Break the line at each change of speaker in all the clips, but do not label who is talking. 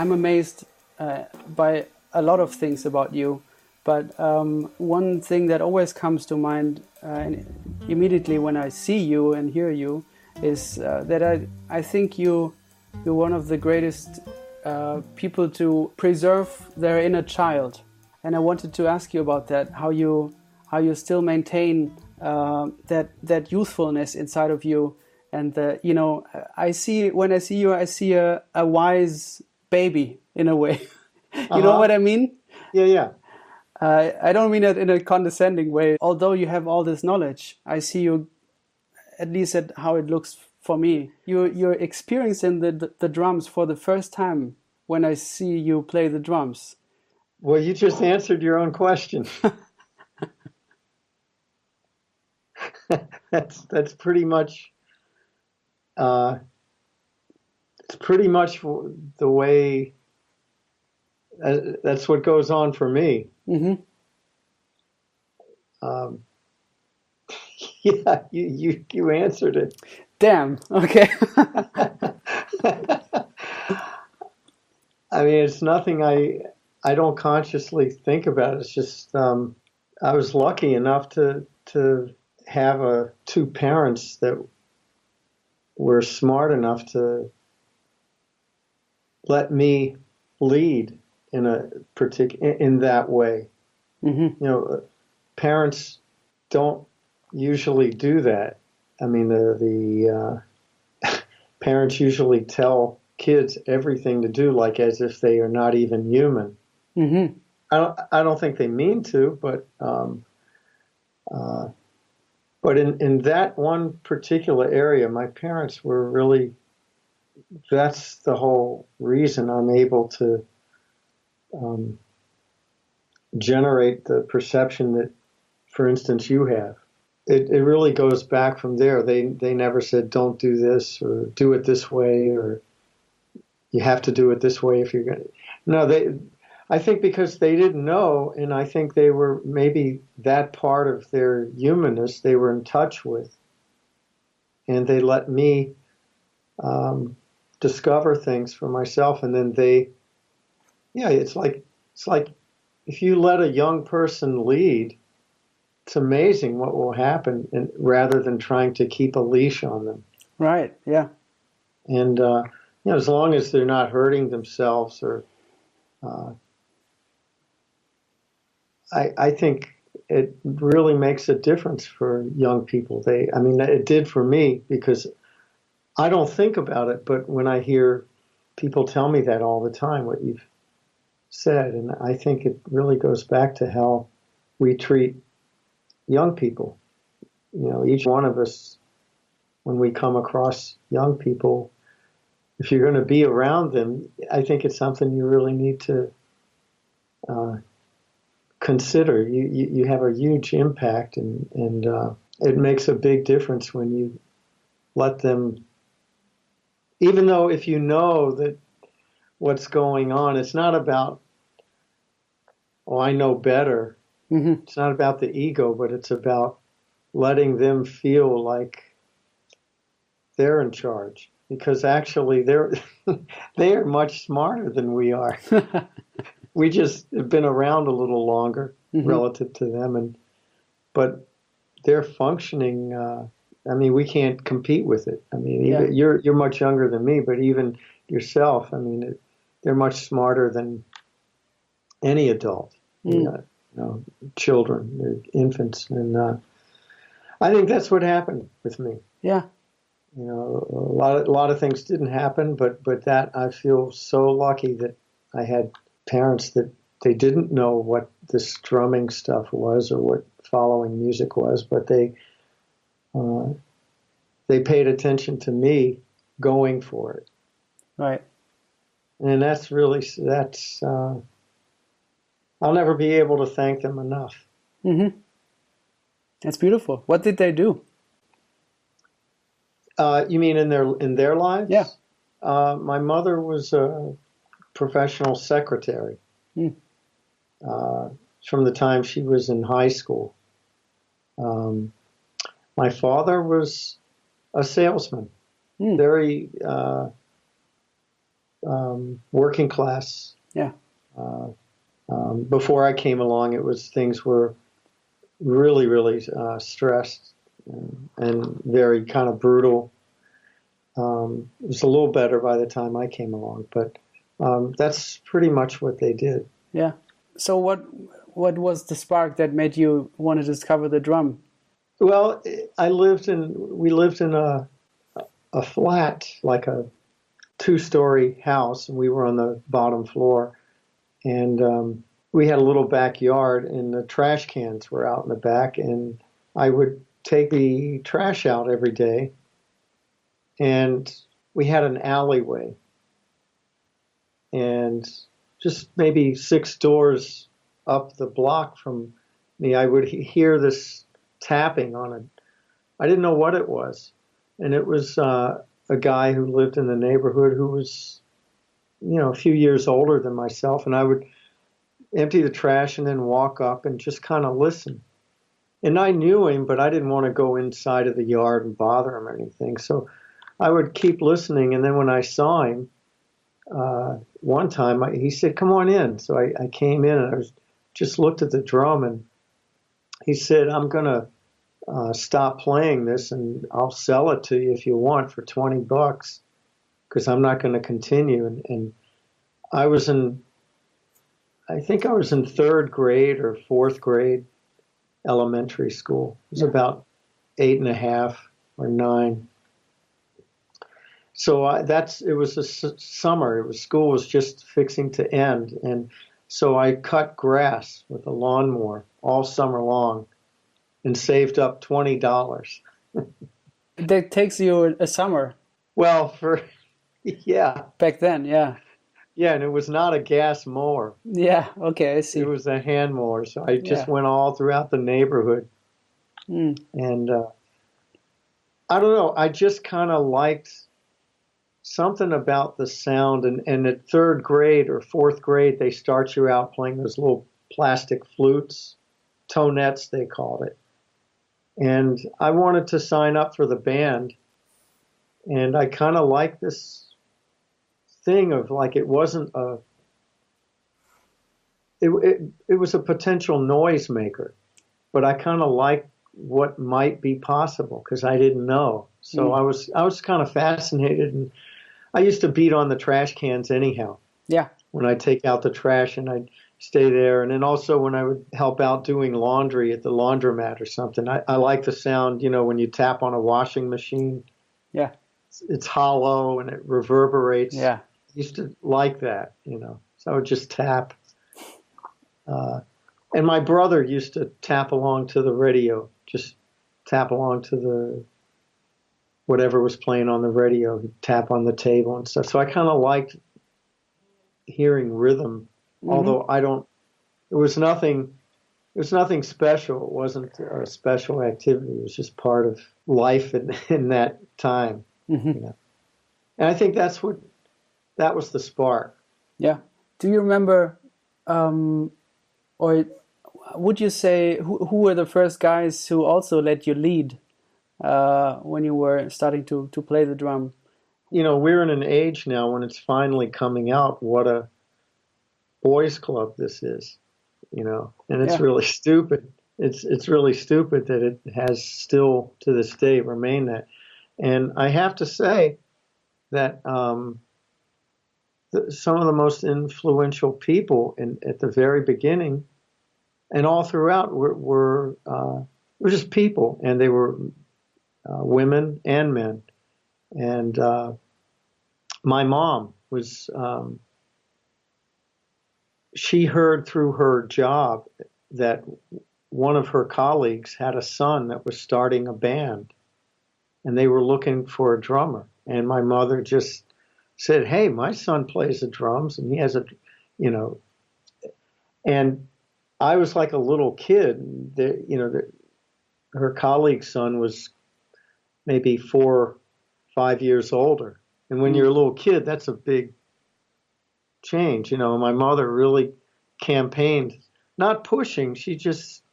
I'm amazed uh, by a lot of things about you, but um, one thing that always comes to mind uh, immediately when I see you and hear you is uh, that I I think you you're one of the greatest uh, people to preserve their inner child, and I wanted to ask you about that. How you how you still maintain uh, that that youthfulness inside of you, and the, you know I see when I see you, I see a, a wise baby in a way. you uh-huh. know what I mean?
Yeah, yeah.
Uh, I don't mean it in a condescending way. Although you have all this knowledge, I see you, at least at how it looks for me. You you're experiencing the, the, the drums for the first time when I see you play the drums.
Well, you just answered your own question. that's that's pretty much uh, pretty much the way uh, that's what goes on for me.
Mm-hmm.
Um, yeah, you, you you answered it.
Damn. Okay.
I mean, it's nothing I I don't consciously think about. It's just um, I was lucky enough to to have a two parents that were smart enough to let me lead in a particular in that way.
Mm-hmm.
You know, parents don't usually do that. I mean, the the uh, parents usually tell kids everything to do, like as if they are not even human.
Mm-hmm.
I don't I don't think they mean to, but um, uh, but in in that one particular area, my parents were really. That's the whole reason I'm able to um, generate the perception that, for instance, you have. It, it really goes back from there. They they never said don't do this or do it this way or you have to do it this way if you're going. to. No, they. I think because they didn't know, and I think they were maybe that part of their humanness they were in touch with, and they let me um, discover things for myself, and then they, yeah, it's like it's like if you let a young person lead, it's amazing what will happen, and rather than trying to keep a leash on them.
Right. Yeah.
And uh, you know, as long as they're not hurting themselves or, uh, I, I think it really makes a difference for young people. They, I mean, it did for me because I don't think about it, but when I hear people tell me that all the time, what you've said. And I think it really goes back to how we treat young people. You know, each one of us, when we come across young people, if you're going to be around them, I think it's something you really need to uh, consider. You, you, you have a huge impact, and and uh, it makes a big difference when you let them. Even though if you know that what's going on. It's not about, oh, I know better.
Mm-hmm.
It's not about the ego, but it's about letting them feel like they're in charge because actually they're they are much smarter than we are. we just have been around a little longer mm-hmm. relative to them, and but they're functioning. Uh, I mean, we can't compete with it. I mean, yeah. you're you're much younger than me, but even yourself, I mean, it, they're much smarter than any adult. Mm. You, know, you know, children, infants, and uh, I think that's what happened with me.
Yeah.
You know, a lot of, a lot of things didn't happen, but but that I feel so lucky that I had parents that they didn't know what this drumming stuff was or what following music was, but they uh, they paid attention to me going for it.
Right
and that's really that's uh, I'll never be able to thank them enough.
Mm-hmm. That's beautiful. What did they do?
Uh, you mean in their in their lives?
Yeah.
Uh, my mother was a professional secretary
mm.
from the time she was in high school. Um, my father was a salesman,
mm.
very uh, um, working class.
Yeah.
Uh, um, before I came along, it was things were really, really uh, stressed and, and, very kind of brutal. Um, it was a little better by the time I came along, but um, that's pretty much what they did.
Yeah. So what what was the spark that made you want to discover the drum?
Well, I lived in we lived in a a flat like a two story house, and we were on the bottom floor, and um, we had a little backyard, and the trash cans were out in the back, and I would take the trash out every day, and we had an alleyway, and just maybe six doors up the block from me, I would hear this tapping on a. I didn't know what it was, and it was uh, a guy who lived in the neighborhood who was, you know, a few years older than myself, and I would empty the trash and then walk up and just kind of listen. And I knew him, but I didn't want to go inside of the yard and bother him or anything. So I would keep listening, and then when I saw him, uh, one time I, he said, "Come on in." So I, I came in and I was just looked at the drum and he said, I'm going to uh, stop playing this and I'll sell it to you if you want for 20 bucks because I'm not going to continue. And, and I was in, I think I was in third grade or fourth grade elementary school. It was yeah. about eight and a half or nine. So I, that's it was a summer. It was school was just fixing to end, and so I cut grass with a lawnmower all summer long and saved up $20.
that takes you a summer.
Well, for, yeah.
Back then, yeah.
Yeah, and it was not a gas mower.
Yeah, okay, I see.
It was a hand mower. So I just yeah. went all throughout the neighborhood.
Mm.
And uh, I don't know, I just kind of liked something about the sound. And, and at third grade or fourth grade, they start you out playing those little plastic flutes, tonettes, they called it. And I wanted to sign up for the band. And I kind of like this thing of like it wasn't a it, it, it was a potential noisemaker, but I kind of liked what might be possible because I didn't know. So mm. I was I was kind of fascinated and I used to beat on the trash cans anyhow.
Yeah.
When I take out the trash and I'd stay there. And then also when I would help out doing laundry at the laundromat or something, I, I like the sound, you know, when you tap on a washing machine.
Yeah.
It's, it's hollow and it reverberates.
Yeah. I
used to like that, you know. So I would just tap. Uh, and my brother used to tap along to the radio, just tap along to the whatever was playing on the radio, he'd tap on the table and stuff. So I kind of liked hearing rhythm, mm-hmm. although I don't. It was nothing. It was nothing special. It wasn't a special activity. It was just part of life in, in that time.
Mm-hmm. You know?
And I think that's what that was the spark.
Yeah. Do you remember, um, or would you say who, who were the first guys who also let you lead uh, when you were starting to, to play the drum?
You know, we're in an age now when it's finally coming out what a boys club this is, you know, and it's yeah. really stupid. It's it's really stupid that it has still to this day remained that. And I have to say that um, the, some of the most influential people in, at the very beginning and all throughout were, were, uh, were just people, and they were uh, women and men. And uh, my mom was, um, she heard through her job that one of her colleagues had a son that was starting a band and they were looking for a drummer. And my mother just said, Hey, my son plays the drums and he has a, you know, and I was like a little kid. The, you know, the, her colleague's son was maybe four, five years older. And when you're a little kid, that's a big change. You know, my mother really campaigned, not pushing, she just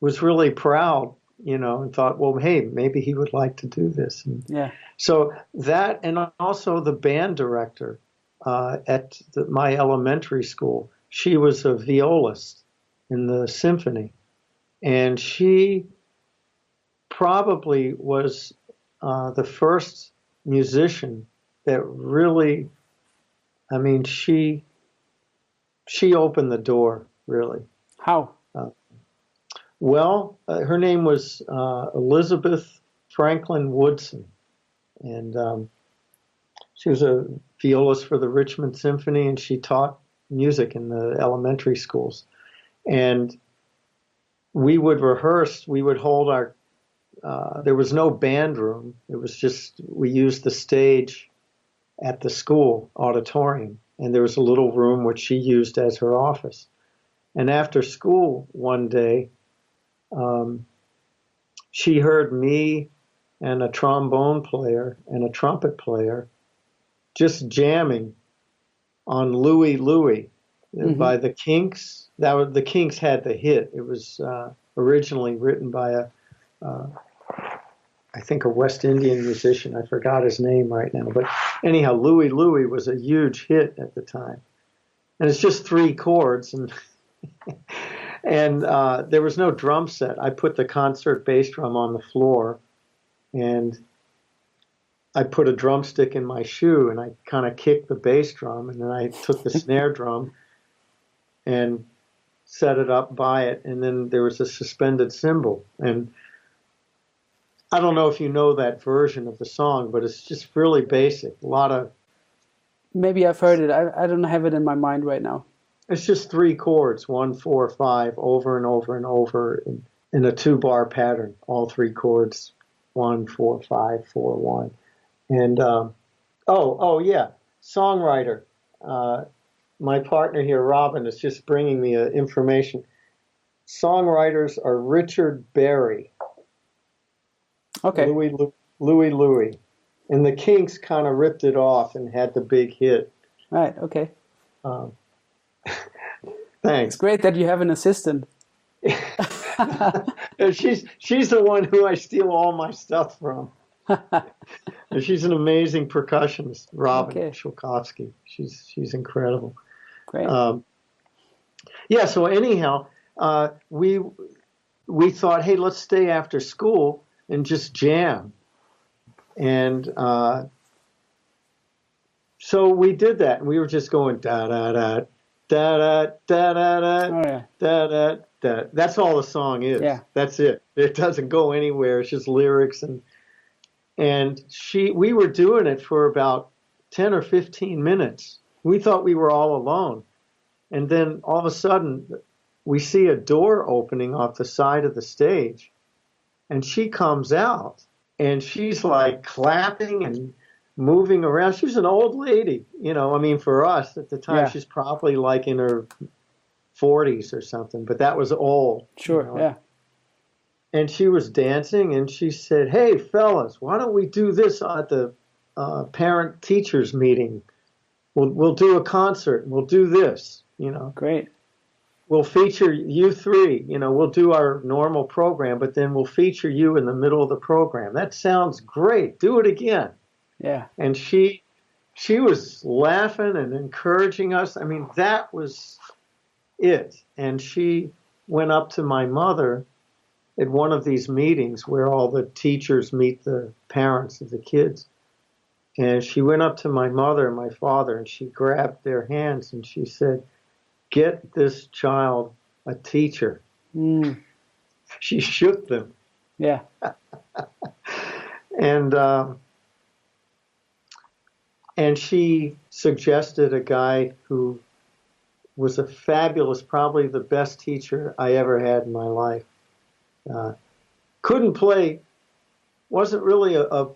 was really proud, you know, and thought, well, hey, maybe he would like to do this. And
yeah.
So that, and also the band director uh, at the, my elementary school. She was a violist in the symphony, and she probably was uh, the first musician that really, I mean, she she opened the door really.
How?
Uh, well, uh, her name was uh, Elizabeth Franklin Woodson, and um, she was a violist for the Richmond Symphony, and she taught music in the elementary schools. And we would rehearse. We would hold our. Uh, there was no band room. It was just we used the stage at the school auditorium, and there was a little room which she used as her office. And after school one day, um, she heard me and a trombone player and a trumpet player just jamming on Louie Louie mm-hmm. by the Kinks. That was, the Kinks had the hit. It was uh, originally written by a, uh, I think a West Indian musician. I forgot his name right now, but anyhow, Louie Louie was a huge hit at the time, and it's just three chords and. and uh, there was no drum set. I put the concert bass drum on the floor, and I put a drumstick in my shoe and I kind of kicked the bass drum and then I took the snare drum and set it up by it and then there was a suspended cymbal and I don't know if you know that version of the song, but it's just really basic. A lot of
maybe I've heard it. I, I don't have it in my mind right now.
It's just three chords, one, four, five, over and over and over in, in a two bar pattern. All three chords, one, four, five, four, one. And um, oh, oh yeah, songwriter. Uh, my partner here, Robyn, is just bringing me uh, information. Songwriters are Richard Berry.
Okay.
Louis Louis Louis, and the Kinks kind of ripped it off and had the big hit.
Right. Okay. Um,
thanks.
It's great that you have an assistant.
she's she's the one who I steal all my stuff from. she's an amazing percussionist, Robyn okay. Schulkowsky. She's she's incredible.
Great. Um,
yeah. So anyhow, uh, we we thought, hey, let's stay after school and just jam, and uh, so we did that, and we were just going da da da da da da da da oh, da da da. That's all the song is.
Yeah.
That's it. It doesn't go anywhere. It's just lyrics and and she we were doing it for about 10 or 15 minutes we thought we were all alone and then all of a sudden we see a door opening off the side of the stage and she comes out and she's like clapping and moving around she's an old lady you know i mean for us at the time yeah. she's probably like in her 40s or something but that was old
sure
you know?
yeah
and she was dancing and she said, Hey, fellas, why don't we do this at the uh, parent teachers meeting? We'll, we'll do a concert and we'll do this, you know.
Great.
We'll feature you three, you know, we'll do our normal program, but then we'll feature you in the middle of the program. That sounds great. Do it again.
Yeah.
And she, she was laughing and encouraging us. I mean, that was it. And she went up to my mother at one of these meetings where all the teachers meet the parents of the kids. And she went up to my mother and my father and she grabbed their hands and she said, Get this child a teacher.
Mm.
She shook them.
Yeah.
and um, and she suggested a guy who was a fabulous, probably the best teacher I ever had in my life. Uh, couldn't play. wasn't really a, a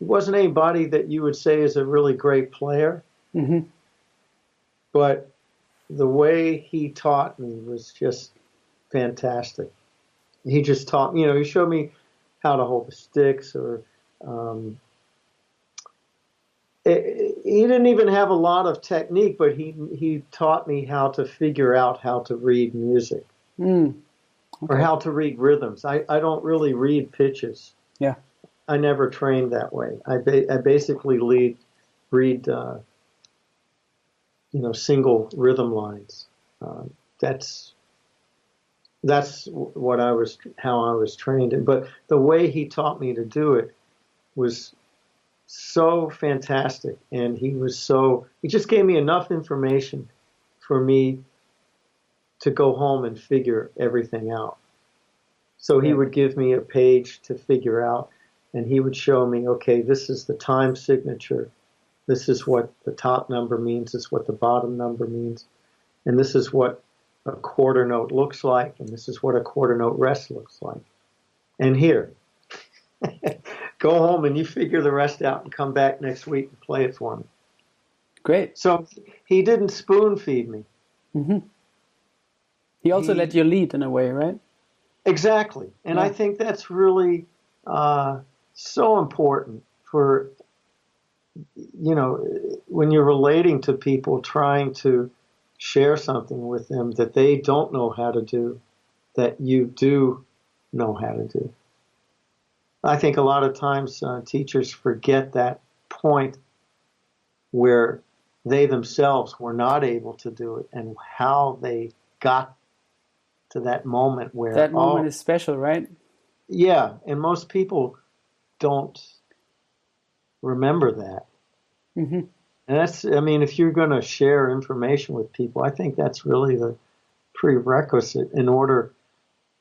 wasn't anybody that you would say is a really great player.
Mm-hmm.
But the way he taught me was just fantastic. He just taught, you know, he showed me how to hold the sticks or um, it, he didn't even have a lot of technique, but he he taught me how to figure out how to read music.
Mm
or how to read rhythms. I, I don't really read pitches.
Yeah.
I never trained that way. I, ba- I basically lead, read uh, you know, single rhythm lines. Uh, that's that's what I was how I was trained in. But the way he taught me to do it was so fantastic, and he was so he just gave me enough information for me to go home and figure everything out. So he would give me a page to figure out, and he would show me, okay, this is the time signature. This is what the top number means. This is what the bottom number means. And this is what a quarter note looks like. And this is what a quarter note rest looks like. And here, go home and you figure the rest out and come back next week and play it for me.
Great.
So he didn't spoon feed me.
Mm-hmm. He also
He-
let you lead in a way, right?
Exactly. And I think that's really uh, so important for, you know, when you're relating to people, trying to share something with them that they don't know how to do, that you do know how to do. I think a lot of times uh, teachers forget that point where they themselves were not able to do it and how they got to that moment where
That moment
oh,
is special, right?
yeah, and most people don't remember that.
hmm
And that's, I mean, if you're going to share information with people, I think that's really the prerequisite in order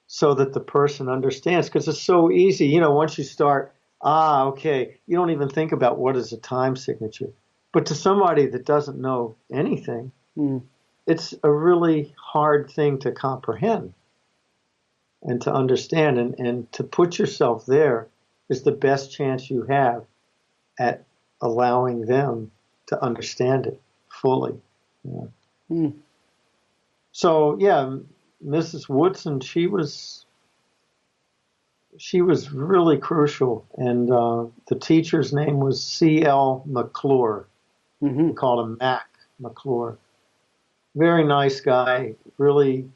so that the person understands. Because it's so easy, you know, once you start, ah, okay, you don't even think about what is a time signature. But to somebody that doesn't know anything,
Mm.
it's a really hard thing to comprehend and to understand. And, and to put yourself there is the best chance you have at allowing them to understand it fully. Yeah.
Mm.
So yeah, Mrs. Woodson, she was she was really crucial, and uh, the teacher's name was C. L. McClure.
hmm
We called him Mac McClure. Very nice guy, really,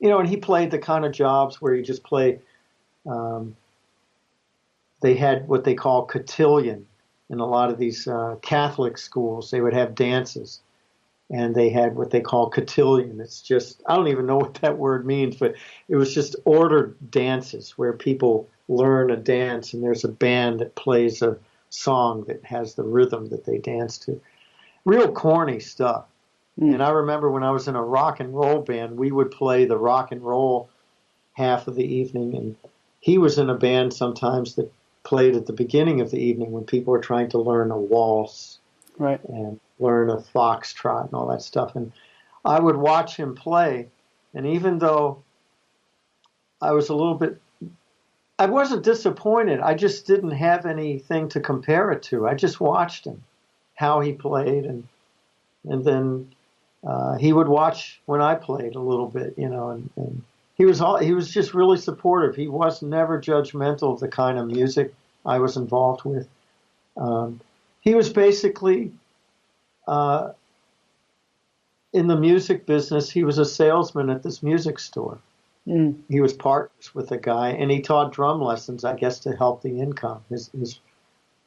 you know, and he played the kind of jobs where you just play. Um, they had what they call cotillion in a lot of these uh, Catholic schools. They would have dances, and they had what they call cotillion. It's just I don't even know what that word means, but it was just ordered dances where people learn a dance, and there's a band that plays a song that has the rhythm that they dance to. Real corny stuff.
Mm.
And I remember when I was in a rock and roll band, we would play the rock and roll half of the evening, and he was in a band sometimes that played at the beginning of the evening when people were trying to learn a waltz
Right.
and learn a foxtrot and all that stuff. And I would watch him play, and even though I was a little bit, I wasn't disappointed. I just didn't have anything to compare it to. I just watched him, how he played, and and then uh, he would watch when I played a little bit, you know, and, and he was all, he was just really supportive. He was never judgmental of the kind of music I was involved with. Um, he was basically uh, in the music business. He was a salesman at this music store.
Mm.
He was partners with a guy, and he taught drum lessons, I guess, to help the income, his, his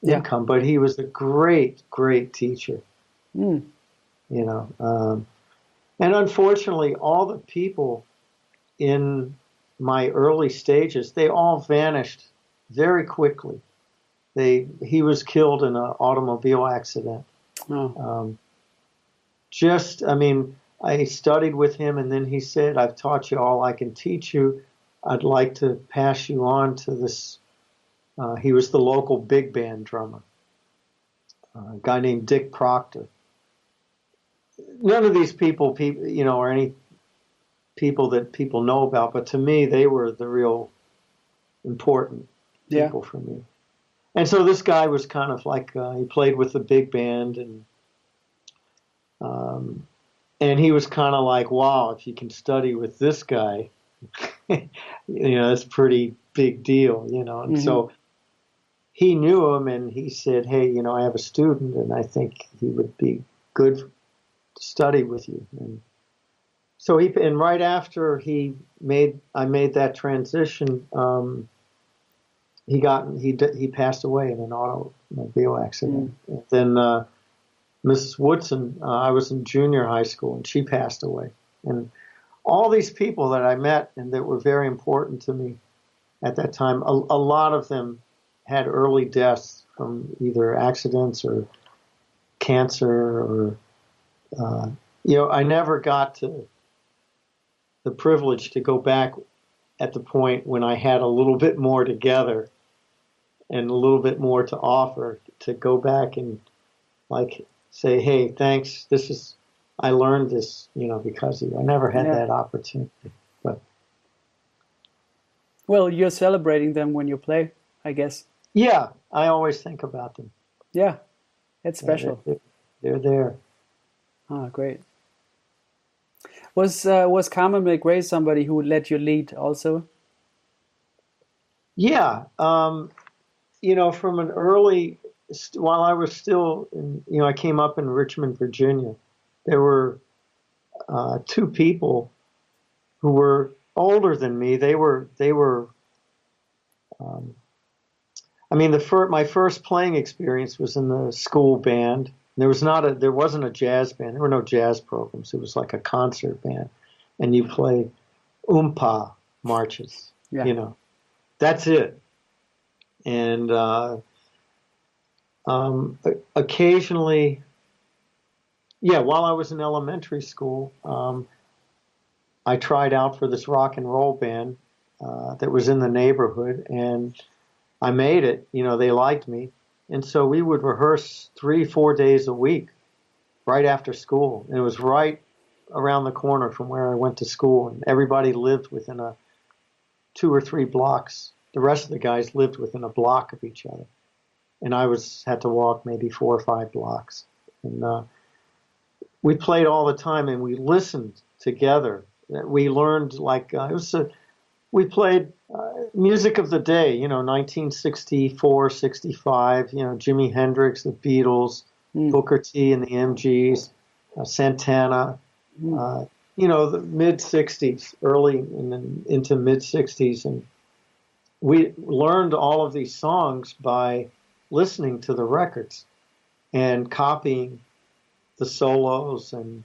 Yeah.
income. But he was a great, great teacher
Mm.
you know. Um, and unfortunately, all the people in my early stages, they all vanished very quickly. They he was killed in an automobile accident.
Oh.
Um, just, I mean, I studied with him, and then he said, "I've taught you all I can teach you. I'd like to pass you on to this." Uh, he was the local big band drummer, uh, a guy named Dick Proctor. None of these people, people, you know, are any people that people know about, but to me, they were the real important
Yeah.
people for me. And so this guy was kind of like uh, he played with the big band, and um, and he was kind of like, wow, if you can study with this guy, you know, that's a pretty big deal, you know. And so he knew him, and he said, hey, you know, I have a student, and I think he would be good to study with you. And so he, and right after he made, I made that transition. Um, he got he he passed away in an automobile accident. And then uh, Mrs. Woodson, uh, I was in junior high school and she passed away. And all these people that I met and that were very important to me at that time, a, a lot of them had early deaths from either accidents or cancer or, uh, you know, I never got to the privilege to go back at the point when I had a little bit more together and a little bit more to offer to go back and like say, hey, thanks. This is I learned this, you know, because of you. I never had yeah. that opportunity. But
well, you're celebrating them when you play, I guess.
Yeah, I always think about them.
Yeah, it's special.
Yeah, they're, they're, there.
Ah, great. Was uh, was Carmen McRae somebody who would let you lead also?
Yeah, um, you know, from an early, while I was still, in, you know, I came up in Richmond, Virginia. There were uh, two people who were older than me. They were they were. Um, I mean, the fir- my first playing experience was in the school band. There was not a there wasn't a jazz band. There were no jazz programs. It was like a concert band, and you play umpa marches. Yeah. You know, that's it and uh, um, occasionally, yeah, while I was in elementary school, um, I tried out for this rock and roll band uh, that was in the neighborhood, and I made it. You know, they liked me, and so we would rehearse three, four days a week, right after school. And it was right around the corner from where I went to school, and everybody lived within a two or three blocks the rest of the guys lived within a block of each other, and I was had to walk maybe four or five blocks. And uh, we played all the time, and we listened together. We learned like uh, it was a, we played uh, music of the day, you know, 1964, 65, you know, Jimi Hendrix, the Beatles, mm. Booker T and the MGs, uh, Santana, mm. uh, you know, the mid 60s, early in, into mid 60s, and we learned all of these songs by listening to the records and copying the solos and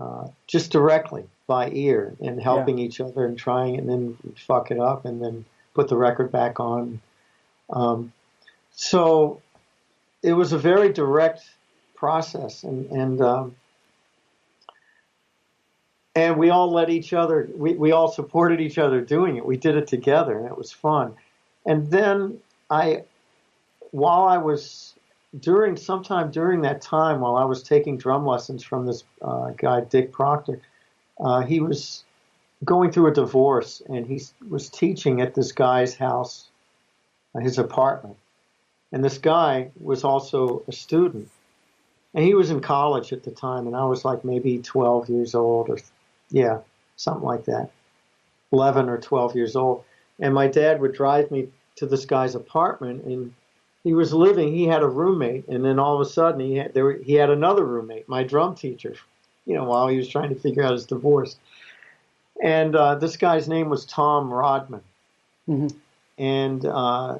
uh, just directly by ear and helping yeah. each other and trying and then fuck it up and then put the record back on. Um, so it was a very direct process and and um, and we all let each other we, we all supported each other doing it we did it together and it was fun and then i while i was during sometime during that time while i was taking drum lessons from this uh, guy dick proctor uh, he was going through a divorce and he was teaching at this guy's house uh, his apartment and this guy was also a student and he was in college at the time and i was like maybe 12 years old or yeah, something like that. 11 or 12 years old. And my dad would drive me to this guy's apartment and he was living, he had a roommate. And then all of a sudden he had, there, he had another roommate, my drum teacher, you know, while he was trying to figure out his divorce. And uh, this guy's name was Tom Rodman. Mm-hmm. And, uh,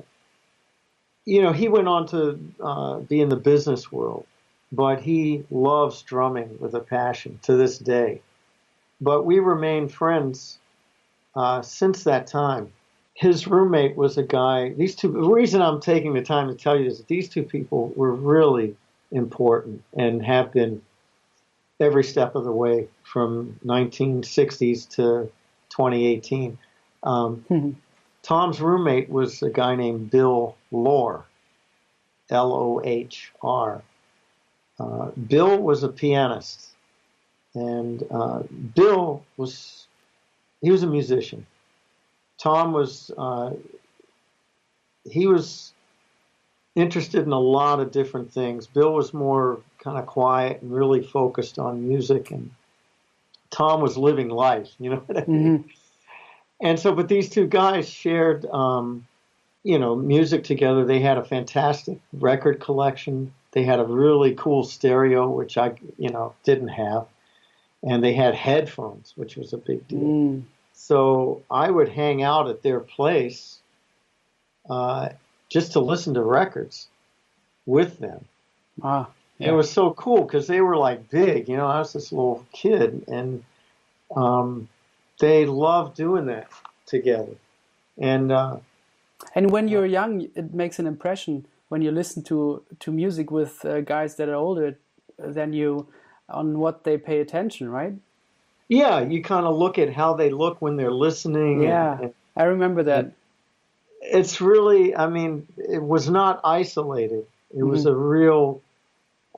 you know, he went on to uh, be in the business world, but he loves drumming with a passion to this day but we remain friends uh, since that time. His roommate was a guy. These two. The reason I'm taking the time to tell you is that these two people were really important and have been every step of the way from 1960s to 2018. Um, mm-hmm. Tom's roommate was a guy named Bill Lohr, L O H R. Uh, Bill was a pianist and uh, Bill was he was a musician. Tom was uh, he was interested in a lot of different things. Bill was more kind of quiet and really focused on music, and Tom was living life. You know what I mean? Mm-hmm. And so, but these two guys shared, um, you know, music together. They had a fantastic record collection. They had a really cool stereo, which I, you know, didn't have and they had headphones, which was a big deal. Mm. So I would hang out at their place uh, just to listen to records with them. Ah. Yeah. It was so cool because they were like big. You know, I was this little kid, and um, they loved doing that together. And uh,
and when you're young, it makes an impression when you listen to to music with uh, guys that are older than you on what they pay attention, right?
Yeah, you kind of look at how they look when they're listening.
Yeah, and, and, I remember that.
It's really, I mean, it was not isolated. It mm-hmm. was a real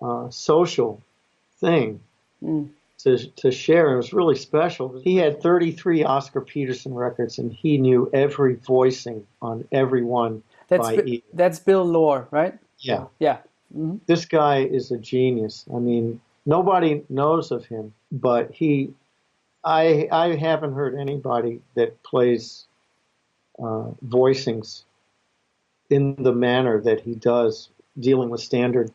uh, social thing mm. to to share. It was really special. He had 33 Oscar Peterson records, and he knew every voicing on every one
that's by
ear.
That's Bill Lohr, right?
Yeah.
Yeah.
Mm-hmm. This guy is a genius. I mean, nobody knows of him, but he I I haven't heard anybody that plays uh, voicings in the manner that he does, dealing with standard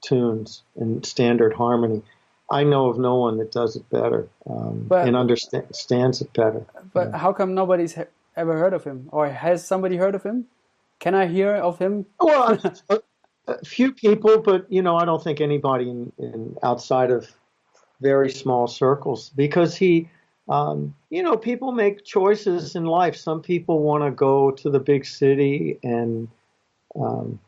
tunes and standard harmony. I know of no one that does it better um, but, and understands it better.
But yeah. how come nobody's he- ever heard of him, or has somebody heard of him? Can I hear of him?
Well, a, a few people, but you know, I don't think anybody in, in outside of very small circles because he um, you know people make choices in life some people want to go to the big city and um,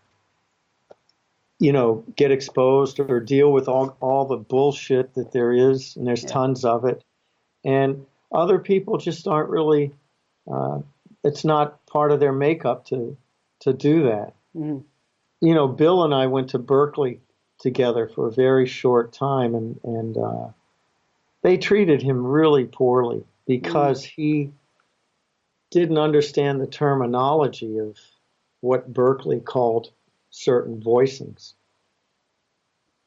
you know get exposed or deal with all, all the bullshit that there is and there's yeah. tons of it and other people just aren't really uh, it's not part of their makeup to to do that mm-hmm. you know bill and i went to berklee together for a very short time and and uh, they treated him really poorly because mm. he didn't understand the terminology of what Berklee called certain voicings.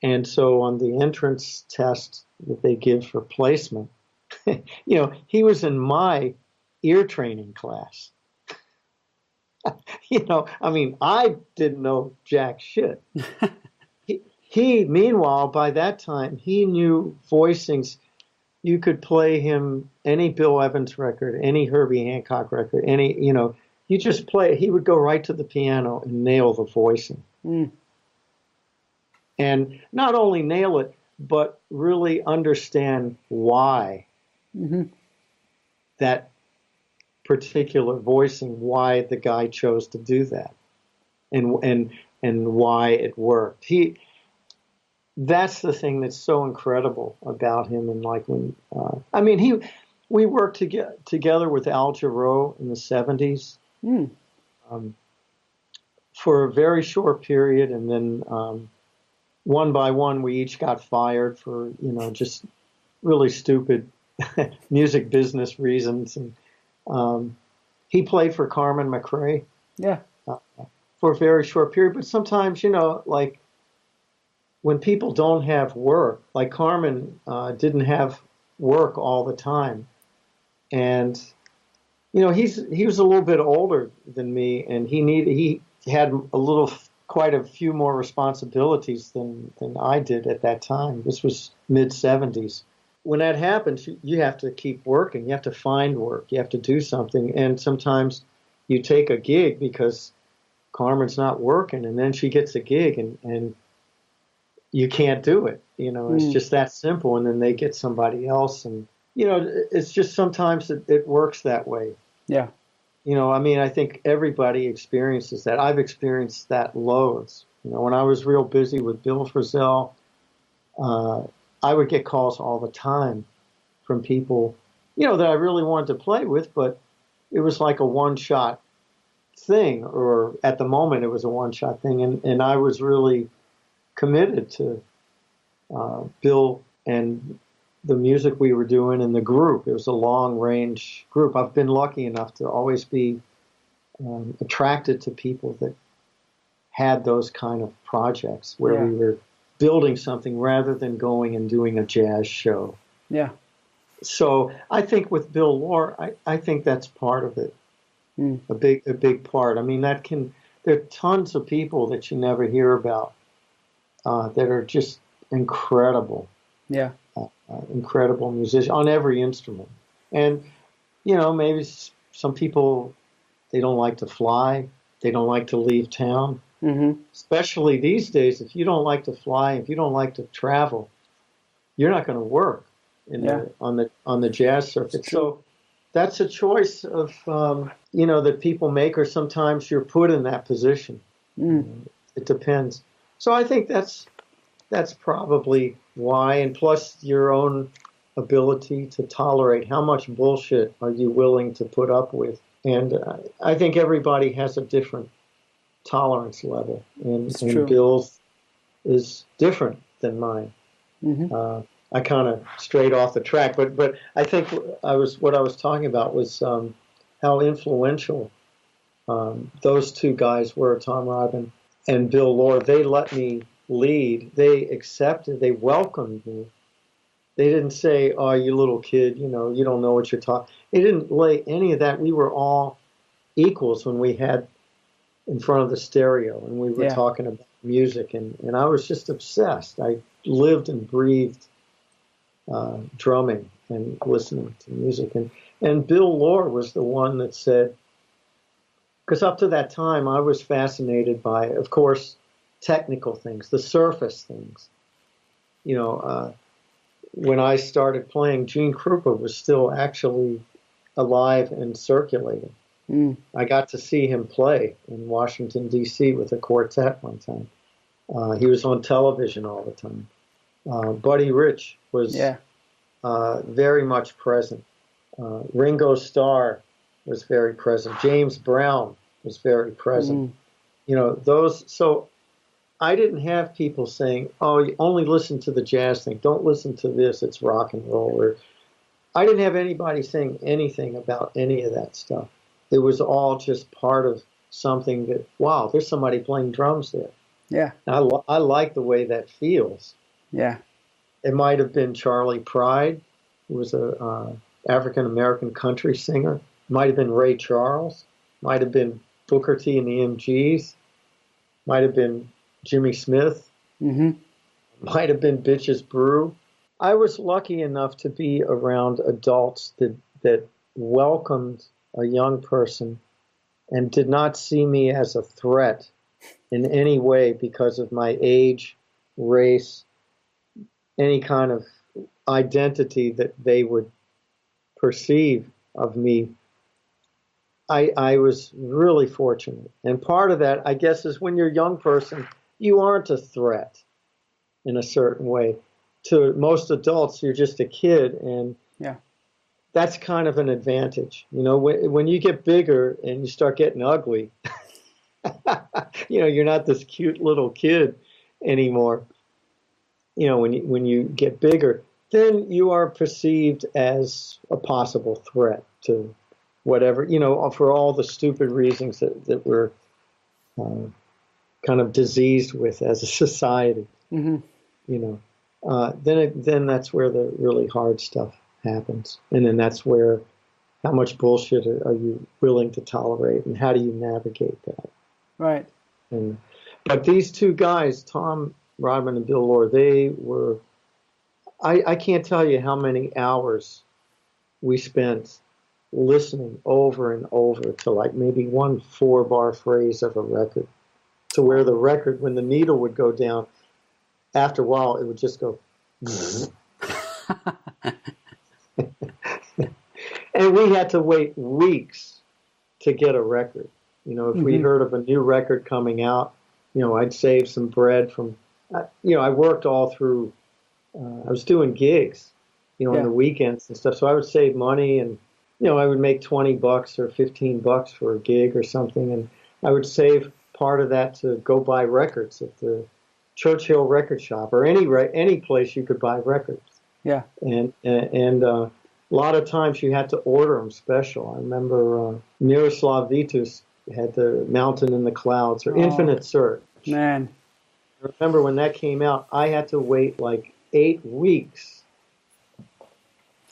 And so on the entrance test that they give for placement, you know, he was in my ear training class. you know, I mean, I didn't know jack shit. he, meanwhile, by that time, he knew voicings you could play him any Bill Evans record, any Herbie Hancock record, any, you know, you just play, he would go right to the piano and nail the voicing. Mm. And not only nail it, but really understand why mm-hmm. that particular voicing, why the guy chose to do that, and and and why it worked. He that's the thing that's so incredible about him. And like when, uh, I mean, he, we worked to get, together with Al Jarreau in the 70s mm. um, for a very short period. And then um, one by one, we each got fired for, you know, just really stupid music business reasons. And um, he played for Carmen McRae.
Yeah.
Uh, for a very short period. But sometimes, you know, like, when people don't have work, like Carmen uh, didn't have work all the time, and you know he's he was a little bit older than me, and he needed he had a little quite a few more responsibilities than than I did at that time. This was mid seventies. When that happens, you have to keep working. You have to find work. You have to do something, and sometimes you take a gig because Carmen's not working, and then she gets a gig, and and you can't do it. You know, it's mm. just that simple. And then they get somebody else, and you know, it's just sometimes it, it works that way.
Yeah.
You know, I mean, I think everybody experiences that. I've experienced that loads. You know, when I was real busy with Bill Frisell, uh, I would get calls all the time from people, you know, that I really wanted to play with, but it was like a one shot thing, or at the moment it was a one shot thing. And, and I was really committed to uh, Bill and the music we were doing and the group. It was a long range group. I've been lucky enough to always be um, attracted to people that had those kind of projects where yeah. we were building something rather than going and doing a jazz show.
Yeah.
So I think with Bill Lohr, I, I think that's part of it. Mm. A big a big part. I mean that can there are tons of people that you never hear about uh, that are just incredible.
Yeah.
Uh, uh, incredible musicians on every instrument. And, you know, maybe some people, they don't like to fly. They don't like to leave town. Mm-hmm. Especially these days, if you don't like to fly, if you don't like to travel, you're not going to work yeah. the, on the on the jazz circuit. So that's a choice of um, you know that people make, or sometimes you're put in that position. Mm. It depends. So I think that's that's probably why, and plus your own ability to tolerate how much bullshit are you willing to put up with. And uh, I think everybody has a different tolerance level, and, and Bill's is different than mine. Mm-hmm. Uh, I kind of strayed off the track, but but I think I was what I was talking about was um, how influential um, those two guys were, Tom Rodman and Bill Lohr. They let me lead. They accepted. They welcomed me. They didn't say, "Oh, you little kid, you know, you don't know what you're talking." They didn't lay any of that. We were all equals when we had in front of the stereo and we were yeah. talking about music, and and I was just obsessed. I lived and breathed uh, drumming and listening to music, and and Bill Lohr was the one that said, because up to that time I was fascinated by, of course, technical things, the surface things. You know, uh, when I started playing, Gene Krupa was still actually alive and circulating. Mm. I got to see him play in Washington, D.C. with a quartet one time. Uh, he was on television all the time. Uh, Buddy Rich was yeah. uh, very much present. Uh, Ringo Starr was very present. James Brown was very present. Mm. You know, those. So I didn't have people saying, "Oh, you only listen to the jazz thing. Don't listen to this. It's rock and roll." Or I didn't have anybody saying anything about any of that stuff. It was all just part of something that, wow, there's somebody playing drums there.
Yeah.
I, I like the way that feels.
Yeah.
It might have been Charley Pride, who was a uh, African American country singer. Might have been Ray Charles. Might have been Booker T and the MGs. Might have been Jimmy Smith. Mm-hmm. Might have been Bitches Brew. I was lucky enough to be around adults that, that welcomed a young person and did not see me as a threat in any way because of my age, race, any kind of identity that they would perceive of me. I, I was really fortunate. And part of that, I guess, is when you're a young person, you aren't a threat in a certain way. To most adults, you're just a kid, and
yeah.
that's kind of an advantage. You know, when, when you get bigger and you start getting ugly, you know, you're not this cute little kid anymore. You know, when you, when you get bigger, then you are perceived as a possible threat to whatever, you know, for all the stupid reasons that, that we're uh, kind of diseased with as a society. Mm-hmm. You know, uh, then it, then that's where the really hard stuff happens, and then that's where how much bullshit are, are you willing to tolerate, and how do you navigate that?
Right.
And but these two guys, Tom Rodman and Bill Lohr, they were. I, I can't tell you how many hours we spent listening over and over to like maybe one four bar phrase of a record to where the record, when the needle would go down, after a while it would just go. and we had to wait weeks to get a record. You know, if mm-hmm. we heard of a new record coming out, you know, I'd save some bread from, you know, I worked all through, uh, I was doing gigs, you know, yeah. on the weekends and stuff. So I would save money and, you know, I would make 20 bucks or 15 bucks for a gig or something. And I would save part of that to go buy records at the Churchill Record Shop or any any place you could buy records.
Yeah.
And and uh, a lot of times you had to order them special. I remember uh, Miroslav Vitous had the Mountain in the Clouds or oh, Infinite Search.
Man.
I remember when that came out, I had to wait like eight weeks.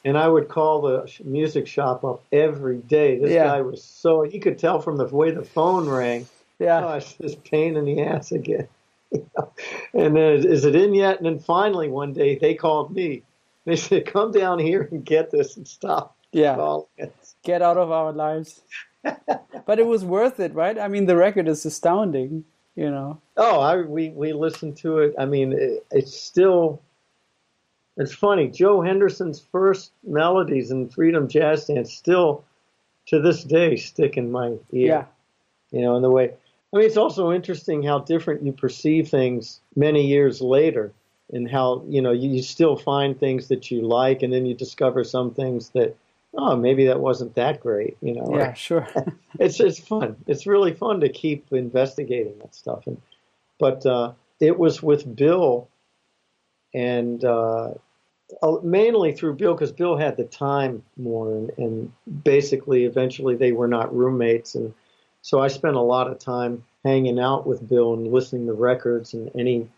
And I would call the music shop up every day. This yeah. guy was so, he could tell from the way the phone rang
yeah.
Oh, it's this pain in the ass again. and then, is it in yet? And then finally, one day, they called me. They said, come down here and get this and stop.
Yeah. Get out of our lives. but it was worth it, right? I mean, the record is astounding. you know.
Oh, I we we listened to it. I mean, it, it's still. It's funny. Joe Henderson's first melodies in Freedom Jazz Dance still, to this day, stick in my ear.
Yeah.
You know, in the way. I mean, it's also interesting how different you perceive things many years later, and how you know you, you still find things that you like, and then you discover some things that oh, maybe that wasn't that great, you know.
Yeah, sure.
it's it's fun. It's really fun to keep investigating that stuff. And but uh, it was with Bill, and uh, mainly through Bill because Bill had the time more, and, and basically eventually they were not roommates, and so I spent a lot of time hanging out with Bill and listening to records, and any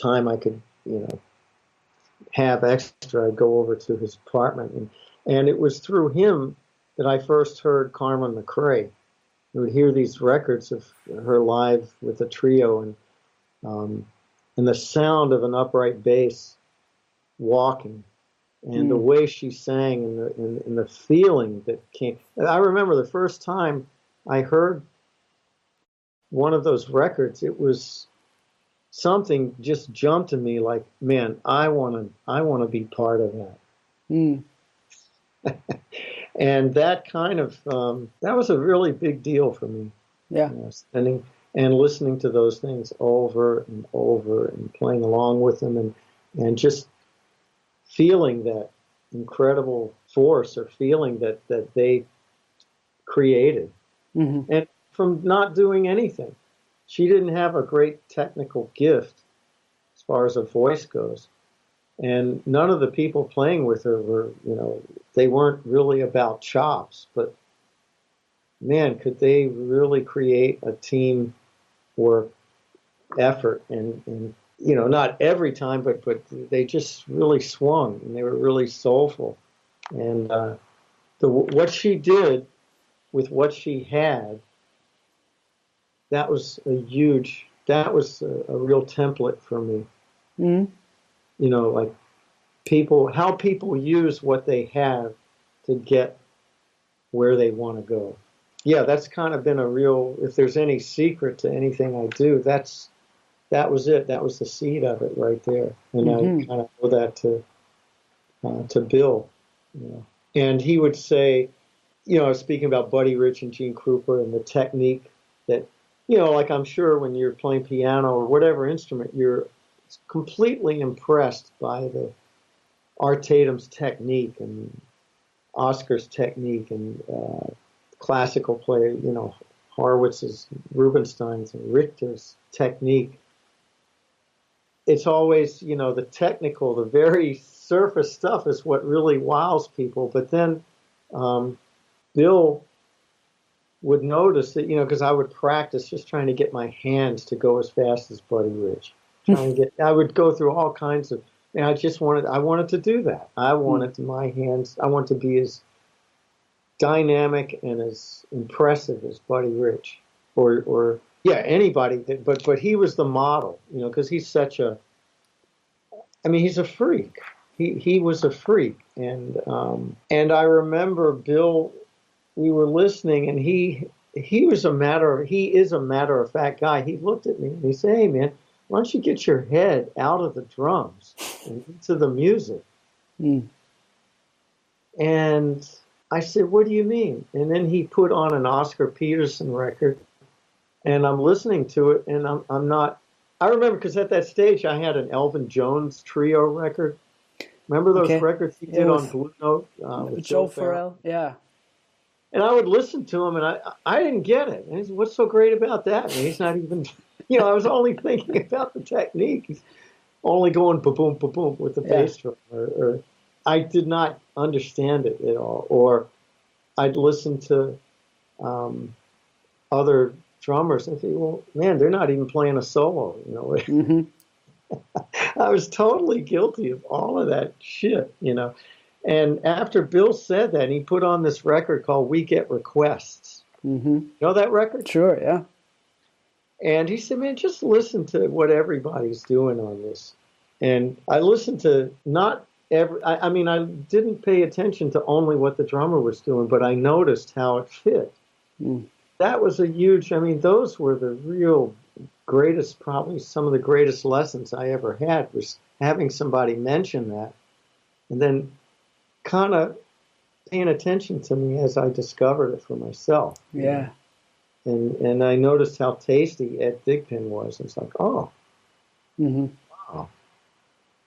time I could, you know, have extra, I'd go over to his apartment. And and it was through him that I first heard Carmen McRae. I would hear these records of her live with a trio. And um, and the sound of an upright bass walking and mm. the way she sang and the, and, and the feeling that came. I remember the first time I heard one of those records, it was something just jumped in me like, man, I want to, I want to be part of that. Mm. and that kind of um, that was a really big deal for me.
Yeah,
you know, spending and listening to those things over and over and playing along with them and and just feeling that incredible force or feeling that that they created. Mm-hmm. and from not doing anything. She didn't have a great technical gift as far as a voice goes. And none of the people playing with her were, you know, they weren't really about chops, but man, could they really create a team work effort and, and you know, not every time, but but they just really swung and they were really soulful. And uh, the what she did with what she had, that was a huge, that was a, a real template for me. Mm-hmm you know, like people, how people use what they have to get where they want to go. Yeah, that's kind of been a real. If there's any secret to anything I do, that's that was it. That was the seed of it right there, and mm-hmm. I kind of owe that to uh, to Bill. You know. And he would say, you know, I was speaking about Buddy Rich and Gene Krupa and the technique that, you know, like I'm sure when you're playing piano or whatever instrument, you're completely impressed by the Art Tatum's technique and Oscar's technique and uh, classical player, you know, Horowitz's, Rubinstein's, and Richter's technique. It's always, you know, the technical, the very surface stuff is what really wows people. But then um, Bill would notice that, you know, because I would practice just trying to get my hands to go as fast as Buddy Rich trying to get. I would go through all kinds of. And I just wanted. I wanted to do that. I wanted my hands. I want to be as dynamic and as impressive as Buddy Rich, or or yeah, anybody. That, but but he was the model, you know, because he's such a. I mean, he's a freak. He he was a freak, and um, and I remember Bill. We were listening, and he he was a matter. Of, he is a matter of fact guy. He looked at me and he said, "Hey, man." why don't you get your head out of the drums and into the music? Mm. And I said, what do you mean? And then he put on an Oscar Peterson record, and I'm listening to it, and I'm, I'm not. I remember because at that stage I had an Elvin Jones trio record. Remember those okay. records he did on Blue Note
uh, with Joe, Joe Farrell? Yeah.
And I would listen to him, and I I didn't get it. And said, what's so great about that? And he's not even you know, I was only thinking about the technique, He's only going boom, boom, boom, boom with the yeah. bass drum, or, or, I did not understand it at all. Or I'd listen to um, other drummers and think, well, man, they're not even playing a solo. You know, mm-hmm. I was totally guilty of all of that shit. You know, and after Bill said that, he put on this record called "We Get Requests." Mm-hmm. You know that record?
Sure, yeah.
And he said, man, just listen to what everybody's doing on this. And I listened to not every, I, I, mean, I didn't pay attention to only what the drummer was doing, but I noticed how it fit. Mm. That was a huge, I mean, those were the real greatest, probably some of the greatest lessons I ever had was having somebody mention that and then kind of paying attention to me as I discovered it for myself.
Yeah.
And and I noticed how tasty Ed Thigpen was. It's like, oh,
hmm
wow.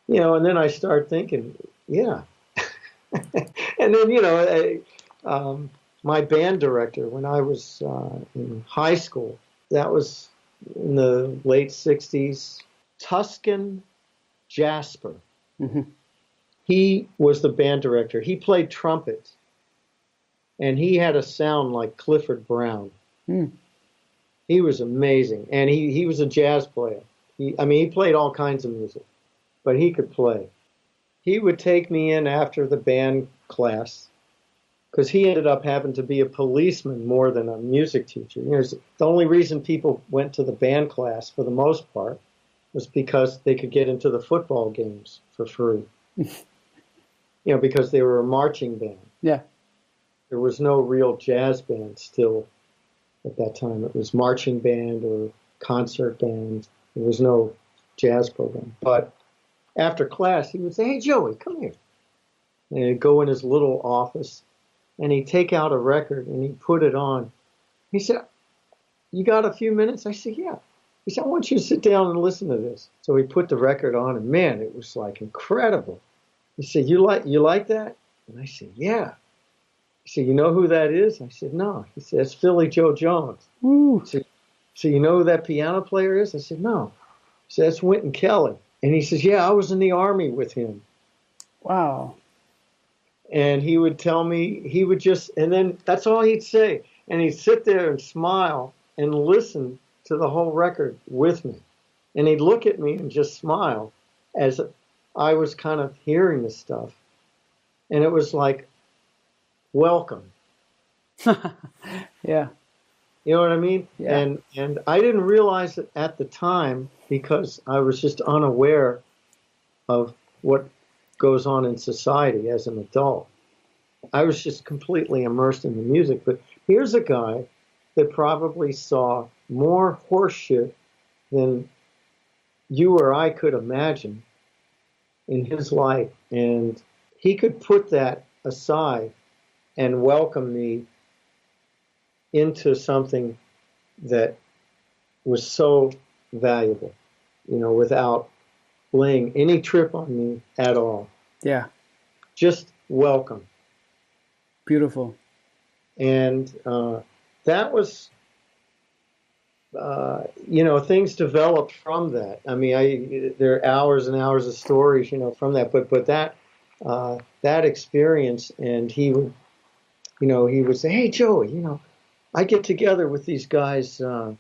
You know, and then I start thinking, yeah. and then, you know, I, um, my band director when I was uh, in high school, that was in the late 60s, Tuscan Jasper.
hmm
He was the band director. He played trumpet, and he had a sound like Clifford Brown.
Hmm.
He was amazing, and he, he was a jazz player. He, I mean, he played all kinds of music, but he could play. He would take me in after the band class because he ended up having to be a policeman more than a music teacher. You know, the only reason people went to the band class for the most part was because they could get into the football games for free. you know, because they were a marching band.
Yeah.
There was no real jazz band still at that time. It was marching band or concert band. There was no jazz program. But after class, he would say, "Hey, Joey, come here." And he'd go in his little office, and he'd take out a record and he'd put it on. He said, "You got a few minutes?" I said, "Yeah." He said, "I want you to sit down and listen to this." So he put the record on, and man, it was like incredible. He said, "You like you like that?" And I said, "Yeah." He said, "You know who that is?" I said, "No." He said, "It's Philly Joe Jones."
Woo.
So you know who that piano player is? I said, no. He said, that's Wynton Kelly. And he says, yeah, I was in the army with him.
Wow.
And he would tell me, he would just, and then that's all he'd say. And he'd sit there and smile and listen to the whole record with me. And he'd look at me and just smile as I was kind of hearing the stuff. And it was like, welcome.
Yeah.
You know what I mean?
Yeah.
And and I didn't realize it at the time because I was just unaware of what goes on in society as an adult. I was just completely immersed in the music. But here's a guy that probably saw more horseshit than you or I could imagine in his life. And he could put that aside and welcome me into something that was so valuable, you know, without laying any trip on me at all.
Yeah.
Just welcome.
Beautiful.
And uh, that was, uh, you know, things developed from that. I mean, I there are hours and hours of stories, you know, from that. But but that uh, that experience, and he would, you know, he would say, "Hey, Joey, you know." I get together with these guys. Uh,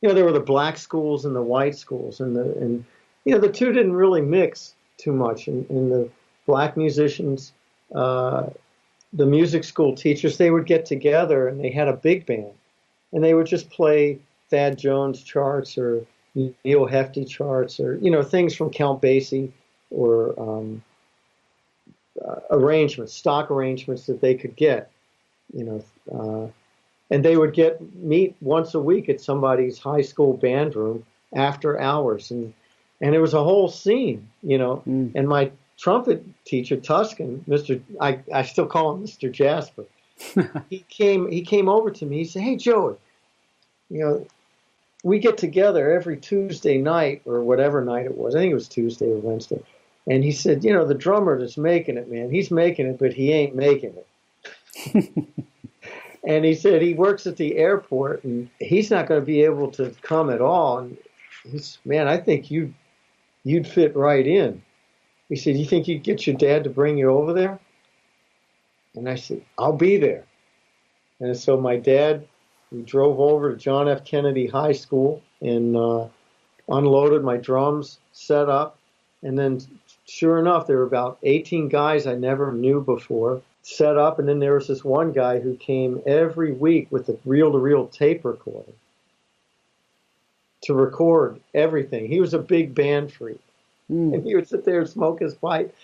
you know, there were the black schools and the white schools, and the and you know the two didn't really mix too much. And, and the black musicians, uh, the music school teachers, they would get together and they had a big band, and they would just play Thad Jones charts or Neal Hefti charts or you know things from Count Basie or um, uh, arrangements, stock arrangements that they could get. You know. Uh, and they would get meet once a week at somebody's high school band room after hours. And and it was a whole scene you know.
Mm.
and my trumpet teacher tuscan mr i, I still call him mr jasper he came he came over to me. He said hey joey you know we get together every tuesday night or whatever night it was. I think it was tuesday or wednesday. And he said you know the drummer that's making it man. He's making it but he ain't making it and he said he works at the airport and he's not going to be able to come at all. And he's, man, I think you you'd fit right in. He said, you think you'd get your dad to bring you over there? And I said, I'll be there. And so my dad, we drove over to John F. Kennedy High School and uh, unloaded my drums, set up, and then sure enough, there were about 18 guys I never knew before set up, and then there was this one guy who came every week with a reel-to-reel tape recorder to record everything. He was a big band freak,
Mm.
and he would sit there and smoke his pipe.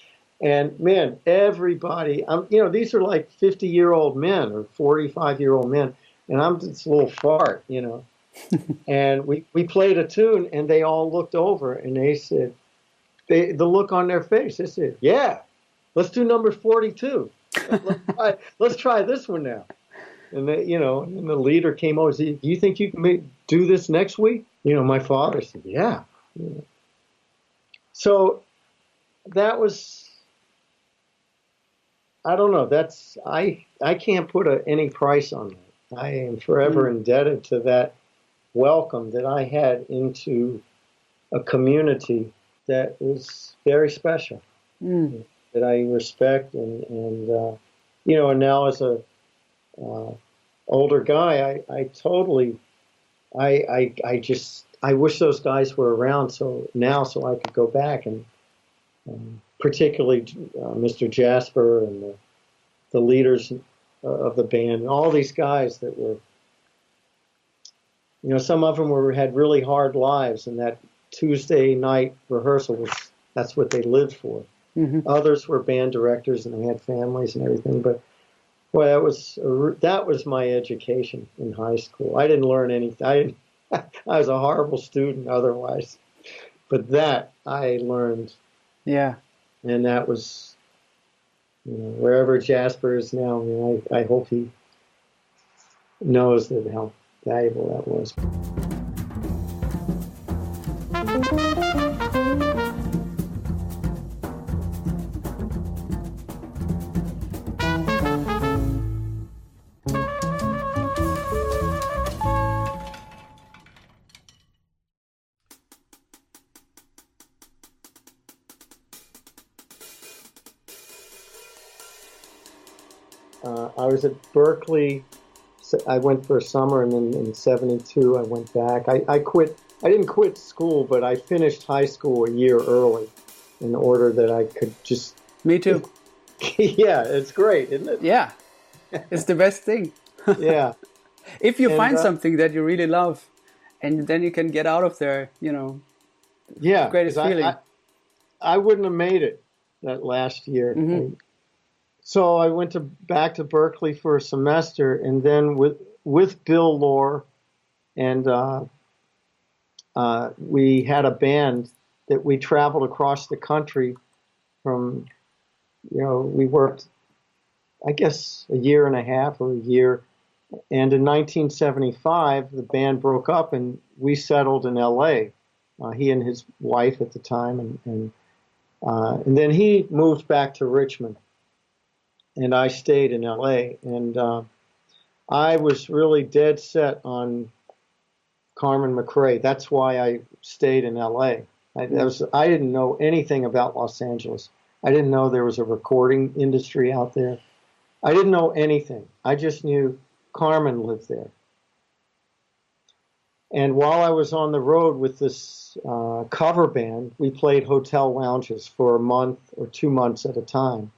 And man, everybody, I'm, you know, these are like 50-year-old men or 45-year-old men, and I'm this little fart, you know. and we, we played a tune, and they all looked over and they said, they, the look on their face, they said, Yeah, let's do number 42. let's, try, let's try this one now. And they, you know, and the leader came over and said, Do you think you can make, do this next week? You know, my father said, Yeah. yeah. So that was I don't know. That's I I can't put a, any price on that. I am forever mm. indebted to that welcome that I had into a community that was very special, mm. That I respect and and uh, you know. And now as a uh, older guy, I I totally I I I just I wish those guys were around so now so I could go back and um, particularly uh, Mr. Jasper and the, the leaders of the band, and all these guys that were, you know, some of them were had really hard lives, and that Tuesday night rehearsal was that's what they lived for. Mm-hmm. Others were band directors and they had families and everything, but well, that was a, that was my education in high school. I didn't learn anything. I I was a horrible student otherwise, but that I learned.
Yeah,
and that was you know, wherever Jasper is now. I mean, I, I hope he knows that how valuable that was. Berklee. I went for a summer, and then in '72 I went back. I, I quit. I didn't quit school, but I finished high school a year early, in order that I could just.
Me too.
yeah, it's great, isn't it?
Yeah, it's the best thing.
yeah.
if you and, find uh, something that you really love, and then you can get out of there, you know.
Yeah,
greatest feeling.
I, I, I, wouldn't have made it that last year. Mm-hmm so I went to back to Berklee for a semester, and then with with Bill Lohr, and uh, uh, we had a band that we traveled across the country from, you know, we worked, I guess, a year and a half or a year. And in 1975, the band broke up, and we settled in L.A. Uh, he and his wife at the time, and and, uh, and then he moved back to Richmond and I stayed in LA. And uh, I was really dead set on Carmen McRae. That's why I stayed in LA. I, was, I didn't know anything about Los Angeles. I didn't know there was a recording industry out there. I didn't know anything. I just knew Carmen lived there. And while I was on the road with this uh, cover band, we played hotel lounges for a month or two months at a time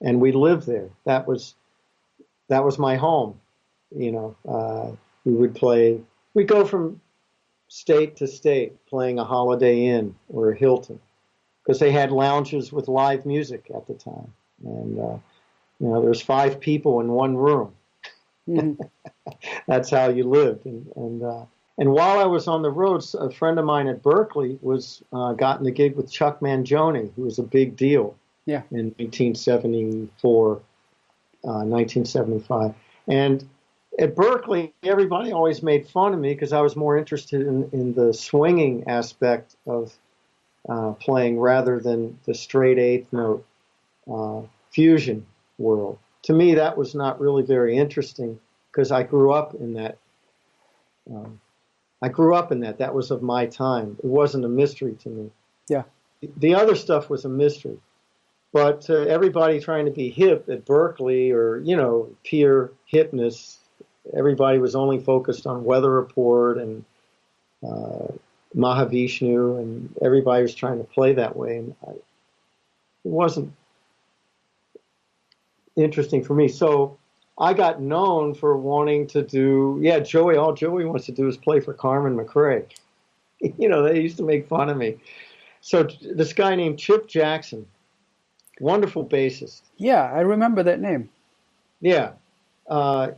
and we lived there. That was that was my home. You know, uh, we would play. We go from state to state playing a Holiday Inn or a Hilton because they had lounges with live music at the time, and uh, you know, there's five people in one room. Mm-hmm. That's how you lived, and and. Uh, and while I was on the roads, a friend of mine at Berklee was uh, gotten the gig with Chuck Mangione, who was a big deal
yeah.
in 1974, uh, 1975. And at Berklee, everybody always made fun of me because I was more interested in, in the swinging aspect of uh, playing rather than the straight eighth note uh, fusion world. To me, that was not really very interesting because I grew up in that. Um, I grew up in that. That was of my time. It wasn't a mystery to me.
Yeah.
The other stuff was a mystery. But uh, everybody trying to be hip at Berklee or, you know, peer hipness, everybody was only focused on Weather Report and uh, Mahavishnu, and everybody was trying to play that way. And I, it wasn't interesting for me. So I got known for wanting to do, yeah, Joey, all Joey wants to do is play for Carmen McRae. you know, they used to make fun of me. So this guy named Chip Jackson, wonderful bassist.
Yeah, I remember that name.
Yeah. Uh,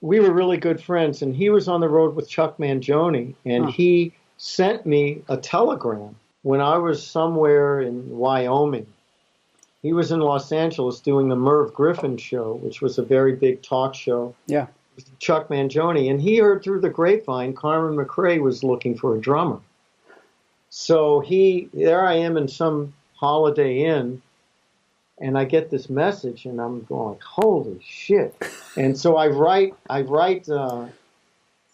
we were really good friends, and he was on the road with Chuck Mangione, and
Huh.
he sent me a telegram when I was somewhere in Wyoming. He was in Los Angeles doing the Merv Griffin show, which was a very big talk show.
Yeah.
with Chuck Mangione, and he heard through the grapevine Carmen McRae was looking for a drummer. So he, there I am in some Holiday Inn, and I get this message, and I'm going, "Holy shit!" And so I write, I write uh,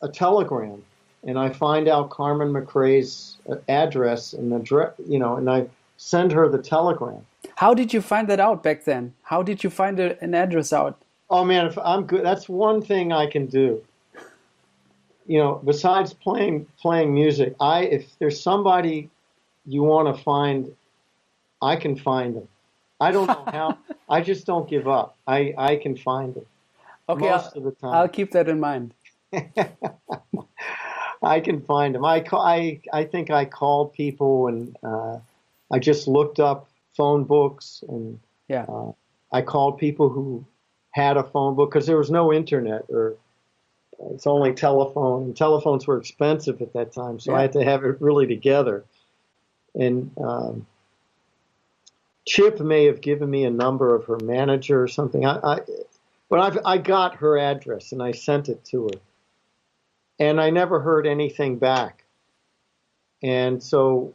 a telegram, and I find out Carmen McRae's uh, address and address, you know, and I send her the telegram.
How did you find that out back then? How did you find a, an address out?
Oh man, if I'm good, that's one thing I can do. You know, besides playing playing music, I if there's somebody you want to find, I can find them. I don't know how. I just don't give up. I I can find them
Okay,
most
I'll,
of the time.
I'll keep that in mind.
I can find them. I call, I I think I called people and uh, I just looked up phone books and
Yeah.
uh, I called people who had a phone book because there was no internet or it's only telephone and telephones were expensive at that time, so
Yeah.
I had to have it really together. And um, Chip may have given me a number of her manager or something. I, I but I've, I got her address and I sent it to her, and I never heard anything back. And so,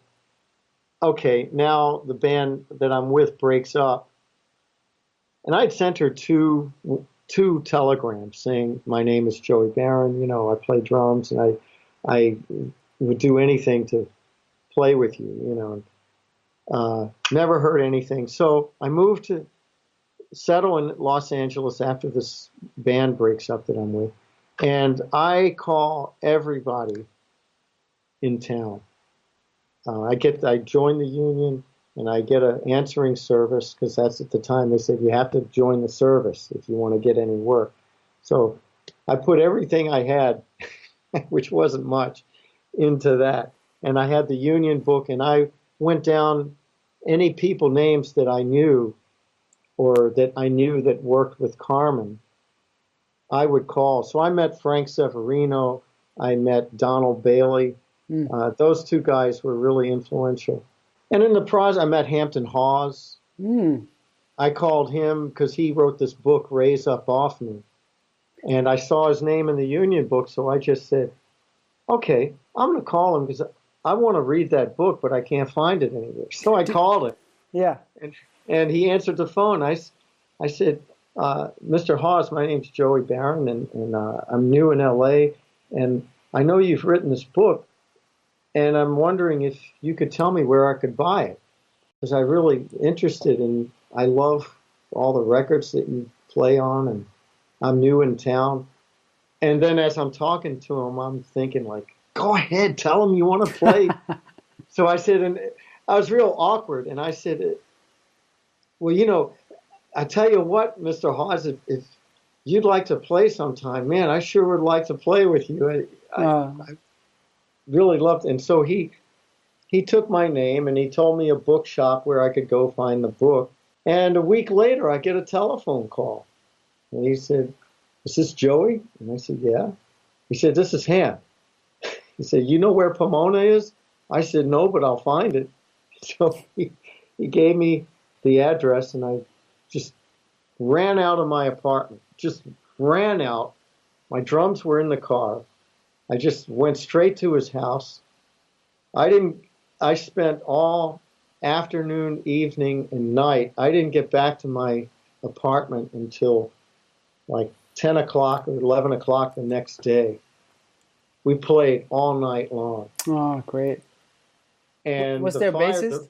okay, now the band that I'm with breaks up, and I'd sent her two two telegrams saying my name is Joey Baron. You know, I play drums and I I would do anything to play with you. You know, uh, never heard anything. So I moved to settle in Los Angeles after this band breaks up that I'm with, and I call everybody in town. Uh, I get I join the union and I get an answering service because that's at the time they said you have to join the service if you want to get any work. So I put everything I had, which wasn't much, into that, and I had the union book and I went down any people names that I knew or that I knew that worked with Carmen. I would call. So I met Frank Severino. I met Donald Bailey.
Mm.
Uh, those two guys were really influential. And in the process, I met Hampton Hawes.
Mm.
I called him because he wrote this book, Raise Up Off Me. And I saw his name in the union book, so I just said, okay, I'm going to call him because I want to read that book, but I can't find it anywhere. So I called him,
Yeah.
and he answered the phone. I, I said, uh, Mr. Hawes, my name's Joey Baron, and, and uh, I'm new in LA, and I know you've written this book, and I'm wondering if you could tell me where I could buy it, because I'm really interested in. I love all the records that you play on, and I'm new in town. And then as I'm talking to him, I'm thinking like, go ahead, tell him you want to play. so I said, and I was real awkward, and I said, well, you know, I tell you what, Mr. Hawes, if, if you'd like to play sometime, man, I sure would like to play with you. I, I
Uh,
really loved, and so he he took my name and he told me a bookshop where I could go find the book. And a week later, I get a telephone call, and he said, "Is this Joey?" And I said, "Yeah." He said, "This is Ham." He said, "You know where Pomona is?" I said, "No, but I'll find it." So he, he gave me the address, and I just ran out of my apartment. Just ran out. My drums were in the car. I just went straight to his house. I didn't. I spent all afternoon, evening, and night. I didn't get back to my apartment until like 10 o'clock or 11 o'clock the next day. We played all night long.
oh, great.
And
Was
the
there a
fire-
bassist?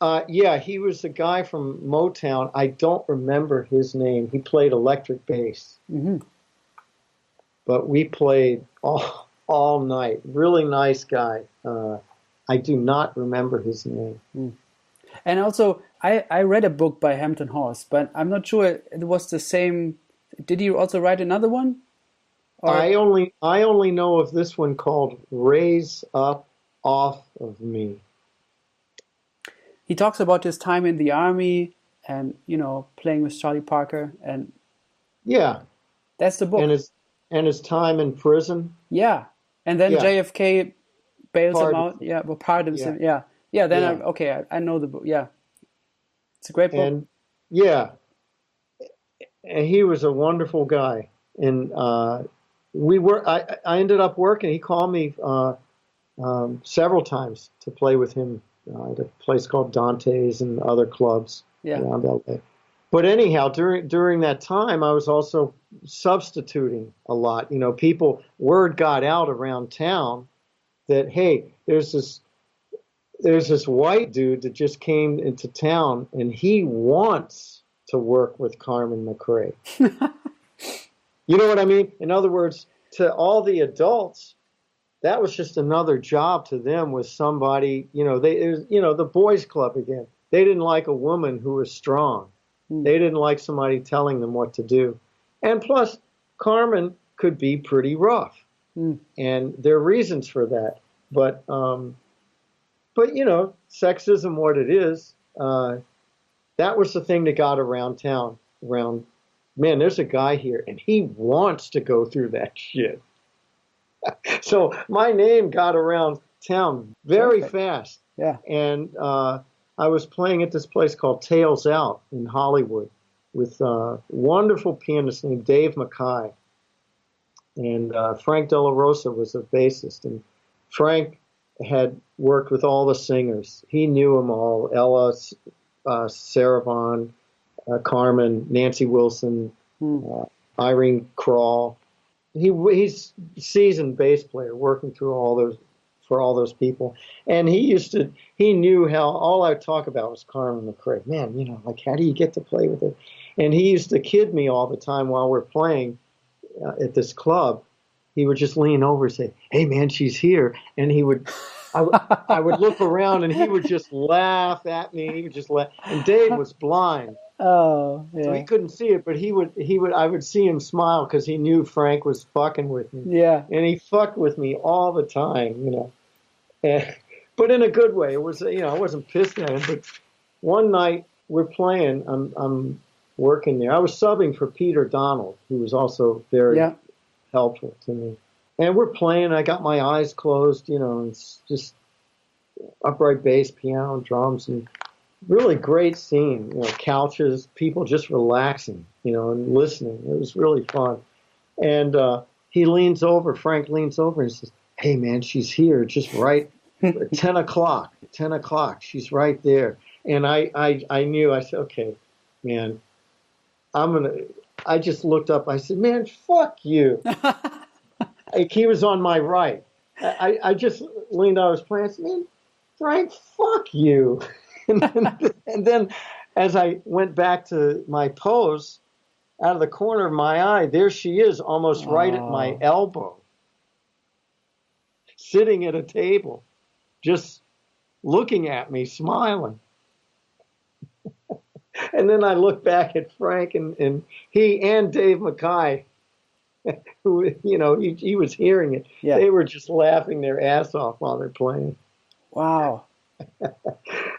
Uh, yeah, he was a guy from Motown. I don't remember his name. He played electric bass,
hmm
but we played all all night. Really nice guy. Uh, I do not remember his name.
And also, I, I read a book by Hampton Hawes, but I'm not sure it was the same. Did you also write another one? Or-
I only I only know of this one called "Raise Up Off of Me."
he talks about his time in the army and you know playing with Charlie Parker, and
Yeah,
That's the book.
And his and his time in prison.
Yeah, and then
Yeah.
JFK bails him out. Yeah, well, pardons
Yeah.
him. Yeah, yeah. Then I, okay, I, I know the book. Yeah, it's a great book.
and yeah, and he was a wonderful guy. And uh, we were. I, I ended up working. He called me uh, um, several times to play with him uh, at a place called Donte's and other clubs
yeah,
around LA. But anyhow, during during that time, I was also substituting a lot. You know, people word got out around town that hey, there's this there's this white dude that just came into town and he wants to work with Carmen McRae. you know what I mean? In other words, to all the adults, that was just another job to them was somebody, you know, they was, you know, the boys club again. They didn't like a woman who was strong.
Hmm.
They didn't like somebody telling them what to do. And plus, Carmen could be pretty rough.
Hmm.
And there are reasons for that. But um, but you know, sexism, what it is, uh, that was the thing that got around town. Around, man, there's a guy here, and he wants to go through that shit. so my name got around town very
Perfect.
fast,
yeah.
and uh, I was playing at this place called Tails Out in Hollywood with a wonderful pianist named Dave Mackay, and uh, Frank Della Rosa was a bassist, and Frank had worked with all the singers. He knew them all: Ella, uh, Sarah Vaughan, uh, Carmen, Nancy Wilson,
Hmm.
uh, Irene Kral. He he's a seasoned bass player, working through all those for all those people. And he used to he knew how all I would talk about was Carmen McRae. Man, you know, like how do you get to play with her? And he used to kid me all the time while we're playing uh, at this club. He would just lean over and say, "Hey, man, she's here," and he would. I, would- I would look around and he would just laugh at me. He would just laugh. And Dave was blind,
Oh,
so he couldn't see it, but he would. He would. I would see him smile because he knew Frank was fucking with me,
yeah.
and he fucked with me all the time, you know. And, but in a good way. It was, you know, I wasn't pissed at him. But one night we're playing. I'm, I'm working there. I was subbing for Peter Donald, who was also very
Yeah.
helpful to me. And we're playing. I got my eyes closed, you know, and it's just upright bass, piano, drums, and really great scene. You know, couches, people just relaxing, you know, and listening. It was really fun. And uh, he leans over. Frank leans over and says, "Hey, man, she's here, just right ten o'clock. Ten o'clock. She's right there." And I, I, I knew. I said, "Okay, man, I'm gonna." I just looked up. I said, "Man, fuck you." like he was on my right. I, I just leaned out. Was playing. Said, "Man, Frank, fuck you." And, then, and then, as I went back to my pose, out of the corner of my eye, there she is, almost right at my
Oh.
elbow, sitting at a table, just looking at me, smiling. and then I look back at Frank, and, and he and Dave Mackay, who, you know, he, he was hearing it.
Yeah.
They were just laughing their ass off while they're playing.
Wow.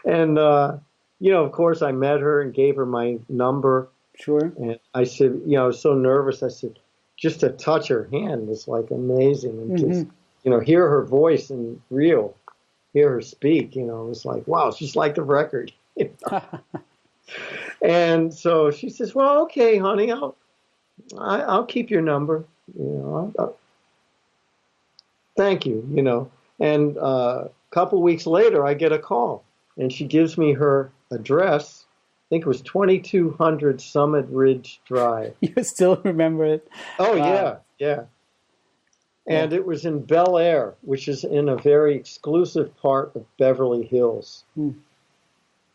And, uh, you know, of course, I met her and gave her my number.
Sure.
And I said, you know, I was so nervous. I said, just to touch her hand was like amazing. And just, you know, hear her voice and real, hear her speak, you know, it was like, wow, just like the record. and so she says, well, okay, honey, I'll, I, I'll keep your number. You know, I'll, I'll, thank you, you know. And uh, a couple weeks later, I get a call and she gives me her address. I think it was 2200 Summit Ridge Drive.
You still remember it?
Oh
Wow.
yeah, yeah. And it was in Bel Air, which is in a very exclusive part of Beverly Hills.
Hmm.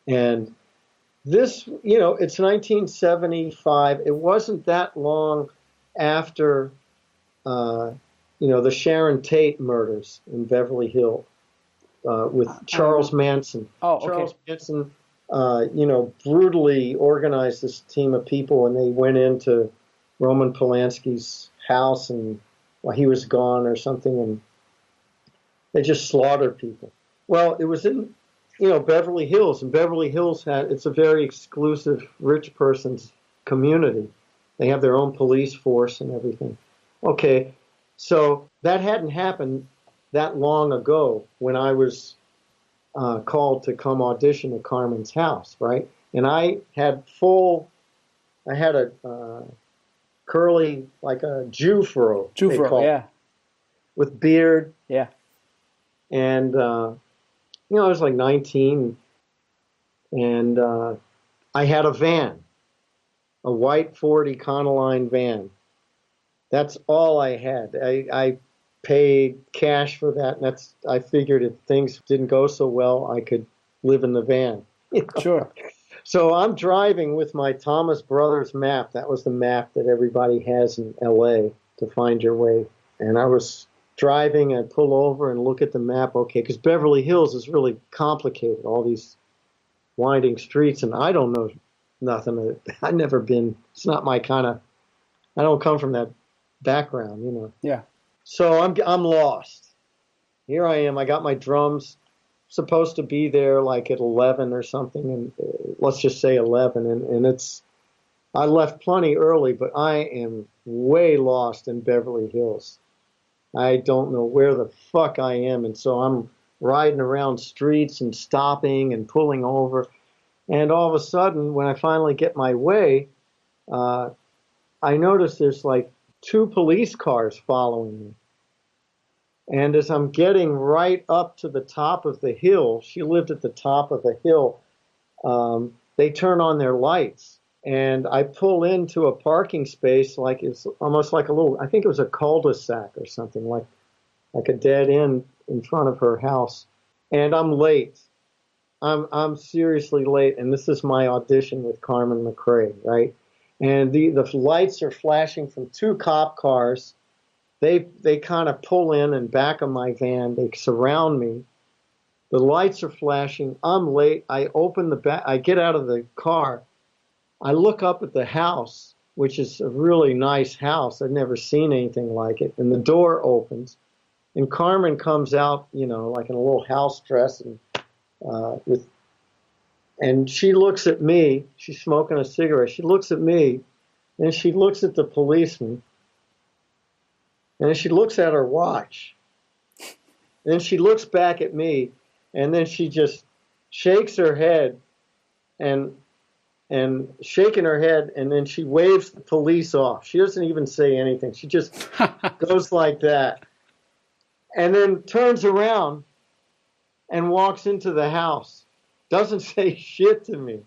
And this, you know, it's 1975. It wasn't that long after, uh, you know, the Sharon Tate murders in Beverly Hills with Charles Manson.
Oh, okay.
Charles Manson, uh, you know, brutally organized this team of people, and they went into Roman Polanski's house, and while he was gone or something, and they just slaughtered people. Well, it was in, you know, Beverly Hills, and Beverly Hills had it's a very exclusive rich person's community, They have their own police force and everything. Okay, so that hadn't happened that long ago when I was uh, called to come audition at Carmen's house, right? And I had full, I had a uh, curly, like a Jufro.
Jufro, yeah.
With beard.
Yeah.
And, uh, you know, I was like 19 and uh, I had a van, a white Ford Econoline van. That's all I had. I, I paid cash for that, and that's I figured if things didn't go so well, I could live in the van.
Sure.
So I'm driving with my Thomas Brothers map. That was the map that everybody has in LA to find your way. And I was driving and pull over and look at the map. Okay, because Beverly Hills is really complicated. All these winding streets, and I don't know nothing. I've never been. It's not my kind of. I don't come from that background, you know.
Yeah.
So I'm I'm lost. Here I am. I got my drums. Supposed to be there like at 11 or something, and uh, let's just say 11, and, and it's. I left plenty early, but I am way lost in Beverly Hills. I don't know where the fuck I am, and so I'm riding around streets and stopping and pulling over. And all of a sudden, when I finally get my way, uh, I notice there's like two police cars following me. And as I'm getting right up to the top of the hill, she lived at the top of the hill, um, they turn on their lights. And I pull into a parking space like it's almost like a little, I think it was a cul-de-sac or something, like, like a dead end in front of her house. And I'm late. I'm, I'm seriously late. And this is my audition with Carmen McRae, right? and the, the lights are flashing from two cop cars. They they kind of pull in and back of my van. They surround me. The lights are flashing. I'm late. I open the back. I get out of the car. I look up at the house, which is a really nice house. I've never seen anything like it. And the door opens, and Carmen comes out, you know, like in a little house dress and uh, with and she looks at me. She's smoking a cigarette. She looks at me, and she looks at the policeman, and she looks at her watch. Then she looks back at me, and then she just shakes her head, and and shaking her head, and then she waves the police off. She doesn't even say anything. She just goes like that, and then turns around and walks into the house doesn't say shit to me,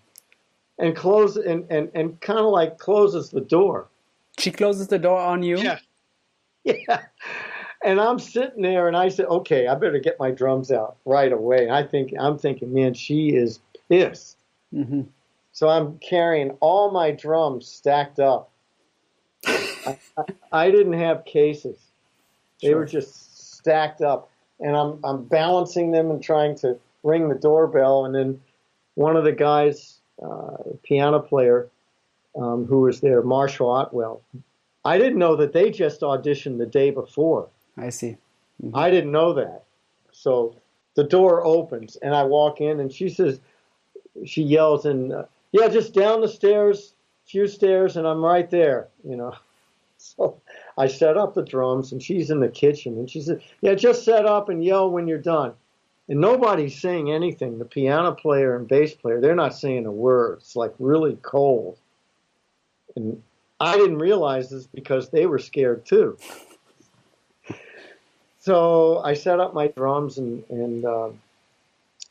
and close and and and kind of like closes the door.
She closes the door on you.
Yeah, yeah. And I'm sitting there, and I said, "Okay, I better get my drums out right away." I think I'm thinking, man, she is pissed. Mm-hmm. So I'm carrying all my drums stacked up. I, I, I, didn't have cases; they sure. were just stacked up, and I'm I'm balancing them and trying to ring the doorbell, and then one of the guys, uh, piano player, um, who was there, Marshall Otwell. I didn't know that they just auditioned the day before.
I see.
Mm-hmm. I didn't know that. So the door opens, and I walk in, and she says, she yells, and uh, yeah, just down the stairs, few stairs, and I'm right there. You know. So I set up the drums, and she's in the kitchen, and she said, "Yeah, just set up and yell when you're done." and nobody's saying anything. The piano player and bass player, they're not saying a word. It's like really cold. And I didn't realize this because they were scared too. So I set up my drums and, and uh,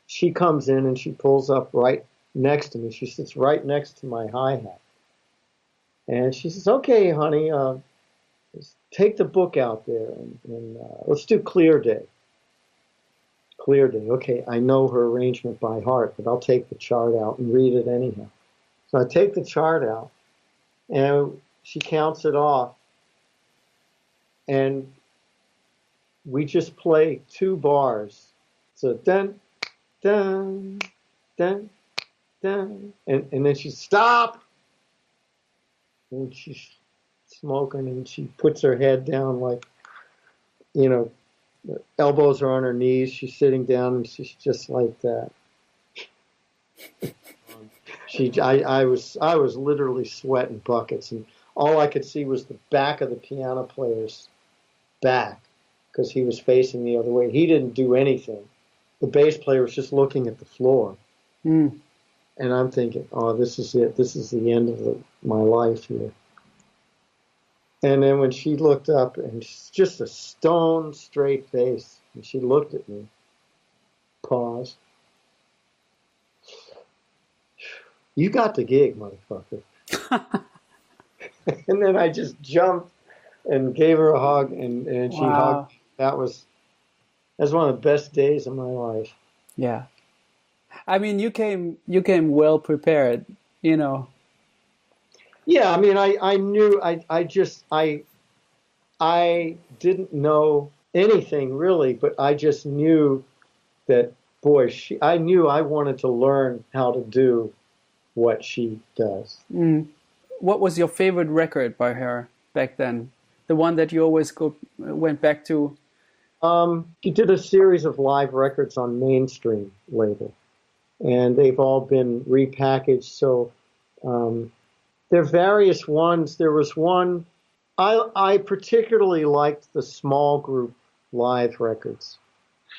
she comes in and she pulls up right next to me. She sits right next to my hi hat. And she says, okay, honey, uh, take the book out there and, and uh, let's do Clear Day clear day. Okay, I know her arrangement by heart, but I'll take the chart out and read it anyhow. So I take the chart out, and she counts it off, and we just play two bars. So dun, dun, dun, dun, and, and then she stop, and she's smoking, and she puts her head down like, you know, elbows are on her knees. She's sitting down and she's just like that. She, I, I was, I was literally sweating buckets, and all I could see was the back of the piano player's back because he was facing the other way. He didn't do anything. The bass player was just looking at the floor.
Mm.
And I'm thinking, oh, this is it. This is the end of the, my life here. And then when she looked up and just a stone straight face, and she looked at me, paused. You got the gig, motherfucker. and then I just jumped and gave her a hug, and, and she wow. hugged. That was that was one of the best days of my life.
Yeah, I mean, you came you came well prepared, you know.
Yeah, I mean, I I knew I I just I I didn't know anything really, but I just knew that boy, she I knew I wanted to learn how to do what she does.
Mm. What was your favorite record by her back then? The one that you always go went back to?
Um, she did a series of live records on Mainstream label, and they've all been repackaged. So um, there are various ones. There was one I I particularly liked the small group live records,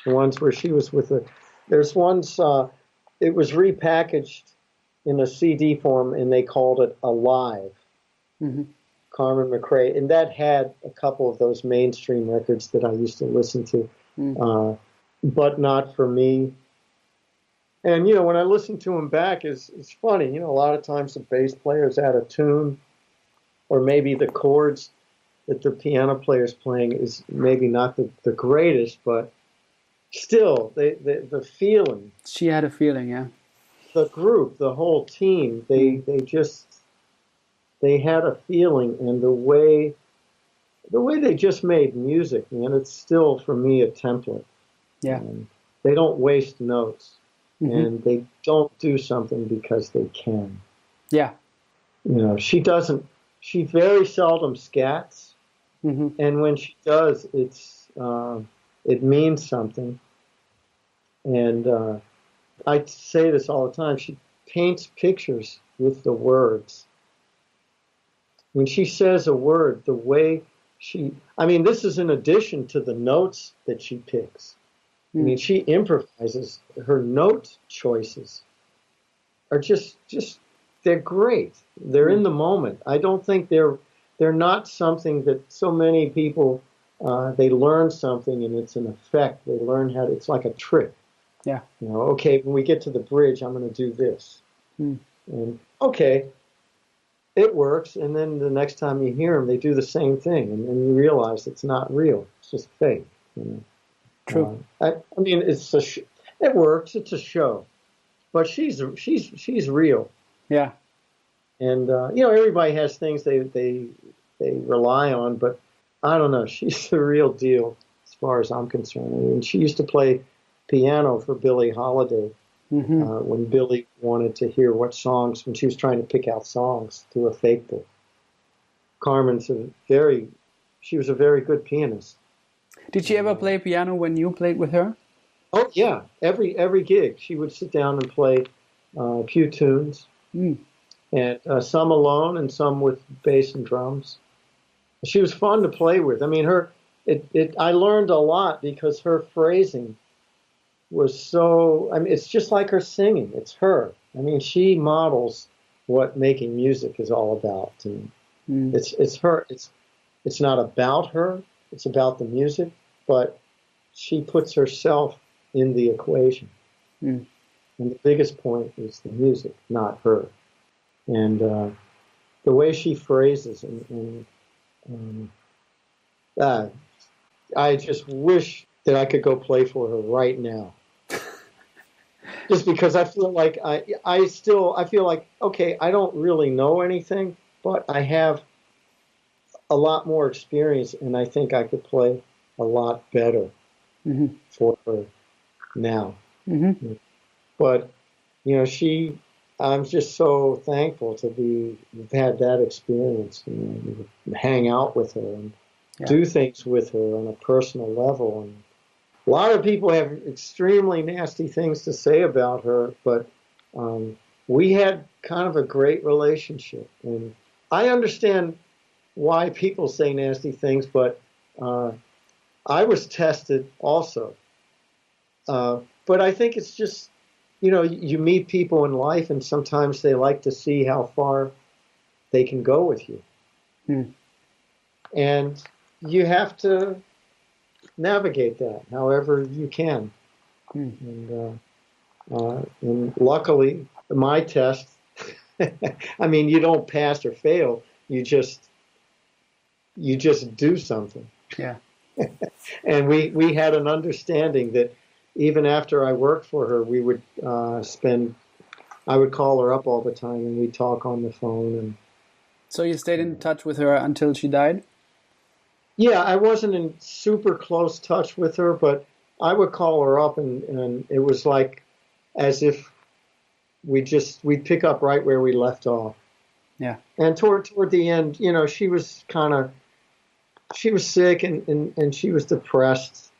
the ones where she was with a. There's ones. Uh, it was repackaged in a CD form, and they called it Alive. Mm-hmm. Carmen McRae, and that had a couple of those mainstream records that I used to listen to, mm-hmm. uh, but not for me. And you know, when I listen to them back, it's it's funny. You know, a lot of times the bass player's out of tune, or maybe the chords that the piano player is playing is maybe not the, the greatest, but still, they, they, the feeling.
She had a feeling, yeah
the group, the whole team, they mm. they just they had a feeling, and the way the way they just made music, man, it's still for me a template.
Yeah, and
they don't waste notes, mm-hmm. and they don't do something because they can.
Yeah,
you know, she doesn't. She very seldom scats, mm-hmm. and when she does, it's uh, it means something, and. Uh, I say this all the time. She paints pictures with the words. When she says a word, the way she, I mean, this is in addition to the notes that she picks. Mm. I mean, she improvises. Her note choices are just, just, they're great. They're mm. in the moment. I don't think they're, they're not something that so many people, uh, they learn something and it's an effect. They learn how to, it's like a trick.
Yeah.
You know, okay, when we get to the bridge, I'm going to do this. Hmm. And okay, it works. And then the next time you hear them, they do the same thing, and then you realize it's not real. It's just fake. You know?
True.
Uh, I, I, mean, it's a sh- it works. It's a show, but she's she's she's real.
Yeah.
And uh, you know, everybody has things they they they rely on, but I don't know. She's the real deal as far as I'm concerned. I mean, she used to play piano for Billie Holiday mm-hmm. uh, when Billie wanted to hear what songs, when she was trying to pick out songs through a fake book. Carmen's a very, she was a very good pianist.
Did she ever play piano when you played with her?
Oh yeah, every every gig she would sit down and play uh, a few tunes, mm. and uh, some alone and some with bass and drums. She was fun to play with. I mean, her it, it I learned a lot because her phrasing was so, I mean, it's just like her singing. It's her. I mean, she models what making music is all about to me. Mm. It's, it's her. It's, it's not about her. It's about the music, but she puts herself in the equation. Mm. And the biggest point is the music, not her. And uh, the way she phrases and, and um, uh, I just wish that I could go play for her right now just because I feel like I I still I feel like okay I don't really know anything, but I have a lot more experience, and I think I could play a lot better mm-hmm. for her now. Mm-hmm. But you know, she I'm just so thankful to be had that experience, you know, hang out with her and yeah. do things with her on a personal level and a lot of people have extremely nasty things to say about her, but um, we had kind of a great relationship. And I understand why people say nasty things, but uh, I was tested also. Uh, but I think it's just, you know, you meet people in life, and sometimes they like to see how far they can go with you. Hmm. And you have to navigate that however you can. Hmm. And, uh, uh, and luckily, my test, I mean, you don't pass or fail. You just you just do something.
Yeah.
and we we had an understanding that even after I worked for her, we would uh, spend. I would call her up all the time, and we'd talk on the phone. And
so you stayed in touch with her until she died.
Yeah, I wasn't in super close touch with her, but I would call her up, and, and it was like as if we just we'd pick up right where we left off.
Yeah.
And toward toward the end, you know, she was kind of she was sick and, and, and she was depressed.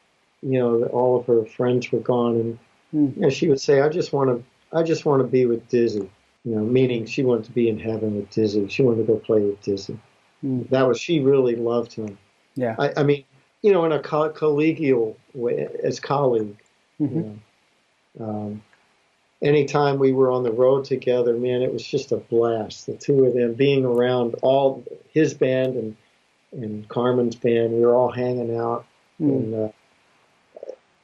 You know, all of her friends were gone, and mm. you know, she would say, "I just want to, I just want to be with Dizzy." You know, meaning she wanted to be in heaven with Dizzy. She wanted to go play with Dizzy. Mm. That was she really loved him.
Yeah.
I, I mean, you know, in a co- collegial way, as colleague. Mm-hmm. You know, um, anytime we were on the road together, man, it was just a blast. The two of them being around all his band and and Carmen's band. We were all hanging out, mm. and uh,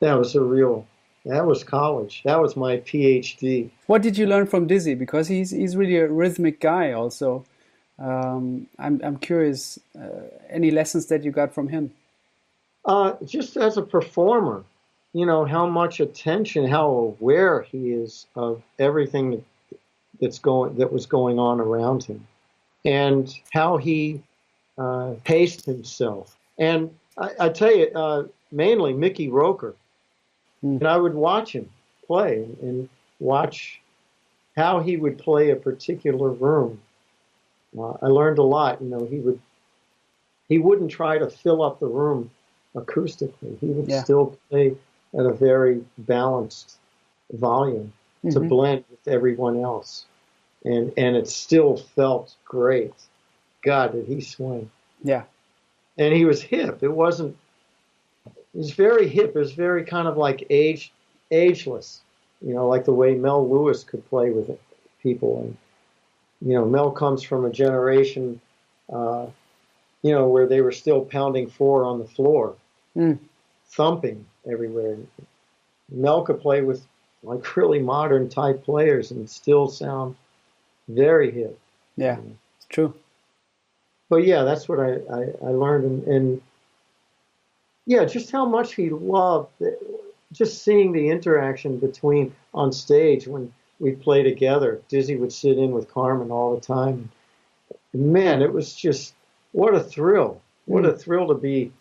that was a real. That was college. That was my PhD.
What did you learn from Dizzy? Because he's he's really a rhythmic guy. Also, um, I'm I'm curious. Uh, any lessons that you got from him?
Uh, just as a performer, you know how much attention, how aware he is of everything that's going that was going on around him, and how he uh, paced himself. And I, I tell you, uh, mainly Mickey Roker. Mm. And I would watch him play and watch how he would play a particular room. Uh, I learned a lot. You know, he would he wouldn't try to fill up the room acoustically. He would yeah. still play at a very balanced volume mm-hmm. to blend with everyone else, and and it still felt great. God, did he swing?
Yeah.
And he was hip. It wasn't. It was very hip. It was very kind of like age, ageless. You know, like the way Mel Lewis could play with people. And you know, Mel comes from a generation, uh, you know, where they were still pounding four on the floor, mm. thumping everywhere. Mel could play with like really modern type players and still sound very hip.
Yeah, it's true
but yeah, that's what I, I, I learned. And, and, yeah, just how much he loved just seeing the interaction between on stage when we play together. Dizzy would sit in with Carmen all the time. Man, it was just what a thrill. What a mm. thrill to be.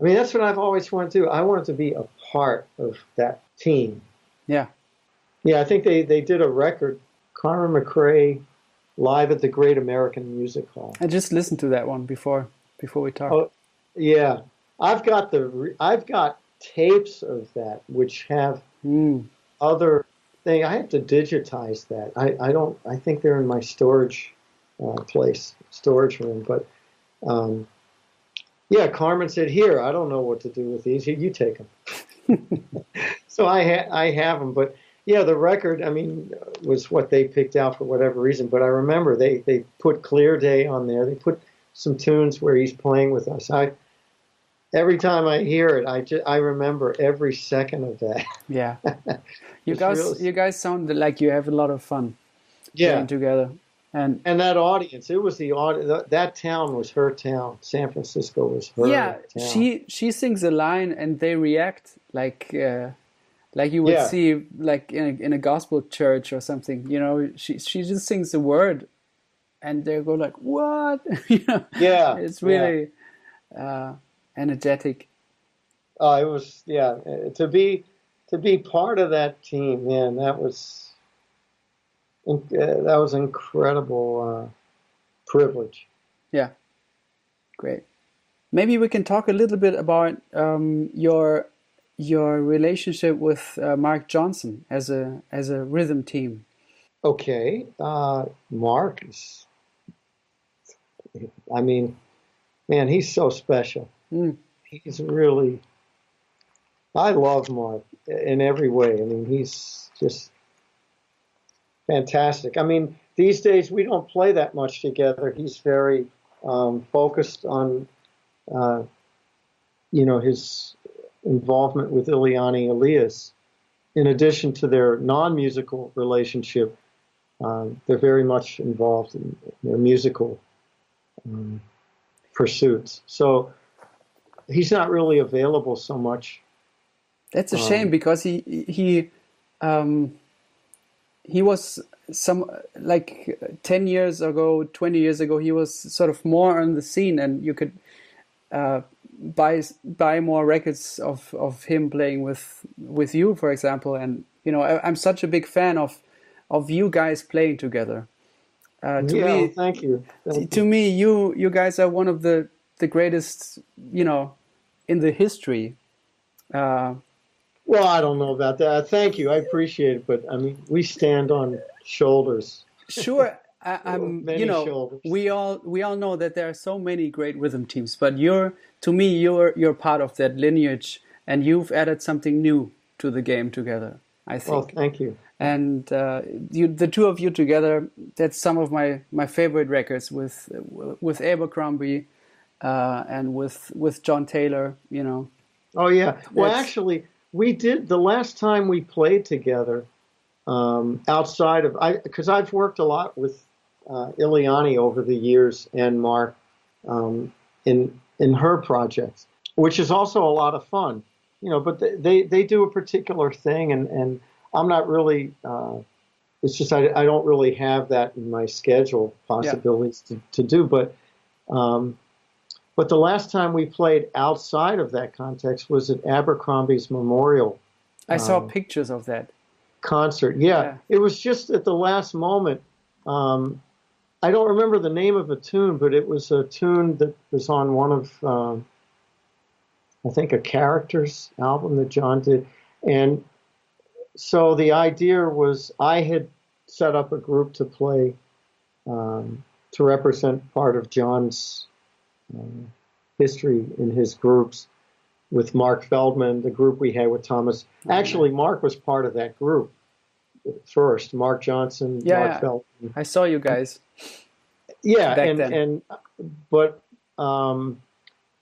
I mean, that's what I've always wanted to do. I wanted to be a part of that team.
Yeah.
Yeah, I think they, they did a record. Carmen McRae live at the Great American Music Hall.
I just listened to that one before before we talked. Oh,
yeah, I've got the I've got tapes of that which have mm. other thing. I have to digitize that. I, I don't. I think they're in my storage uh, place, storage room. But um, yeah, Carmen said, "Here, I don't know what to do with these. Here, you take them." so I ha- I have them, but yeah, the record, I mean, was what they picked out for whatever reason. But I remember they, they put Clear Day on there. They put some tunes where he's playing with us. I every time I hear it, I just I remember every second of that.
Yeah, you guys, real... you guys sound like you have a lot of fun.
Yeah,
together. And,
and that audience, it was the audience. That town was her town. San Francisco was her.
Yeah,
town.
she she sings a line and they react like uh, like you would yeah. see like in a, in a gospel church or something you know she she just sings the word and they go like what you know
yeah
it's really yeah. uh, energetic
oh it was yeah to be to be part of that team man that was uh, that was incredible uh, privilege
yeah great maybe we can talk a little bit about um, your your relationship with uh, Mark Johnson as a as a rhythm team.
Okay, uh, Mark is I mean, man, he's so special.
Mm.
He's really. I love Mark in every way. I mean, he's just fantastic. I mean, these days we don't play that much together. He's very um, focused on, uh, you know, his involvement with Eliane Elias. In addition to their non-musical relationship, um, they're very much involved in their musical um, pursuits. So he's not really available so much.
That's a shame
Um,
because he he um, he was some like ten years ago, twenty years ago. He was sort of more on the scene, and you could uh, buy buy more records of of him playing with with you, for example. And you know, I, I'm such a big fan of of you guys playing together. Uh, to
yeah,
me,
thank you. Thank
to me, you you guys are one of the the greatest, you know, in the history. Uh,
Well, I don't know about that. Thank you. I appreciate it, but I mean, we stand on shoulders.
sure, I, I'm. You know,
shoulders.
we all we all know that there are so many great rhythm teams, but you're to me you're you're part of that lineage, and you've added something new to the game together. I think.
Well, thank you.
and uh, you, the two of you together that's some of my, my favorite records with with Abercrombie uh, and with with John Taylor you know
Oh yeah. Well, actually, we did the last time we played together um, outside of I because I've worked a lot with uh, Eliane over the years and Mark um, in in her projects, which is also a lot of fun. You know, but they they, they do a particular thing, and and I'm not really. Uh, it's just I, I don't really have that in my schedule possibilities to, to do, but. Um, but the last time we played outside of that context was at Abercrombie's Memorial
I saw
Um,
pictures of that
concert. Yeah,
Yeah.
it was just at the last moment. Um, I don't remember the name of a tune, but it was a tune that was on one of, um, I think, a Characters album that John did. And so the idea was I had set up a group to play, um, to represent part of John's um, history in his groups with Mark Feldman, the group we had with Thomas. Actually, Mark was part of that group first. Mark Johnson,
Yeah,
Mark
yeah.
Feldman.
I saw you guys
Yeah, and
then.
and but um,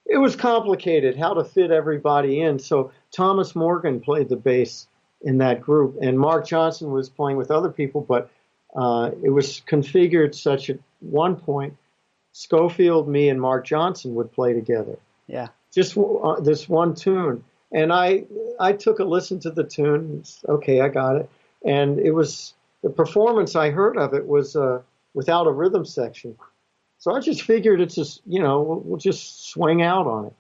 it was complicated how to fit everybody in. So Thomas Morgan played the bass in that group, and Mark Johnson was playing with other people, but uh, it was configured such at one point Scofield, me, and Mark Johnson would play together
yeah
just uh, this one tune. And I I took a listen to the tune. It's, okay, I got it. And it was the performance I heard of it was uh, without a rhythm section. So I just figured it's just you know we'll, we'll just swing out on it.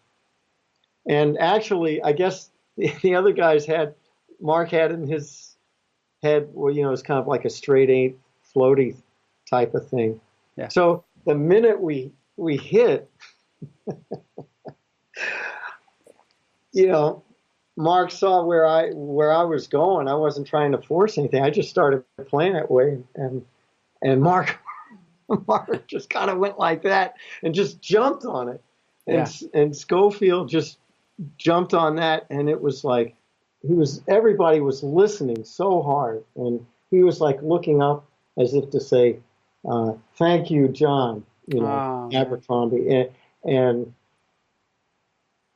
And actually, I guess the, the other guys had Mark had in his head well you know it's kind of like a straight eight floaty type of thing.
Yeah.
So the minute we we hit you know, Mark saw where I where I was going. I wasn't trying to force anything. I just started playing that way, and and Mark Mark just kind of went like that and just jumped on it, and and Scofield just jumped on that, and it was like he was everybody was listening so hard, and he was like looking up as if to say, uh, "Thank you, John." You know,
yeah.
Abercrombie, and, and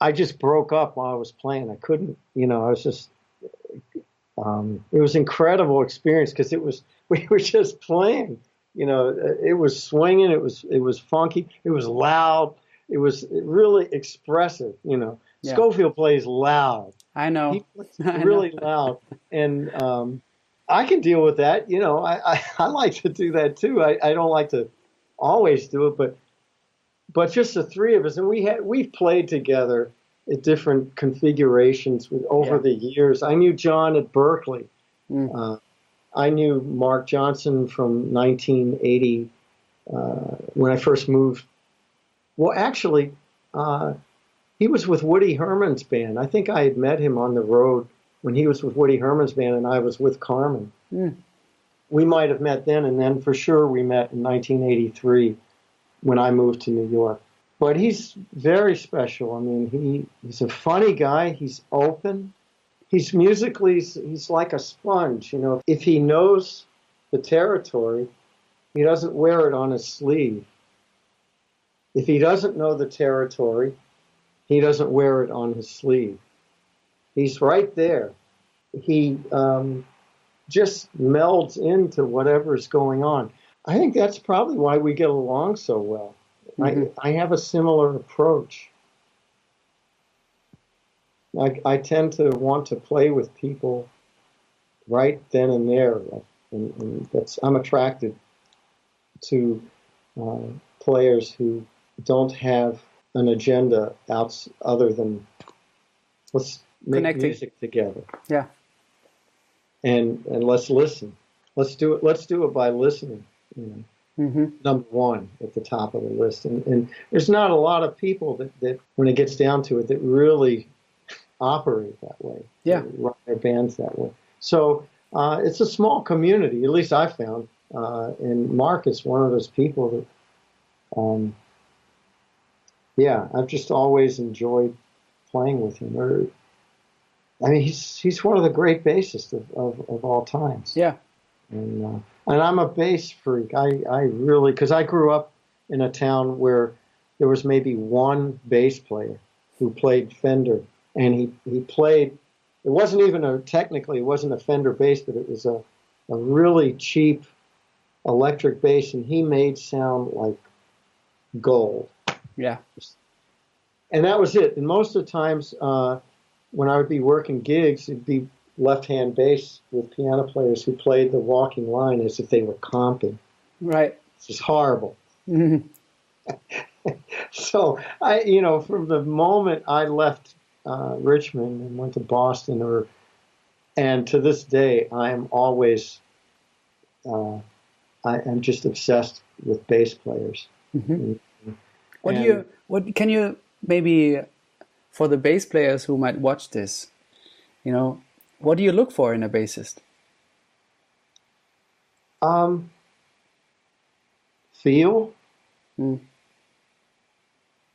I just broke up while I was playing. I couldn't, you know, I was just, um, it was incredible experience because it was, we were just playing, you know, it was swinging. It was, it was funky. It was loud. It was really expressive, you know.
Yeah.
Scofield plays loud.
I know
He plays
I know.
really loud. And, um, I can deal with that. You know, I, I, I like to do that too. I, I don't like to always do it, but but just the three of us, and we had we've played together at different configurations with over
Yeah.
the years. I knew John at Berklee.
Mm.
Uh, I knew Mark Johnson from 1980 uh, when I first moved. Well, actually, uh, he was with Woody Herman's band. I think I had met him on the road when he was with Woody Herman's band, and I was with Carmen.
Mm.
We might have met then, and then for sure we met in 1983 when I moved to New York. But he's very special. I mean, he, he's a funny guy. He's open. He's musically, he's, he's like a sponge. You know, if he knows the territory, he doesn't wear it on his sleeve. If he doesn't know the territory, he doesn't wear it on his sleeve. He's right there. He um, just melds into whatever's going on. I think that's probably why we get along so well. Mm-hmm. I, I have a similar approach. I, I tend to want to play with people right then and there, and, and that's I'm attracted to uh, players who don't have an agenda out other than let's make Connecting. music together.
Yeah.
And and let's listen. Let's do it. Let's do it by listening. You know mm-hmm. number one at the top of the list. And, and there's not a lot of people that, that, when it gets down to it, that really operate that way.
Yeah.
Run their bands that way. So uh, it's a small community, at least I found. Uh, and Mark is one of those people that, um, yeah, I've just always enjoyed playing with him. Or, I mean, he's he's one of the great bassists of, of, of all times.
Yeah.
And uh, and I'm a bass freak. I, I really, because I grew up in a town where there was maybe one bass player who played Fender, and he, he played, it wasn't even a, technically, it wasn't a Fender bass, but it was a, a really cheap electric bass, and he made sound like gold.
Yeah.
And that was it. And most of the times, uh, when I would be working gigs, it'd be left-hand bass with piano players who played the walking line as if they were comping.
Right.
This is horrible. Mm-hmm. so I, you know, from the moment I left uh, Richmond and went to Boston, or and to this day, I am always, uh, I am just obsessed with bass players.
Mm-hmm. And, what do you? What can you maybe for the bass players who might watch this? You know, what do you look for in a bassist?
Um, feel, mm.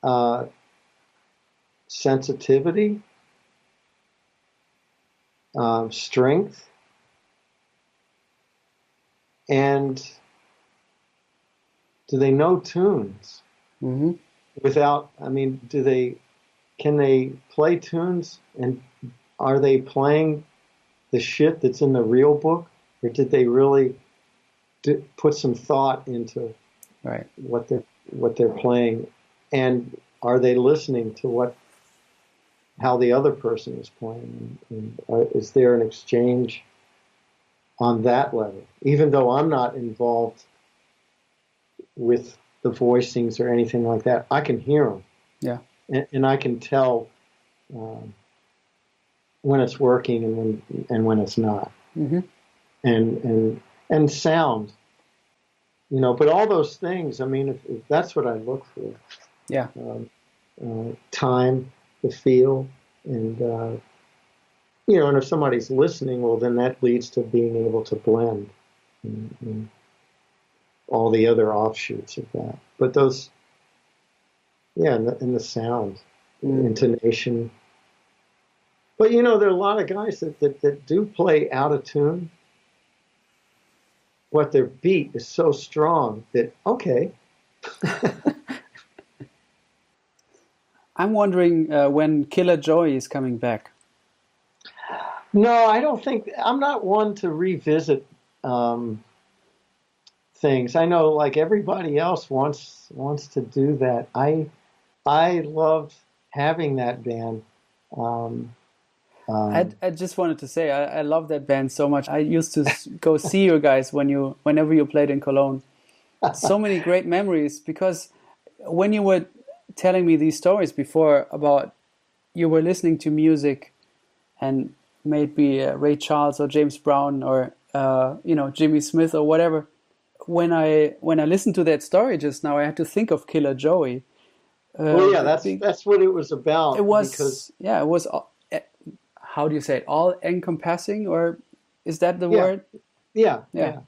uh, sensitivity, um, strength, and do they know tunes?
Mm-hmm.
Without, I mean, do they? Can they play tunes and are they playing the shit that's in the real book, or did they really do, put some thought into
right.
what they're what they're playing, and are they listening to what how the other person is playing, and, and uh, is there an exchange on that level? Even though I'm not involved with the voicings or anything like that, I can hear them.
Yeah,
and, and I can tell. Um, when it's working and when and when it's not,
mm-hmm.
and and and sound, you know. But all those things, I mean, if, if that's what I look for,
yeah,
um, uh, time, the feel, and uh, you know, and if somebody's listening, well, then that leads to being able to blend. And, and all the other offshoots of that, but those, yeah, and the, and the sound, mm. intonation, but you know, there are a lot of guys that, that, that do play out of tune. What their beat is so strong that okay.
I'm wondering uh, when Killer Joey is coming back.
No, I don't think I'm not one to revisit um, things. I know, like everybody else wants wants to do that. I I loved having that band. Um,
um, I, I just wanted to say I, I love that band so much. I used to go see you guys when you whenever you played in Cologne. So many great memories because when you were telling me these stories before about you were listening to music and maybe uh, Ray Charles or James Brown or uh, you know Jimmy Smith or whatever. When I when I listened to that story just now, I had to think of Killer Joey.
Uh, well, yeah, that's that's what it was about.
It was because... yeah, it was all, how do you say it all encompassing or is that the
yeah.
word
yeah, yeah, yeah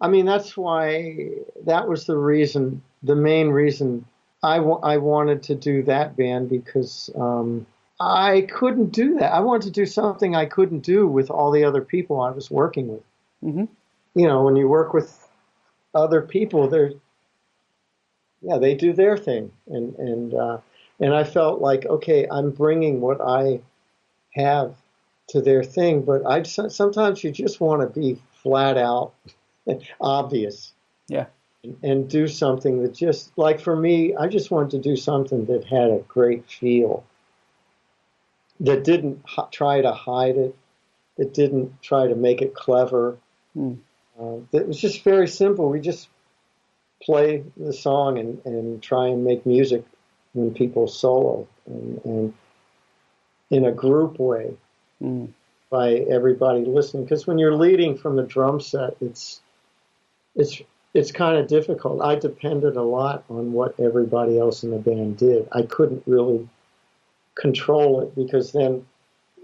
i mean that's why that was the reason the main reason I, w- I wanted to do that band because um, I couldn't do that. I wanted to do something I couldn't do with all the other people I was working with.
Mm-hmm.
You know, when you work with other people, they're yeah, they do their thing, and and uh, and I felt like okay, I'm bringing what I have to their thing, but I sometimes you just want to be flat out obvious.
Yeah.
And, and do something that just like for me, I just wanted to do something that had a great feel. That didn't h- try to hide it. That didn't try to make it clever.
Mm.
Uh, it was just very simple. We just play the song and, and try and make music when people solo and, and in a group way
mm.
by everybody listening. Because when you're leading from the drum set, it's it's it's kind of difficult. I depended a lot on what everybody else in the band did. I couldn't really control it because then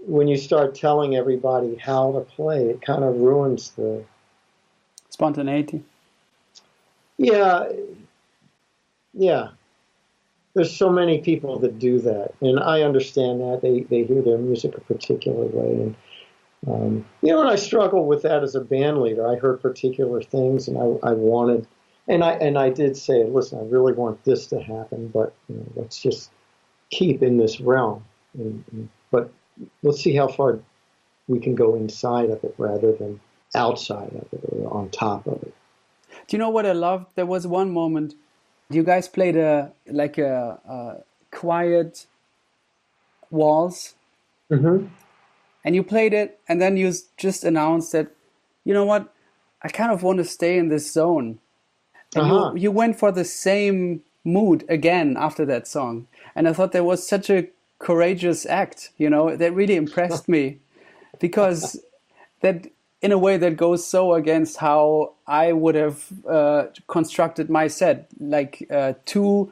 when you start telling everybody how to play, it kind of ruins the
spontaneity.
Yeah, yeah. There's so many people that do that, and I understand that they they hear their music a particular way, and um, you know, and I struggled with that as a band leader. I heard particular things, and I, I wanted, and I and I did say, listen, I really want this to happen, but you know, let's just keep in this realm. And, and, but let's see how far we can go inside of it rather than outside of it or on top of it.
Do you know what I loved? There was one moment. You guys played a like a, a quiet waltz,
mm-hmm.
and you played it, and then you just announced that, you know what, I kind of want to stay in this zone. And
uh-huh.
you, you went for the same mood again after that song, and I thought that was such a courageous act. You know, that really impressed me because that in a way that goes so against how I would have uh, constructed my set, like uh, two,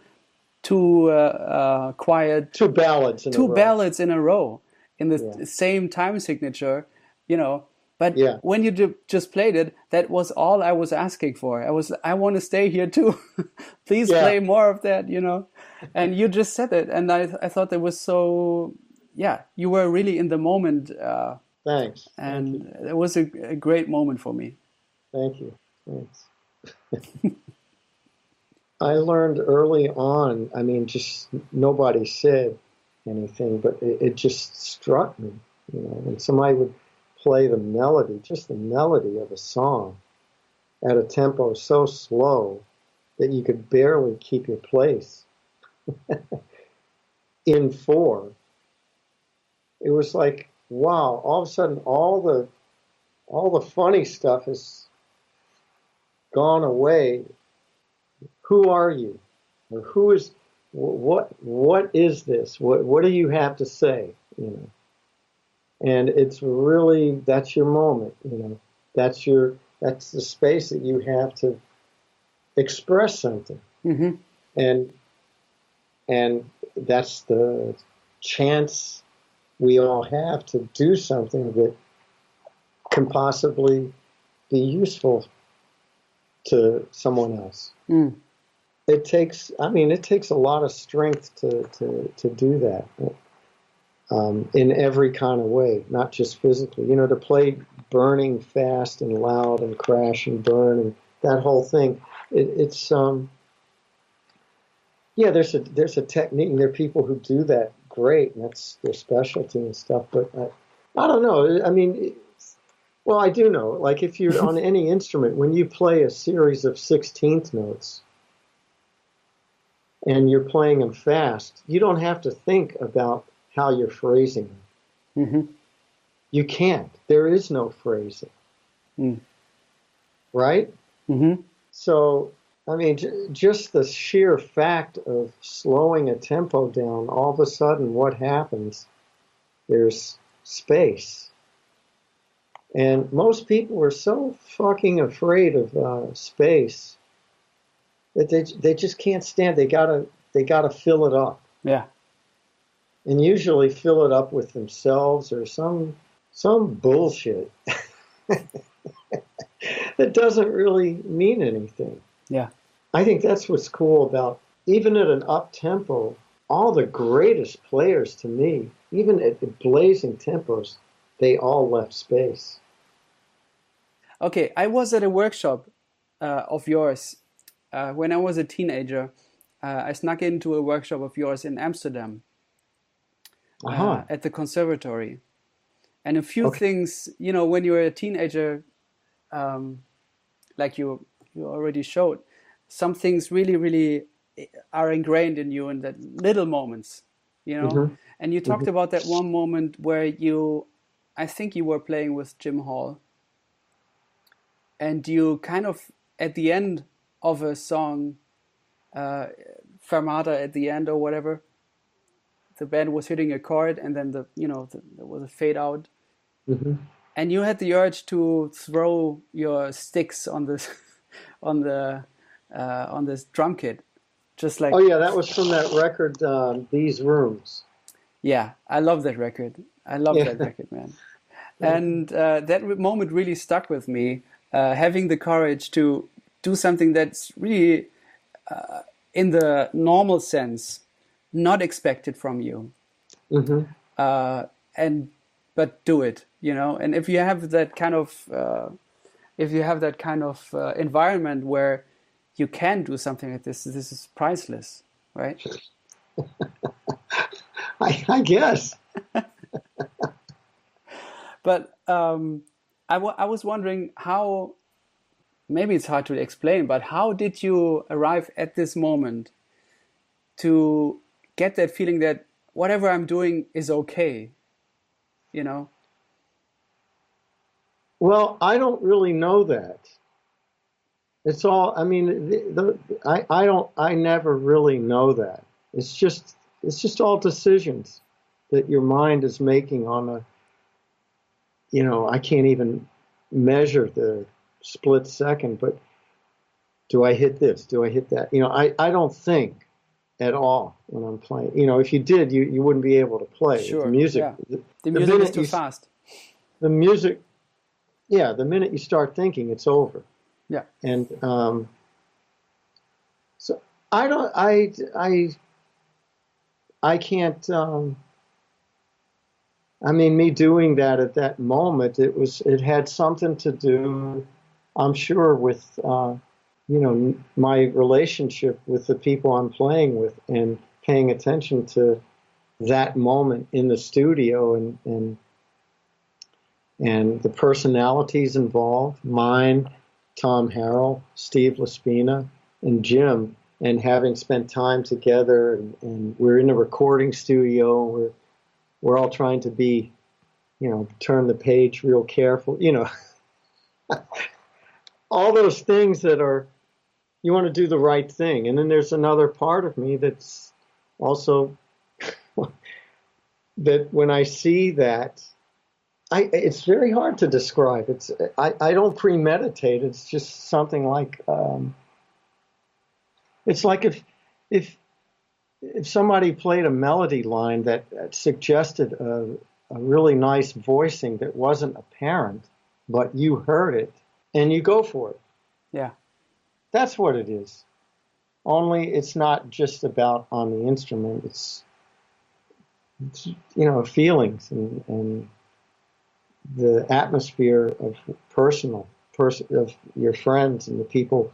two uh, uh quiet,
two ballads,
two ballads in a row in the yeah. same time signature, you know. But
yeah.
when you just played it, that was all I was asking for. I was, I want to stay here too. Please yeah. play more of that, you know. And you just said it, and I, I thought it was so, yeah. You were really in the moment uh,
Thanks.
And
Thank
it was a, a, great moment for me.
Thank you. Thanks. I learned early on, I mean, just nobody said anything, but it, it just struck me, you know, when somebody would play the melody, just the melody of a song at a tempo so slow that you could barely keep your place in four. It was like wow, all of a sudden all the all the funny stuff has gone away. Who are you? Or who is what what is this? What what do you have to say? You know. And it's really that's your moment, you know. That's your that's the space that you have to express something.
Mm-hmm.
And and that's the chance we all have to do something that can possibly be useful to someone else.
Mm.
It takes, I mean, it takes a lot of strength to, to, to do that um, in every kind of way, not just physically. You know, to play burning fast and loud and crash and burn and that whole thing, it, it's, um, yeah, there's a there's a technique. And there are people who do that great, and that's their specialty and stuff. But I, I don't know. I mean, well, I do know. Like if you're on any instrument, when you play a series of sixteenth notes and you're playing them fast, you don't have to think about how you're phrasing them.
Mm-hmm.
You can't. There is no phrasing.
Mm.
Right?
Mm-hmm.
So I mean, just the sheer fact of slowing a tempo down, all of a sudden, what happens? There's space. And most people are so fucking afraid of uh, space that they they just can't stand. They gotta they gotta fill it up.
Yeah.
And usually fill it up with themselves or some some bullshit that doesn't really mean anything.
Yeah.
I think that's what's cool about even at an up tempo, all the greatest players to me, even at blazing tempos, they all left space.
Okay, I was at a workshop uh, of yours uh, when I was a teenager. Uh, I snuck into a workshop of yours in Amsterdam uh-huh. at the conservatory. And a few okay. things, you know, when you're a teenager, um, like you you already showed, some things really, really are ingrained in you in that little moments, you know. Mm-hmm. And you talked mm-hmm. about that one moment where you, I think you were playing with Jim Hall, and you kind of at the end of a song, uh, Fermata at the end or whatever, the band was hitting a chord, and then the you know the, there was a fade out. Mm-hmm. And you had the urge to throw your sticks on this, on the, uh, on this drum kit, just like
oh yeah that was from that record um, these rooms.
Yeah i love that record. I love yeah. that record man. And uh, that moment really stuck with me uh, having the courage to do something that's really uh, in the normal sense not expected from you. Mm-hmm. Uh, and but do it you know? And if you have that kind of uh, if you have that kind of uh, environment where you can do something like this. This is priceless, right?
I, I, guess.
but um, I, was wondering how, maybe it's hard to explain, but how did you arrive at this moment to get that feeling that whatever I'm doing is okay? You know?
Well, I don't really know that. It's all. I mean, the, the, I I don't. I never really know that. It's just it's just all decisions that your mind is making on a. You know, I can't even measure the split second, but do I hit this? Do I hit that? You know, I, I don't think at all when I'm playing. You know, if you did, you, you wouldn't be able to play.
Sure.
The music,
yeah. the, the, music is too you, fast.
The music, yeah. The minute you start thinking, it's over.
Yeah.
And um, so I don't, I, I, I can't. Um, I mean, me doing that at that moment, it was, it had something to do, I'm sure, with, uh, you know, my relationship with the people I'm playing with and paying attention to that moment in the studio and, and, and the personalities involved, mine, Tom Harrell, Steve LaSpina, and Jim, and having spent time together, and, and we're in a recording studio, we're we're all trying to be, you know, turn the page real careful, you know, all those things that are, you want to do the right thing, and then there's another part of me that's also that when I see that I, it's very hard to describe. It's I, I don't premeditate. It's just something like um, it's like if if if somebody played a melody line that suggested a, a really nice voicing that wasn't apparent, but you heard it and you go for it.
Yeah,
that's what it is. Only it's not just about on the instrument. It's, it's you know feelings and and the atmosphere of personal person of your friends and the people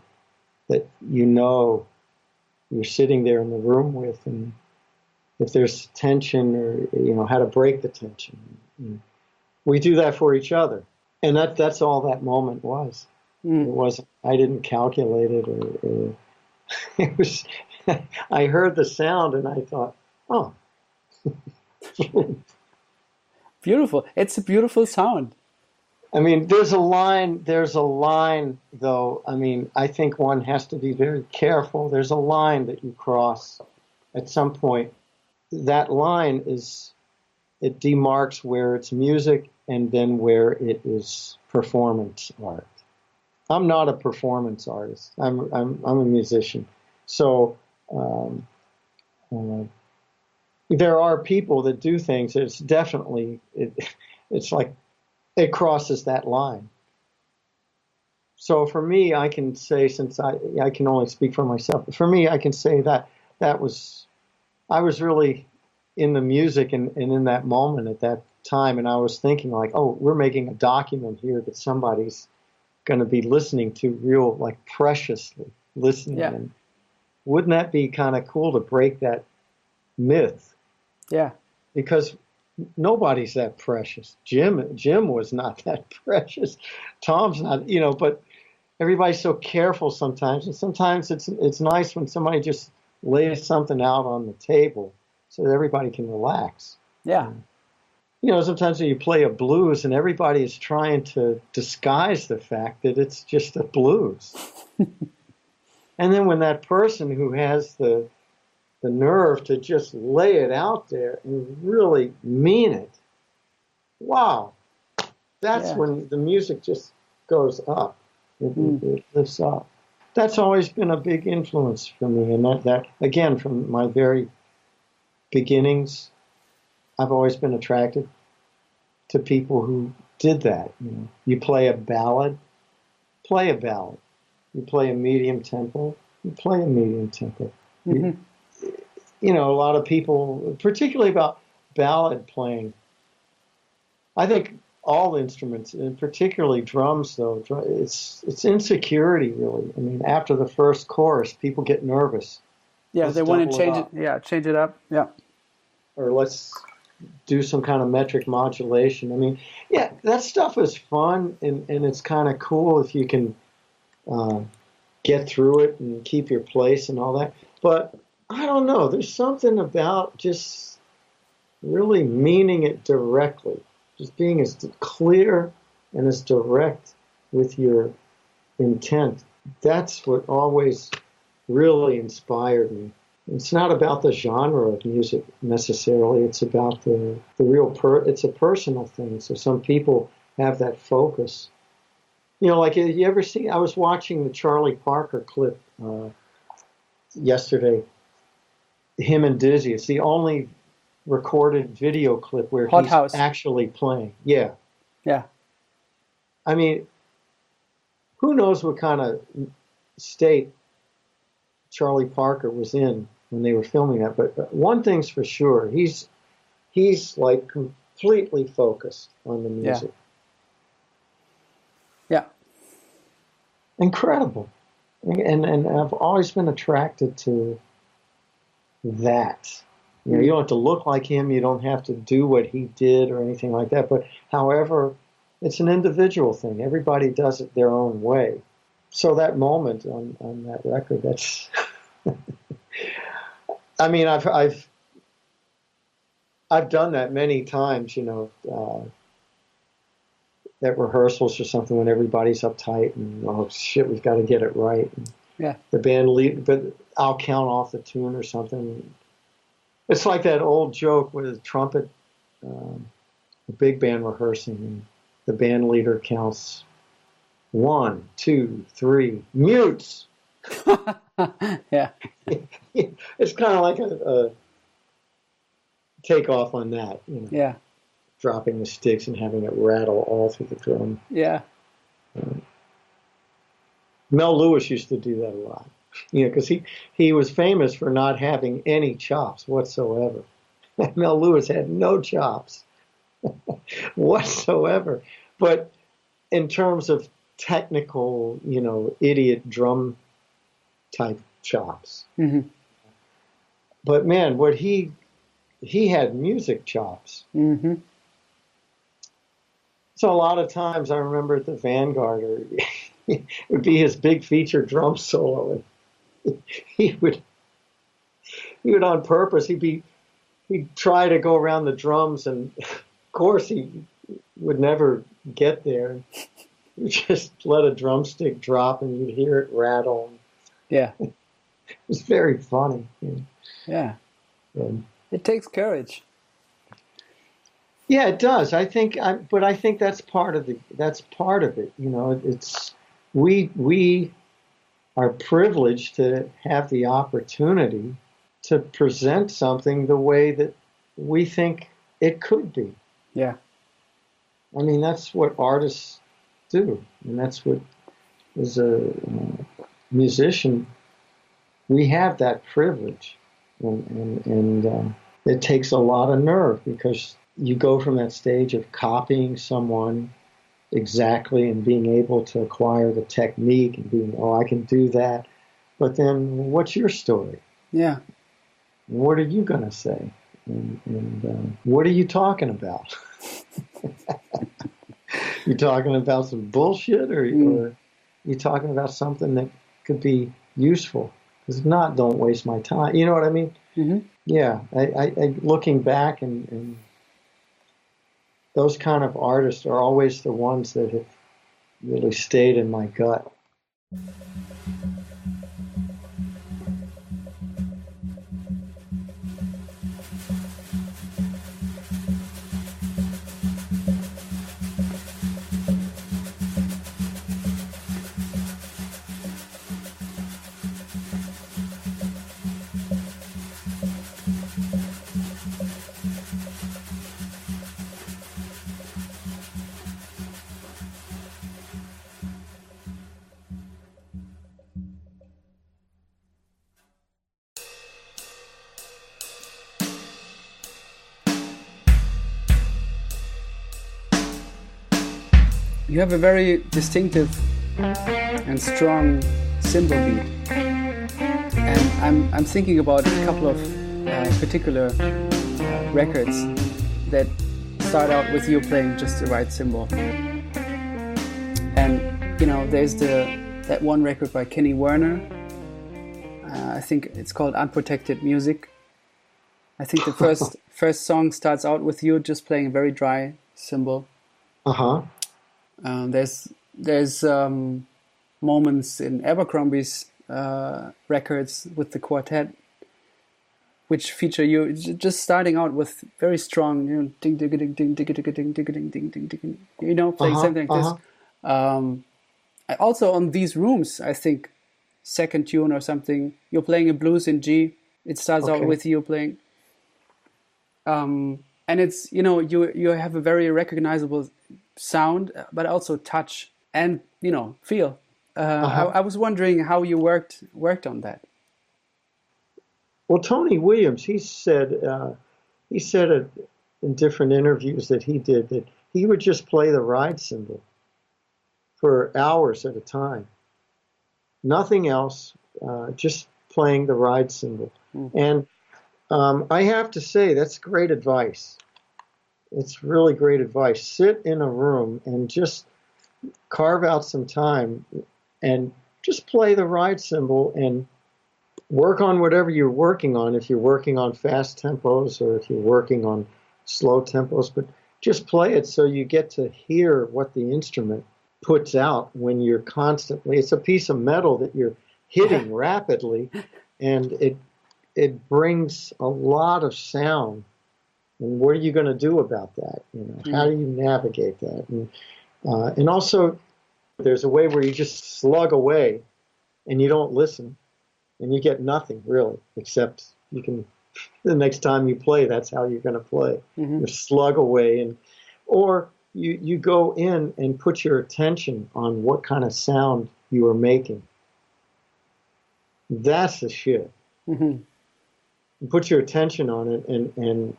that you know you're sitting there in the room with and if there's tension or you know how to break the tension. We do that for each other. And that that's all that moment was. Mm. it wasn't i didn't calculate it or, or it was i heard the sound and i thought oh
Beautiful. It's a beautiful sound.
I mean, there's a line, there's a line, though. I mean, I think one has to be very careful. There's a line that you cross at some point. That line is, it demarks where it's music and then where it is performance art. I'm not a performance artist, I'm, I'm, I'm a musician. So, um, uh, there are people that do things. It's definitely it, it's like it crosses that line. so for me, I can say since I I can only speak for myself. For me, I can say that that was I was really in the music and, and in that moment at that time, and I was thinking like, oh, we're making a document here that somebody's going to be listening to real like preciously listening.
Yeah.
And wouldn't that be kind of cool to break that myth?
Yeah.
Because nobody's that precious. Jim Jim was not that precious. Tom's not, you know, but everybody's so careful sometimes, and sometimes it's it's nice when somebody just lays something out on the table so that everybody can relax.
Yeah.
You know, sometimes when you play a blues and everybody is trying to disguise the fact that it's just a blues. and then when that person who has the the nerve to just lay it out there and really mean it, wow, that's
Yeah.
when the music just goes up. It,
Mm.
it lifts up. That's always been a big influence for me, and that, that again from my very beginnings, I've always been attracted to people who did that. You know, you play a ballad, play a ballad. You play a medium tempo, you play a medium tempo.
Mhm.
You know, a lot of people, particularly about ballad playing. I think all instruments, and particularly drums, though, it's it's insecurity really. I mean, after the first chorus, people get nervous,
Yeah,
Let's
they want to
double it
change it. Yeah, change it up. Yeah.
or let's do some kind of metric modulation. I mean, yeah, that stuff is fun and, and it's kind of cool if you can uh, get through it and keep your place and all that. But I don't know. There's something about just really meaning it directly, just being as clear and as direct with your intent. That's what always really inspired me. It's not about the genre of music necessarily. It's about the, the real per. It's a personal thing. So some people have that focus. You know, like you ever see? I was watching the Charlie Parker clip uh, yesterday. Him and Dizzy. It's the only recorded video clip where
Hot
he's
House.
actually playing. Yeah.
Yeah.
I mean, who knows what kind of state Charlie Parker was in when they were filming that? But uh, one thing's for sure, he's he's like completely focused on the
Yeah.
music.
Yeah.
Incredible, and and I've always been attracted to that. You know, you don't have to look like him. You don't have to do what he did or anything like that. But however, it's an individual thing. Everybody does it their own way. So that moment on, on that record, that's. I mean, I've I've I've done that many times. You know, uh, at rehearsals or something when everybody's uptight and oh shit, we've got to get it right. And
Yeah.
The band lead, but I'll count off the tune or something. It's like that old joke with a trumpet, um, a big band rehearsing, and the band leader counts one, two, three, mutes.
yeah.
it's kind of like a, a takeoff on that, you know,
Yeah.
dropping the sticks and having it rattle all through the drum.
Yeah.
Mel Lewis used to do that a lot, you know, because he, he was famous for not having any chops whatsoever. Mel Lewis had no chops whatsoever. But in terms of technical, you know, idiot drum type chops.
hmm
But man, what he he had music chops.
hmm
So a lot of times I remember at the Vanguard, or it would be his big feature drum solo, and he would he would on purpose he'd be he'd try to go around the drums, and of course he would never get there. You just let a drumstick drop, and you'd hear it rattle.
Yeah.
It was very funny.
Yeah. It takes courage.
Yeah, it does. I think, I, but I think that's part of the that's part of it. You know, it's we we are privileged to have the opportunity to present something the way that we think it could be.
Yeah.
I mean, that's what artists do, and that's what as a uh, musician, we have that privilege, and and, and uh, it takes a lot of nerve because you go from that stage of copying someone exactly and being able to acquire the technique and being oh I can do that, but then what's your story?
Yeah.
What are you gonna say? And, and uh, what are you talking about? you talking about some bullshit, or, mm. or you talking about something that could be useful? Because if not, don't waste my time. You know what I mean?
Mm-hmm.
Yeah. I, I, I, looking back, and, and those kind of artists are always the ones that have really stayed in my gut.
You have a very distinctive and strong cymbal beat. And I'm, I'm thinking about a couple of uh, particular uh, records that start out with you playing just the right cymbal. And, you know, there's the that one record by Kenny Werner. Uh, I think it's called Unprotected Music. I think the first first song starts out with you just playing a very dry cymbal.
Uh huh.
Um, there's there's um, moments in Abercrombie's uh, records with the quartet, which feature you just starting out with very strong, you know, ding ding ding ding ding ding ding ding ding ding ding ding, you know, playing uh-huh, something like uh-huh. this. Um, also on these rooms, I think second tune or something, you're playing a blues in G. It starts okay. out with you playing. Um, and it's you know you you have a very recognizable sound, but also touch and you know feel. Uh, uh-huh. I, I, was wondering how you worked worked on that.
Well, Tony Williams, he said uh, he said it in different interviews that he did that he would just play the ride cymbal for hours at a time, nothing else, uh, just playing the ride cymbal. Mm-hmm. And um, I have to say that's great advice it's really great advice. Sit in a room and just carve out some time and just play the ride cymbal and work on whatever you're working on. If you're working on fast tempos or if you're working on slow tempos, but just play it so you get to hear what the instrument puts out when you're constantly. It's a piece of metal that you're hitting rapidly, and it it brings a lot of sound and what are you going to do about that? You know, mm-hmm. how do you navigate that? And uh, and also, there's a way where you just slug away, and you don't listen, and you get nothing really, except you can. The next time you play, that's how you're going to play. Mm-hmm. You slug away, and or you you go in and put your attention on what kind of sound you are making. That's the shit.
Mm-hmm.
Put your attention on it, and and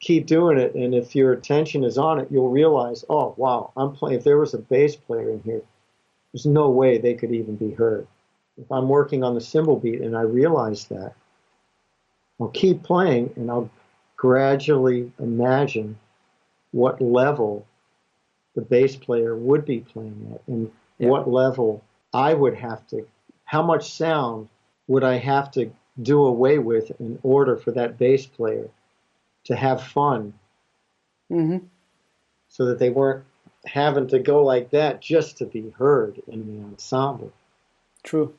keep doing it, and if your attention is on it, you'll realize, oh wow, I'm playing. If there was a bass player in here, there's no way they could even be heard. If I'm working on the cymbal beat and I realize that, I'll keep playing and I'll gradually imagine what level the bass player would be playing at and yeah. what level I would have to, how much sound would I have to do away with in order for that bass player to have fun.
Mm-hmm.
So that they weren't having to go like that just to be heard in the ensemble.
True.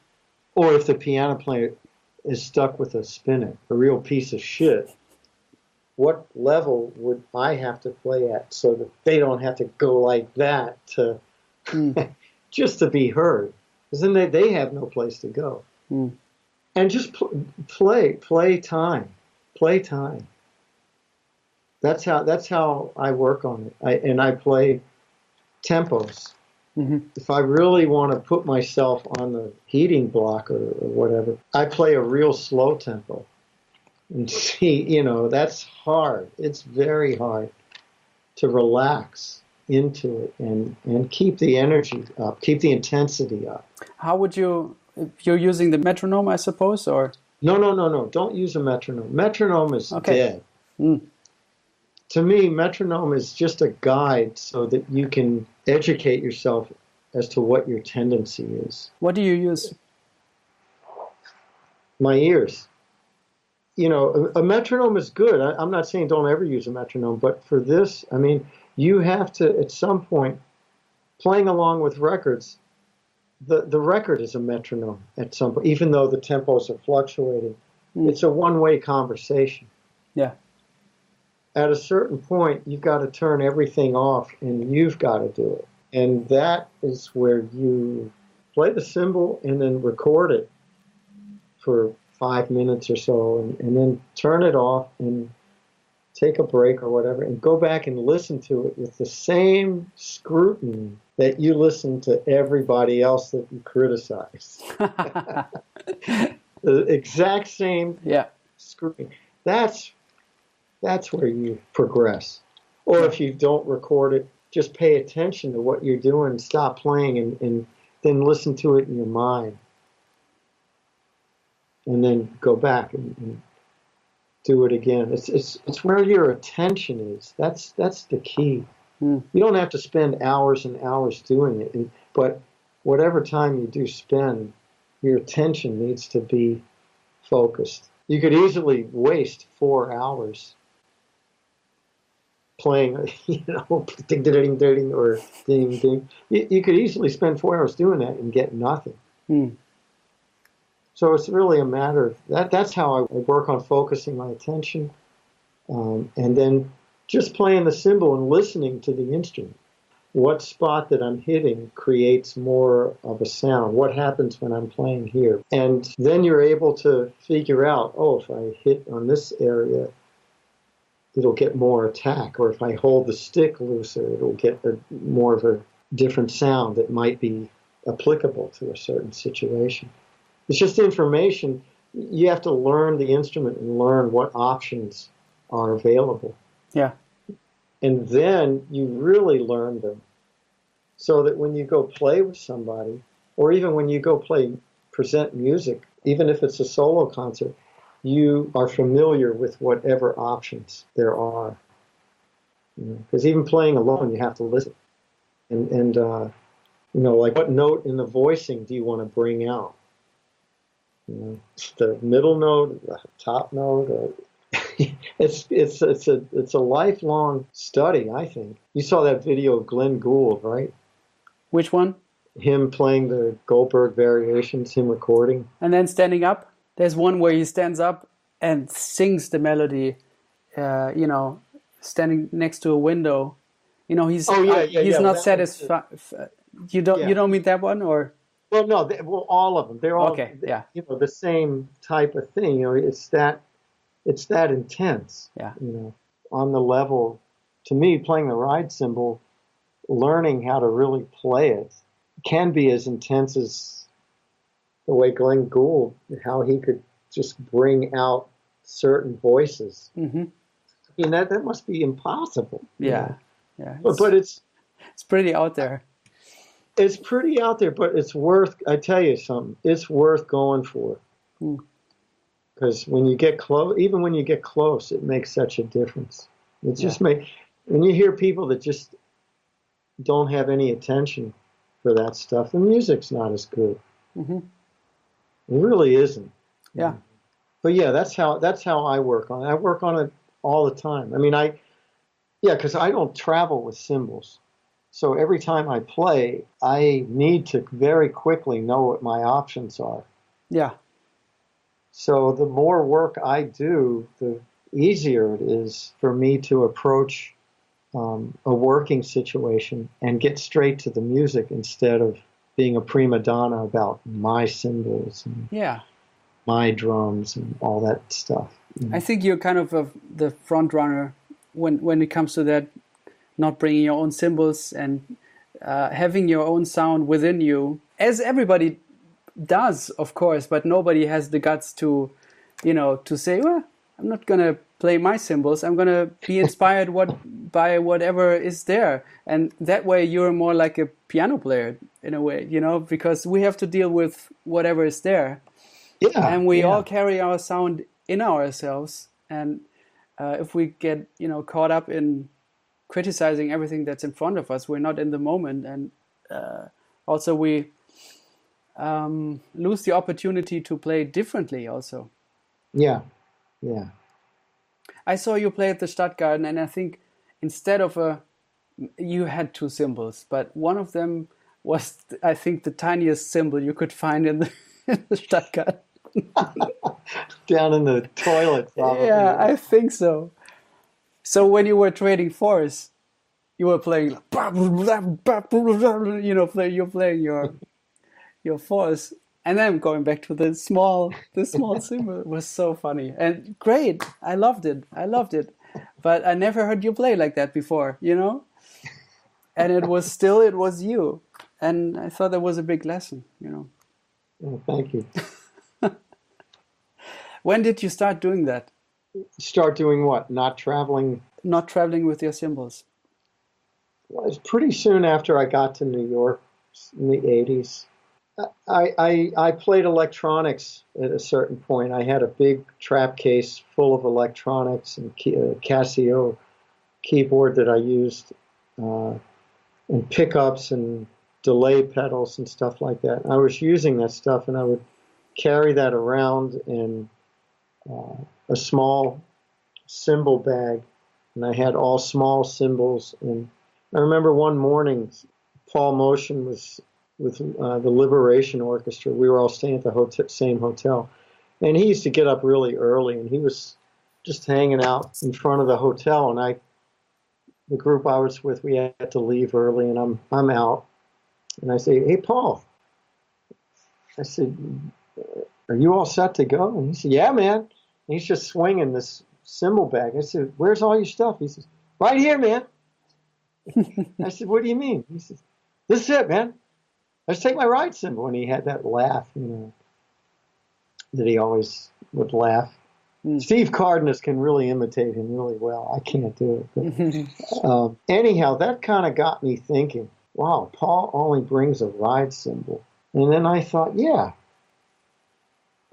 Or if the piano player is stuck with a spinet, a real piece of shit, what level would I have to play at so that they don't have to go like that to mm. just to be heard? Because then they, they have no place to go.
Mm.
And just pl- play, play time, play time. That's how that's how I work on it. I, and I play tempos. If I really want to put myself on the heating block or, or whatever, I play a real slow tempo. And see, you know, that's hard. It's very hard to relax into it and, and keep the energy up, keep the intensity up.
How would you, if you're using the metronome, I suppose, or?
No, no, no, no. Don't use a metronome. Metronome is
Okay.
dead.
Mm.
To me, metronome is just a guide so that you can educate yourself as to what your tendency is.
What do you use?
My ears. You know, a, a metronome is good. I, I'm not saying don't ever use a metronome, but for this, I mean, you have to, at some point, playing along with records, the, the record is a metronome at some point, even though the tempos are fluctuating.
Mm.
It's a one way conversation.
Yeah.
At a certain point, you've got to turn everything off and you've got to do it. And that is where you play the cymbal and then record it for five minutes or so and, and then turn it off and take a break or whatever and go back and listen to it with the same scrutiny that you listen to everybody else that you criticize. the exact same
yeah.
scrutiny. That's that's where you progress. Or if you don't record it, just pay attention to what you're doing, stop playing, and, and then listen to it in your mind. And then go back and, and do it again. It's, it's, it's where your attention is. That's, that's the key.
Hmm.
You don't have to spend hours and hours doing it, and, but whatever time you do spend, your attention needs to be focused. You could easily waste four hours playing, you know, ding ding ding ding or ding ding. You, you could easily spend four hours doing that and get nothing.
Hmm.
So it's really a matter of that. That's how I work on focusing my attention, um, and then just playing the cymbal and listening to the instrument. What spot that I'm hitting creates more of a sound? What happens when I'm playing here? And then you're able to figure out, oh, if I hit on this area, it'll get more attack. Or if I hold the stick looser, it'll get a, more of a different sound that might be applicable to a certain situation. It's just information. You have to learn the instrument and learn what options are available.
Yeah.
And then you really learn them so that when you go play with somebody, or even when you go play, present music, even if it's a solo concert, you are familiar with whatever options there are. Because even playing alone, you have to listen. And, and uh, you know, like what note in the voicing do you want to bring out? You know, the middle note, the top note, it's it's it's a it's a lifelong study. I think you saw that video of Glenn Gould, right?
Which one?
Him playing the Goldberg variations, him recording.
And then standing up. There's one where he stands up and sings the melody. Uh, you know, standing next to a window. You know, he's
Oh, yeah, yeah,
he's
yeah,
not satisfied. You don't you don't mean that one or
Well, no, they, well, all of them. They're all
Okay, yeah.
You know, the same type of thing. You know, it's that it's that intense.
Yeah.
You know, on the level. To me, playing the ride cymbal, learning how to really play it, can be as intense as the way Glenn Gould, how he could just bring out certain voices.
hmm
I mean, that that must be impossible.
yeah
know.
yeah
But,
it's,
but it's
it's pretty out there.
it's pretty out there, but it's worth. I tell you something, it's worth going for.
Hmm.
Because when you get close, even when you get close, it makes such a difference. It just make when you hear people that just don't have any attention for that stuff, the music's not as good.
hmm
It really isn't.
Yeah.
But yeah, that's how that's how I work on it. I work on it all the time. I mean, I yeah, because I don't travel with cymbals. So every time I play, I need to very quickly know what my options are.
Yeah.
So the more work I do, the easier it is for me to approach um, a working situation and get straight to the music instead of being a prima donna about my cymbals and
Yeah.
my drums and all that stuff.
I think you're kind of a, the front runner when when it comes to that, not bringing your own cymbals and uh, having your own sound within you, as everybody does, of course, but nobody has the guts to, you know, to say, well, I'm not gonna play my cymbals. I'm gonna be inspired what by whatever is there, and that way you're more like a piano player in a way, you know, because we have to deal with whatever is there.
Yeah,
and we
yeah.
all carry our sound in ourselves, and uh, if we get you know caught up in criticizing everything that's in front of us, we're not in the moment, and uh, also we um, lose the opportunity to play differently. Also,
yeah, yeah.
I saw you play at the Stadtgarten, and I think instead of a, you had two cymbals, but one of them was, I think, the tiniest cymbal you could find in the, in the Stadtgarten.
Down in the toilet, probably.
Yeah, I think so. So when you were trading fours, you were playing, you know, play, you're playing your your fours, and then going back to the small, the small cymbal was so funny and great. I loved it. I loved it, but I never heard you play like that before. You know, and it was still it was you, and I thought that was a big lesson. You know.
Oh, thank you.
when did you start doing that?
Start doing what? Not traveling?
Not traveling with your cymbals
Well, it was pretty soon after I got to New York in the 80s. I, I, I played electronics at a certain point. I had a big trap case full of electronics and uh, Casio keyboard that I used, uh, and pickups and delay pedals and stuff like that. I was using that stuff, and I would carry that around in uh, a small cymbal bag, and I had all small cymbals. And I remember one morning, Paul Motion was with uh, the Liberation Orchestra. We were all staying at the hotel, same hotel, and he used to get up really early, and he was just hanging out in front of the hotel. And I, the group I was with, we had to leave early, and I'm I'm out, and I say, "Hey, Paul," I said, "Are you all set to go?" And he said, "Yeah, man." And he's just swinging this cymbal bag. I said, "Where's all your stuff?" He says, "Right here, man." I said, "What do you mean?" He says, "This is it, man." Let's take my ride cymbal. And he had that laugh, you know, that he always would laugh. Mm. Steve Cardenas can really imitate him really well. I can't do it. But, um, anyhow, that kind of got me thinking, wow, Paul only brings a ride cymbal. And then I thought, yeah.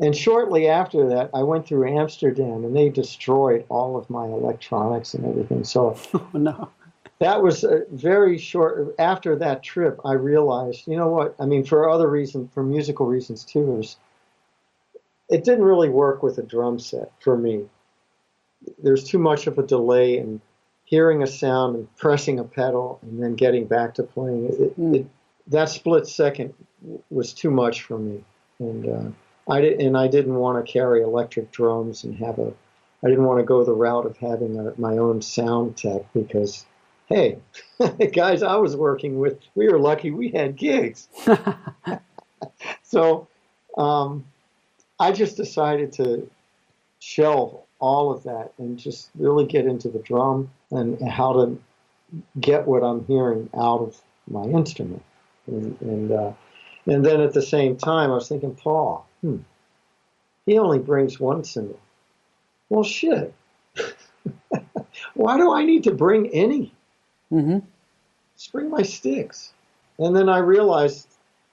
And shortly after that, I went through Amsterdam and they destroyed all of my electronics and everything. So,
oh, no
that was a very short. After that trip, I realized, you know what? I mean, for other reasons, for musical reasons too, it didn't really work with a drum set for me. There's too much of a delay in hearing a sound and pressing a pedal and then getting back to playing. It, mm. it, that split second was too much for me, and uh, I did, and I didn't want to carry electric drums and have a. I didn't want to go the route of having a, my own sound tech because hey, guys I was working with, we were lucky we had gigs. so um, I just decided to shelve all of that and just really get into the drum and how to get what I'm hearing out of my instrument. And, and, uh, and then at the same time, I was thinking, Paul, hmm, he only brings one cymbal. Well, shit. Why do I need to bring any?
Mm-hmm.
Bring my sticks. And then I realized,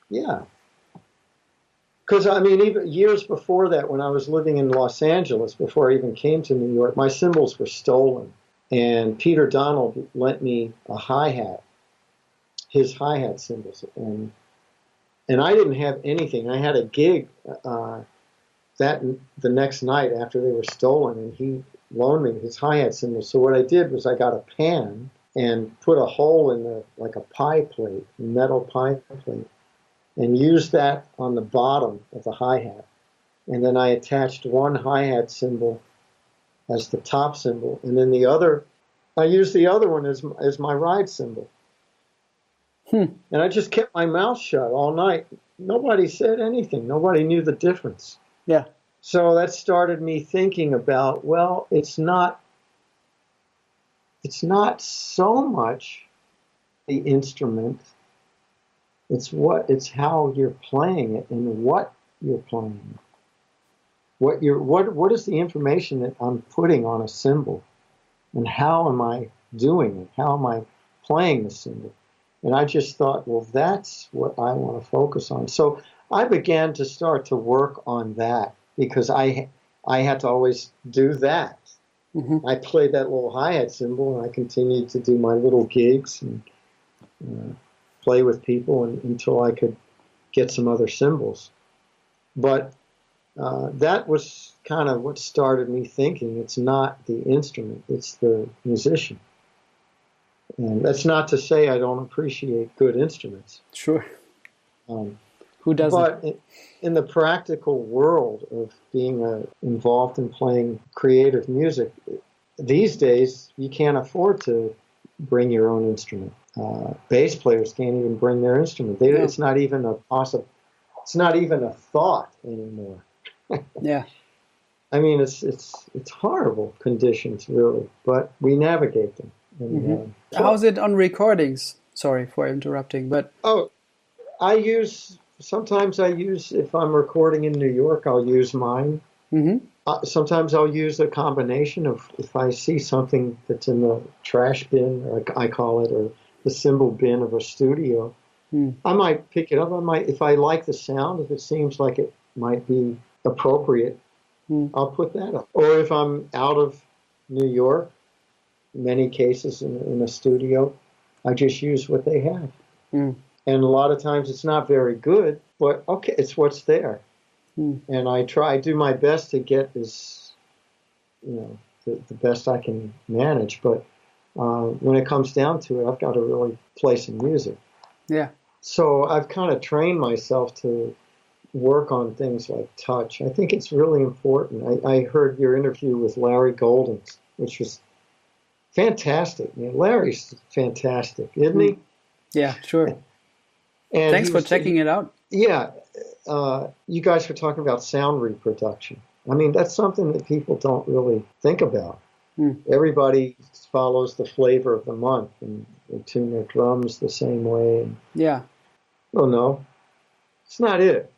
yeah. Because, I mean, even years before that, when I was living in Los Angeles, before I even came to New York, my cymbals were stolen. And Peter Donald lent me a hi hat, his hi hat cymbals. And, and I didn't have anything. I had a gig uh, that the next night after they were stolen, and he loaned me his hi hat cymbals. So what I did was I got a pan and put a hole in the like a pie plate, metal pie plate, and used that on the bottom of the hi hat. And then I attached one hi hat cymbal as the top cymbal, and then the other, I used the other one as as my ride cymbal.
Hmm.
And I just kept my mouth shut all night. Nobody said anything. Nobody knew the difference.
Yeah.
So that started me thinking about, well, it's not it's not so much the instrument It's what it's how you're playing it and what you're playing. What you're what what is the information that I'm putting on a cymbal and how am I doing it? How am I playing the cymbal And I just thought, well, that's what I want to focus on. So I began to start to work on that because I I had to always do that. Mm-hmm. I played that little hi hat cymbal, and I continued to do my little gigs and uh, play with people and, until I could get some other cymbals. But uh, that was kind of what started me thinking it's not the instrument, it's the musician. And that's not to say I don't appreciate good instruments.
Sure. Um, Who doesn't?
But in, the practical world of being uh, involved in playing creative music, these days you can't afford to bring your own instrument. Uh, bass players can't even bring their instrument. They, It's not even a possible. It's not even a thought anymore.
yeah.
I mean, it's it's it's horrible conditions, really, but we navigate them.
And, mm-hmm. uh, How's it on recordings? Sorry for interrupting, but
oh, I use sometimes I use if I'm recording in New York, I'll use mine. Mm-hmm. Uh, sometimes I'll use a combination of if I see something that's in the trash bin, like I call it, or the cymbal bin of a studio. Mm. I might pick it up. I might, if I like the sound, if it seems like it might be appropriate, mm. I'll put that up. Or if I'm out of New York, many cases in, in a studio, I just use what they have. Mm. And a lot of times it's not very good, but okay, it's what's there. Mm. And I try, do my best to get as, you know, the, the best I can manage. But uh, when it comes down to it, I've got to really play some music.
Yeah.
So I've kind of trained myself to work on things like touch. I think it's really important. I, I heard your interview with Larry Goldings, which was fantastic. Larry's fantastic, isn't he?
Yeah, sure. And Thanks for was, checking it out.
Yeah, uh, you guys were talking about sound reproduction. I mean, that's something that people don't really think about. Hmm. Everybody follows the flavor of the month and they tune their drums the same way. And,
yeah.
Well, no, it's not it.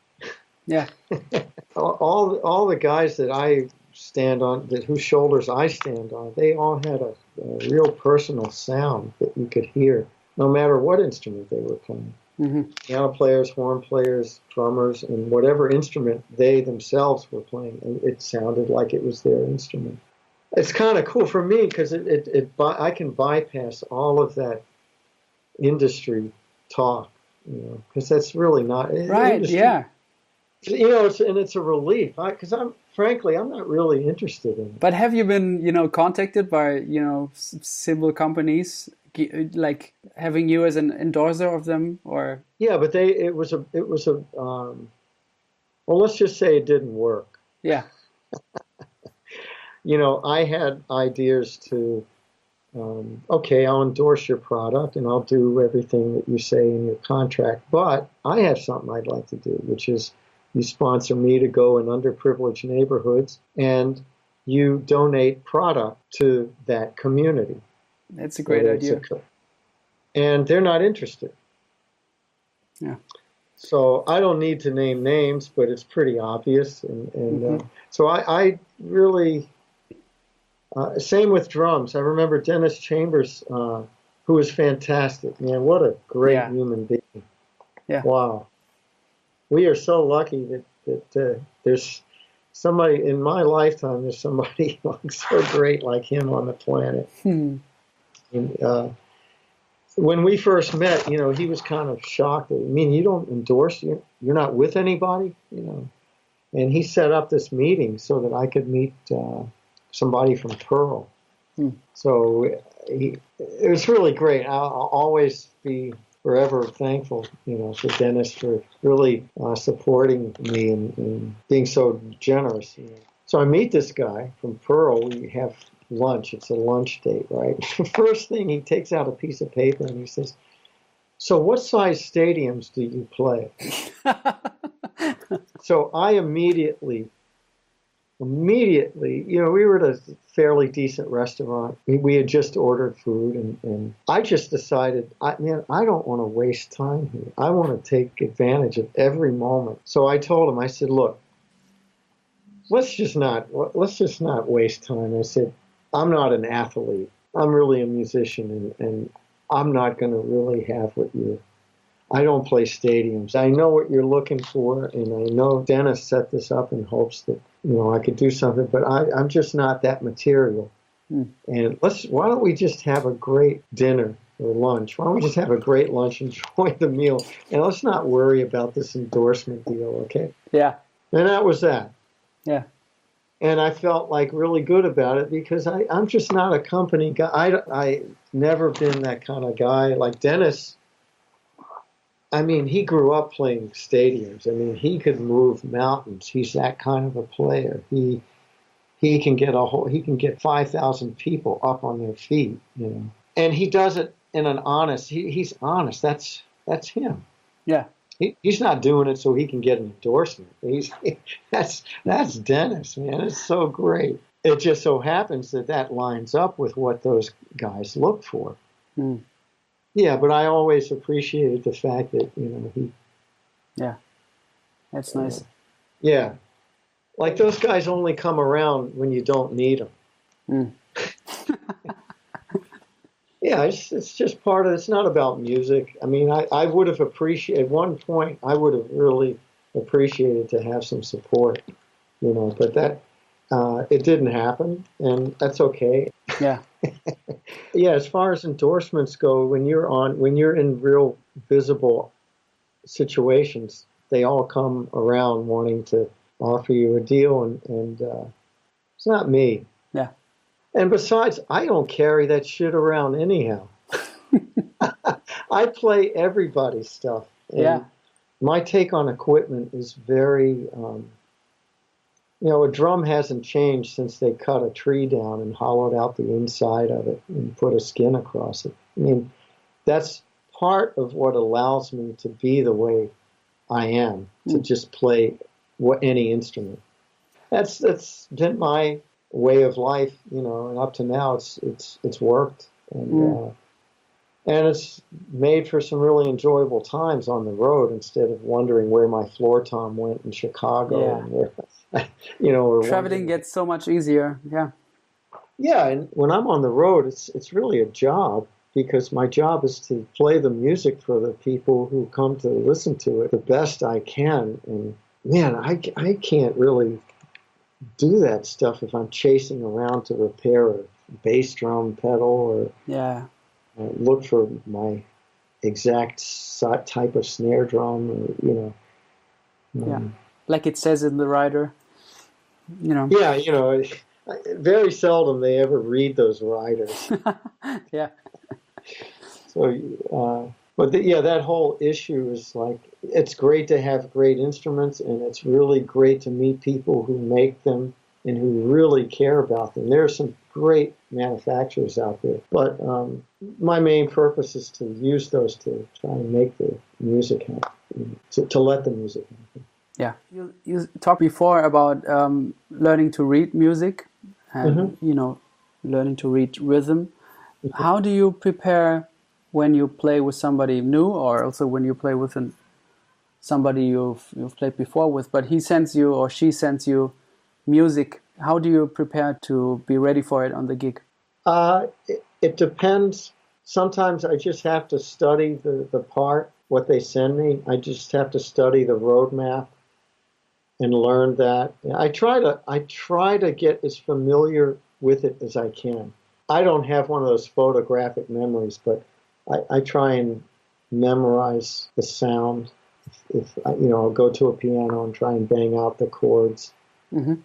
Yeah.
all all the guys that I stand on, that whose shoulders I stand on, they all had a, a real personal sound that you could hear, no matter what instrument they were playing. Mm-hmm. Piano players, horn players, drummers, and whatever instrument they themselves were playing, and it sounded like it was their instrument. It's kind of cool for me because it, it, it, I can bypass all of that industry talk, you know, because that's really not
right. Industry, yeah,
you know, it's, and it's a relief because I'm frankly I'm not really interested in. It.
But have you been, you know, contacted by you know cymbal companies like having you as an endorser of them or?
Yeah, but they it was a it was a um, well let's just say it didn't work.
Yeah.
you know, I had ideas to. Um, okay, I'll endorse your product and I'll do everything that you say in your contract, but I have something I'd like to do, which is you sponsor me to go in underprivileged neighborhoods, and you donate product to that community.
That's a great idea.
And they're not interested.
Yeah.
So I don't need to name names, but it's pretty obvious. And, and uh, mm-hmm. uh, so I, I really, uh, same with drums. I remember Dennis Chambers, uh, who was fantastic. Man, what a great yeah. human being.
Yeah.
Wow we are so lucky that that uh, there's somebody in my lifetime. There's somebody so great like him on the planet. Hmm. And, uh, when we first met, you know, he was kind of shocked. I mean, you don't endorse you you're not with anybody, you know. And he set up this meeting so that I could meet uh, somebody from Pearl. Hmm. So he, it was really great. I'll, I'll always be forever thankful, you know, for Dennis for really uh, supporting me and, and, being so generous. You know. So I meet this guy from Pearl. We have lunch. It's a lunch date, right? First thing, he takes out a piece of paper and he says, "So what size stadiums do you play?" so I immediately immediately, you know, we were at a fairly decent restaurant. We, we had just ordered food, and, and I just decided, I, man, I don't want to waste time here. I want to take advantage of every moment. So I told him, I said, look, let's just not let's just not waste time. I said, I'm not an athlete. I'm really a musician, and, and I'm not going to really have what you. I don't play stadiums. I know what you're looking for, and I know Dennis set this up in hopes that you know I could do something, but I, I'm just not that material. Mm. And let's why don't we just have a great dinner or lunch? Why don't we just have a great lunch, and enjoy the meal, and let's not worry about this endorsement deal, okay?
Yeah.
And that was that.
Yeah.
And I felt like really good about it because I, I'm just not a company guy. I, I never been that kind of guy. Like Dennis, I mean, he grew up playing stadiums. I mean, he could move mountains. He's that kind of a player. He he can get a whole he can get five thousand people up on their feet, you know. And he does it in an honest. He, he's honest. That's that's him.
Yeah
he, he's not doing it so he can get an endorsement. He's that's that's Dennis, man. It's so great. It just so happens that that lines up with what those guys look for. Mm. Yeah, but I always appreciated the fact that you know he.
Yeah, that's nice. Uh,
yeah, like those guys only come around when you don't need them. Mm. yeah, it's, it's just part of it's not about music. I mean, I, I would have appreciated at one point I would have really appreciated to have some support, you know, but that uh, it didn't happen, and that's okay.
Yeah.
yeah, as far as endorsements go, when you're on when you're in real visible situations, they all come around wanting to offer you a deal, and and uh, it's not me. And besides, I don't carry that shit around anyhow. I play everybody's stuff.
yeah.
My take on equipment is very, um, you know, a drum hasn't changed since they cut a tree down and hollowed out the inside of it and put a skin across it. I mean, that's part of what allows me to be the way I am, to mm. just play what any instrument. That's that's been my way of life, you know, and up to now it's it's it's worked and mm. uh, and it's made for some really enjoyable times on the road instead of wondering where my floor tom went in Chicago
yeah.
and where, you know,
traveling gets so much easier. Yeah.
Yeah, and when I'm on the road, it's it's really a job because my job is to play the music for the people who come to listen to it the best I can. And man, I, I can't really do that stuff if I'm chasing around to repair a bass drum pedal or
yeah,
uh, look for my exact type of snare drum or you know.
Um, yeah, like it says in the rider. You know.
Yeah, you know, very seldom they ever read those riders.
yeah.
So, uh, but the, yeah, that whole issue is like it's great to have great instruments, and it's really great to meet people who make them and who really care about them. There are some great manufacturers out there, but um, my main purpose is to use those to try and make the music happen, to, to let the music happen.
Yeah, you, you talked before about um, learning to read music, and mm-hmm. you know, learning to read rhythm. Mm-hmm. How do you prepare when you play with somebody new, or also when you play with an somebody you've you've played before with, but he sends you or she sends you music. How do you prepare to be ready for it on the gig?
Uh, it, it depends. Sometimes I just have to study the, the part, what they send me. I just have to study the roadmap and learn that. I try to I try to get as familiar with it as I can. I don't have one of those photographic memories, but I, I try and memorize the sound if you know, I'll go to a piano and try and bang out the chords mm-hmm.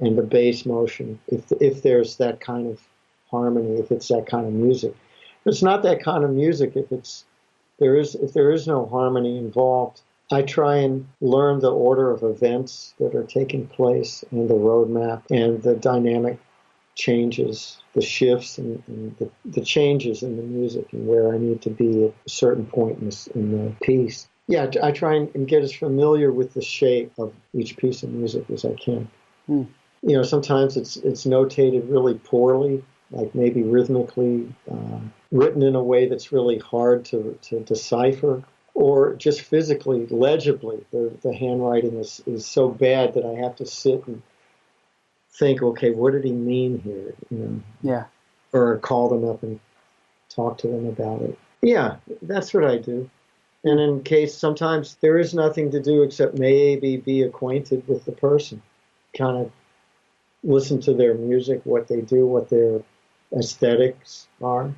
and the bass motion. If if there's that kind of harmony, if it's that kind of music, if it's not that kind of music. If it's there is if there is no harmony involved, I try and learn the order of events that are taking place and the roadmap and the dynamic changes, the shifts and, and the, the, changes in the music and where I need to be at a certain point in, this, in the piece yeah, I try and get as familiar with the shape of each piece of music as I can.
Hmm.
you know, sometimes it's it's notated really poorly, like maybe rhythmically uh, written in a way that's really hard to, to decipher, or just physically, legibly, the, the handwriting is, is so bad that I have to sit and think, okay, what did he mean here? You know,
yeah,
or call them up and talk to them about it. Yeah, that's what I do. And in case sometimes there is nothing to do except maybe be acquainted with the person, kind of listen to their music, what they do, what their aesthetics are,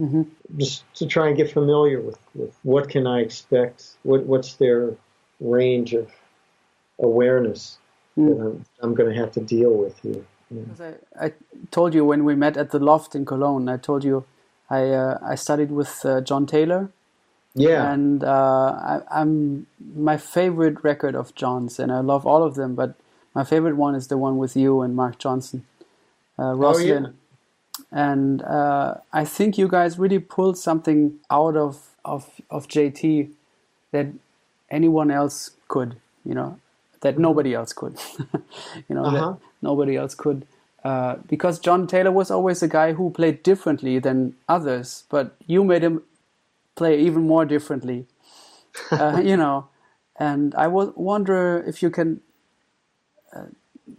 mm-hmm. just to try and get familiar with, with what can I expect, what what's their range of awareness mm. that I'm, I'm going to have to deal with here.
Yeah. I, I told you when we met at the loft in Cologne, I told you I uh, I studied with uh, John Taylor.
Yeah,
and uh, I, am my favorite record of John's, and I love all of them, but my favorite one is the one with you and Marc Johnson, uh, Rosslyn. Oh, yeah. And uh, I think you guys really pulled something out of, of of JT that anyone else could, you know, that nobody else could, you know, uh-huh. that nobody else could. Uh, because John Taylor was always a guy who played differently than others, but you made him play even more differently, uh, you know. And I w- wonder if you can uh,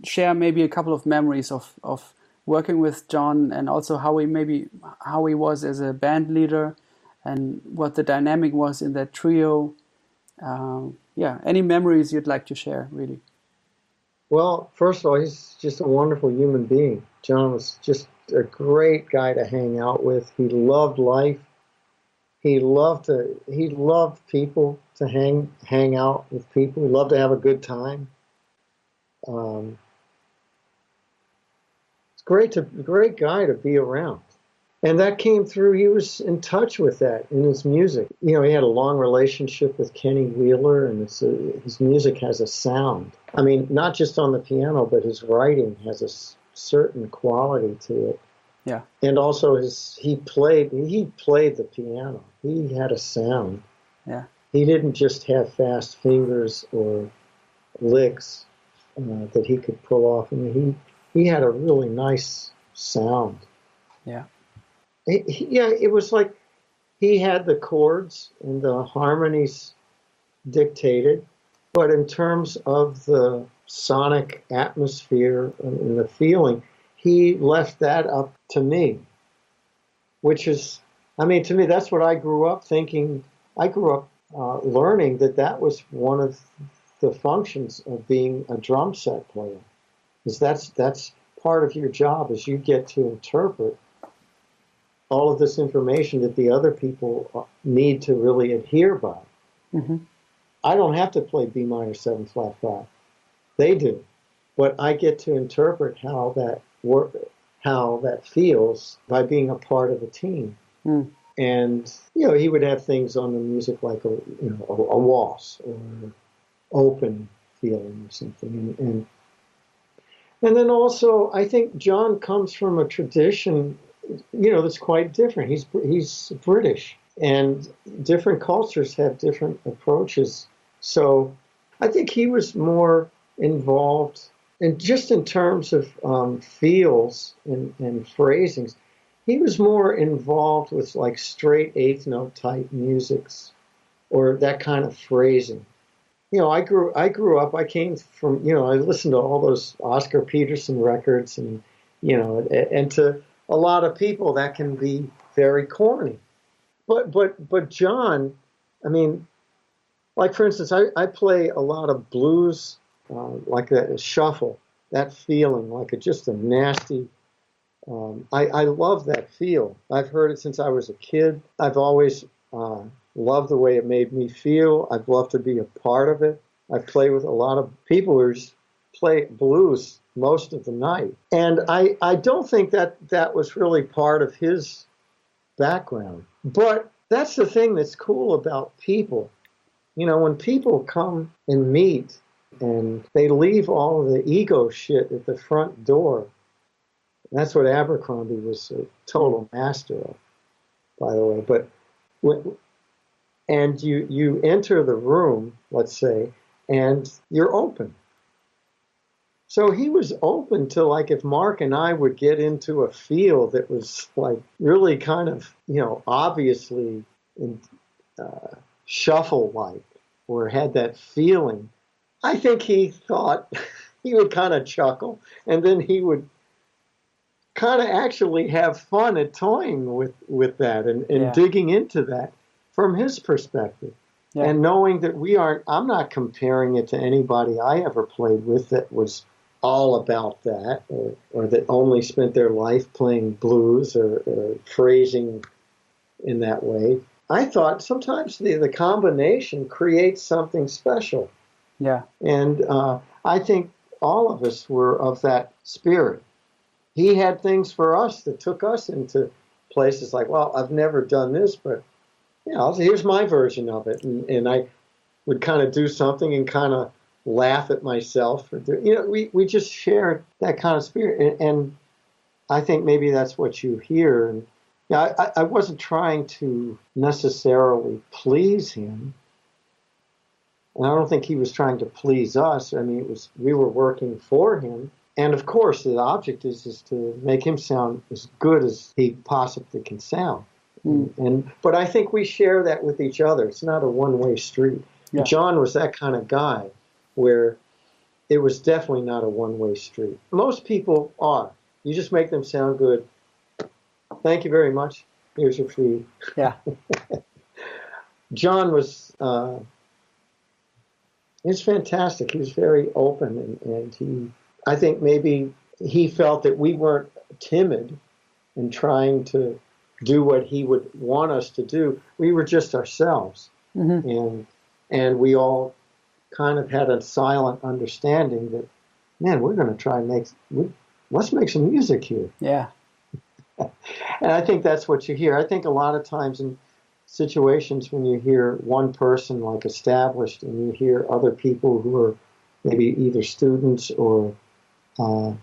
share maybe a couple of memories of, of working with John and also how he maybe how he was as a band leader and what the dynamic was in that trio. Uh, yeah, any memories you'd like to share, really?
Well, first of all, he's just a wonderful human being. John was just a great guy to hang out with. He loved life. He loved to. He loved people to hang hang out with people. He loved to have a good time. Um, it's great to great guy to be around and that came through. He was in touch with that in his music. You know, he had a long relationship with Kenny Wheeler, and a, his music has a sound. I mean, not just on the piano, but his writing has a certain quality to it.
Yeah.
And also, his he played he played the piano. He had a sound.
Yeah.
He didn't just have fast fingers or licks uh, that he could pull off. I mean, he he had a really nice sound.
Yeah
he, yeah, it was like he had the chords and the harmonies dictated, but in terms of the sonic atmosphere and the feeling, he left that up to me, which is, I mean, to me, that's what I grew up thinking. I grew up uh, learning that that was one of the functions of being a drum set player, is that's that's part of your job is you get to interpret all of this information that the other people uh, need to really adhere by. Mm-hmm. I don't have to play B minor seven flat five; they do, but I get to interpret how that work, how that feels by being a part of a team. Mm. And you know, he would have things on the music like a you know a, a waltz or open feeling or something, and, and and then also, I think John comes from a tradition you know, that's quite different. He's he's British, and different cultures have different approaches. So, I think he was more involved, and just in terms of um, feels and, and phrasings, he was more involved with like straight eighth note type musics, or that kind of phrasing. You know, I grew I grew up. I came from you know I listened to all those Oscar Peterson records, and you know, and to a lot of people that can be very corny. But but but John, I mean, like for instance, I, I play a lot of blues, uh, like that shuffle, that feeling, like a, just a nasty. Um, I, I love that feel. I've heard it since I was a kid. I've always uh, loved the way it made me feel. I've loved to be a part of it. I play with a lot of people who play blues most of the night. And I, I don't think that that was really part of his background. But that's the thing that's cool about people. You know, when people come and meet and they leave all the ego shit at the front door, that's what Abercrombie was a total master of, by the way. But when, and you you enter the room, let's say, and you're open So he was open to like if Marc and I would get into a field that was like really kind of you know obviously in, uh, shuffle like or had that feeling. I think he thought he would kind of chuckle and then he would kind of actually have fun at toying with with that and, and yeah. digging into that from his perspective. Yeah. And knowing that we aren't, I'm not comparing it to anybody I ever played with that was all about that or, or that only spent their life playing blues or, or phrasing in that way. I thought sometimes the, the combination creates something special.
Yeah.
And uh, I think all of us were of that spirit. He had things for us that took us into places like, well, I've never done this, but you know, here's my version of it. And, and I would kind of do something and kind of laugh at myself. Or do, you know, we, we just shared that kind of spirit. And, and I think maybe that's what you hear. And yeah, I, I wasn't trying to necessarily please him. And I don't think he was trying to please us. I mean, it was we were working for him. And of course, the object is is to make him sound as good as he possibly can sound. Mm. And but I think we share that with each other. It's not a one way street. Yeah. John was that kind of guy where it was definitely not a one way street. Most people are. You just make them sound good. Thank you very much. Here's your fee.
Yeah.
John was uh, he's fantastic. He was very open and, and he I think maybe he felt that we weren't timid in trying to do what he would want us to do. We were just ourselves. Mm-hmm. And and we all kind of had a silent understanding that, man, we're going to try and make, we, let's make some music here.
Yeah.
and I think that's what you hear. I think a lot of times in situations when you hear one person like established and you hear other people who are maybe either students or uh,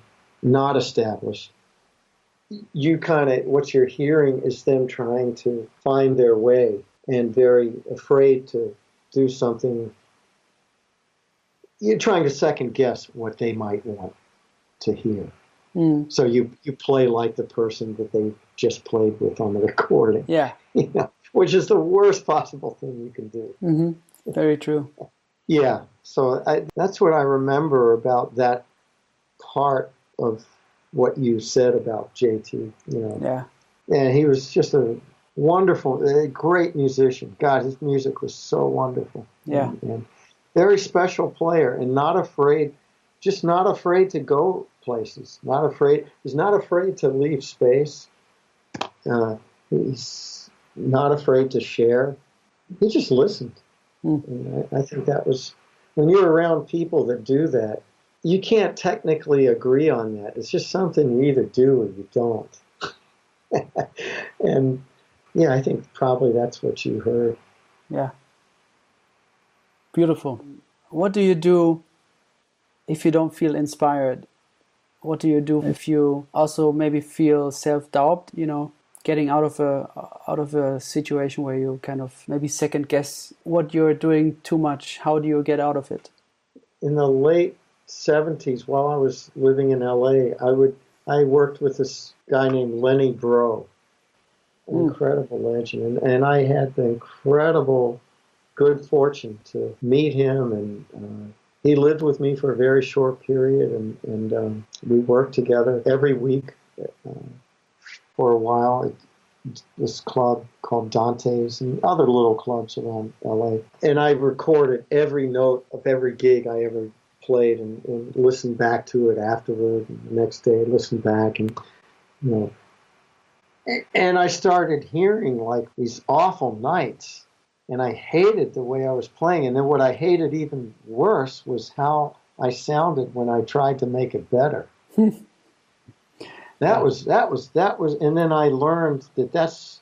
not established, you kind of, what you're hearing is them trying to find their way and very afraid to do something you're trying to second guess what they might want to hear. Mm. So you you play like the person that they just played with on the recording.
Yeah.
You know, which is the worst possible thing you can do.
Mm-hmm. Very true.
Yeah. So I, that's what I remember about that part of what you said about JT. You know.
Yeah.
And he was just a wonderful, a great musician. God, his music was so wonderful.
Yeah.
And, and very special player and not afraid, just not afraid to go places. Not afraid. He's not afraid to leave space. Uh, he's not afraid to share. He just listened. Mm. I, I think that was when you're around people that do that. You can't technically agree on that. It's just something you either do or you don't. and yeah, I think probably that's what you heard.
Yeah. Beautiful. What do you do if you don't feel inspired? What do you do if you also maybe feel self-doubt, you know, getting out of a out of a situation where you kind of maybe second guess what you're doing too much? How do you get out of it?
In the late 70s while I was living in LA, I would I worked with this guy named Lenny mm. incredible legend, and, and I had the incredible good fortune to meet him, and uh, he lived with me for a very short period, and, and um, we worked together every week uh, for a while. at this club called Donte's and other little clubs around LA. And I recorded every note of every gig I ever played and, and listened back to it afterward. And the next day, listened back and you know. And I started hearing like these awful nights and I hated the way I was playing. And then what I hated even worse was how I sounded when I tried to make it better. that was that was that was, and then I learned that that's.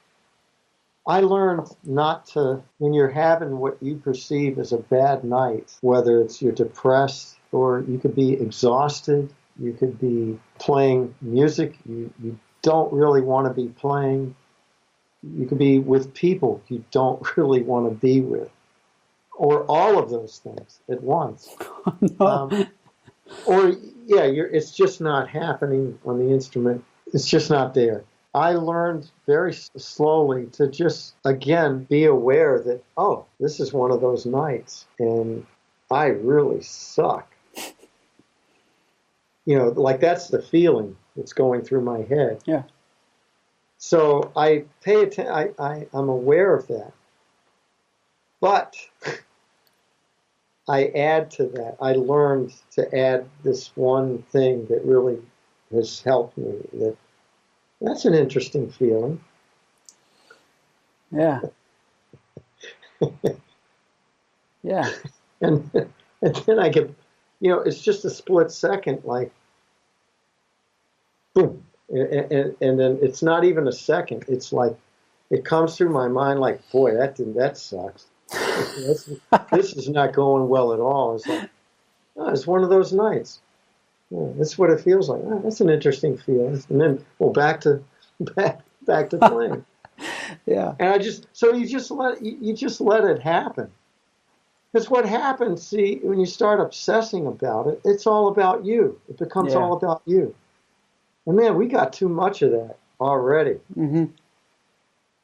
I learned not to when you're having what you perceive as a bad night, whether it's you're depressed or you could be exhausted, you could be playing music you, you don't really want to be playing you can be with people you don't really want to be with, or all of those things at once.
no. um,
or yeah, it's just not happening on the instrument. It's just not there. I learned very slowly to just again be aware that oh, this is one of those nights, and I really suck. You know, like that's the feeling that's going through my head.
Yeah.
So I pay attention. I, I I'm aware of that, but I add to that. I learned to add this one thing that really has helped me. That that's an interesting feeling.
Yeah. yeah.
And and then I get, you know, it's just a split second, like, boom, and, and, and then it's not even a second. It's like it comes through my mind, like, boy, that didn't, that sucks this, this is not going well at all. It's like, oh, it's one of those nights. Yeah, that's what it feels like. Oh, that's an interesting feeling. And then, well, back to back back to playing.
yeah.
And I just so you just let you, you just let it happen. Because what happens, see, when you start obsessing about it, it's all about you. It becomes yeah. all about you. And man, we got too much of that already.
Mm-hmm.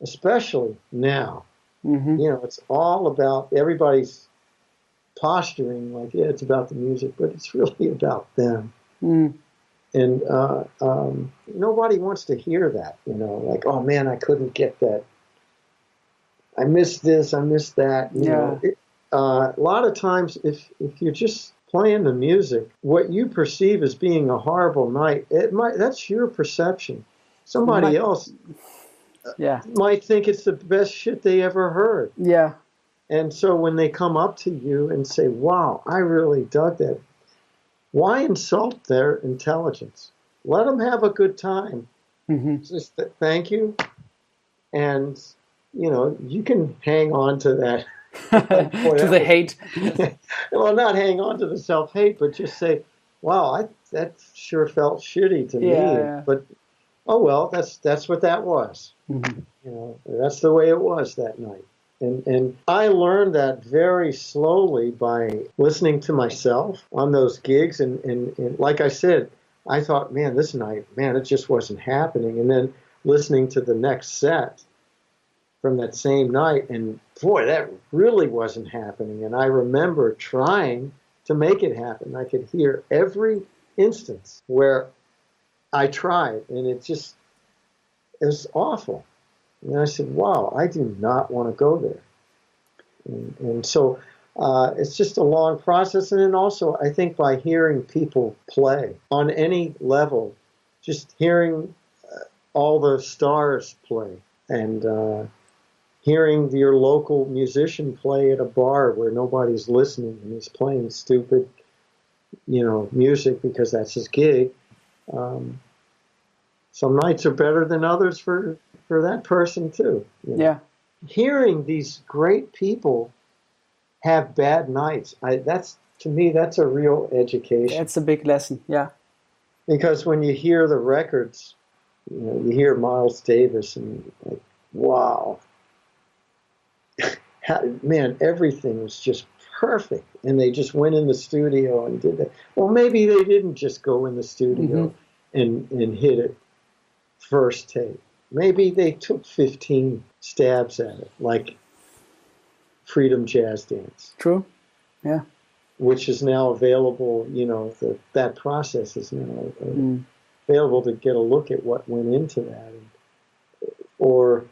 Especially now.
Mm-hmm.
You know, it's all about everybody's posturing like, yeah, it's about the music, but it's really about them.
Mm.
And uh, um, nobody wants to hear that, you know, like, oh man, I couldn't get that. I missed this, I missed that. You
yeah.
know, it, uh, a lot of times, if if you're just playing the music, what you perceive as being a horrible night, it might that's your perception. Somebody might, else
yeah.
might think it's the best shit they ever heard.
Yeah.
And so when they come up to you and say, wow, I really dug that, why insult their intelligence? Let them have a good time.
Mm-hmm.
Just th- thank you. And, you know, you can hang on to that.
To the hate.
well, not hang on to the self hate, but just say, wow, I, that sure felt shitty to
yeah,
me. But oh well, that's that's what that was.
Mm-hmm.
You know, that's the way it was that night. And, and I learned that very slowly by listening to myself on those gigs. And, and, and like I said, I thought, man, this night, man, it just wasn't happening. And then listening to the next set from that same night, and boy, that really wasn't happening. And I remember trying to make it happen. I could hear every instance where I tried, and it just it was awful. And I said, wow, I do not want to go there. And, and so uh, it's just a long process. And then also, I think by hearing people play on any level, just hearing uh, all the stars play and uh, hearing your local musician play at a bar where nobody's listening and he's playing stupid, you know, music because that's his gig. Um, some nights are better than others for for that person too.
You know? Yeah.
Hearing these great people have bad nights, I, that's to me that's a real education.
That's a big lesson. Yeah.
Because when you hear the records, you know, you hear Miles Davis and like, wow, man, everything was just perfect, and they just went in the studio and did that. Well, maybe they didn't just go in the studio mm-hmm. and and hit it first take. Maybe they took 15 stabs at it, like Freedom Jazz Dance.
True. Yeah.
Which is now available, you know, the, that process is now uh, mm. available to get a look at what went into that. Or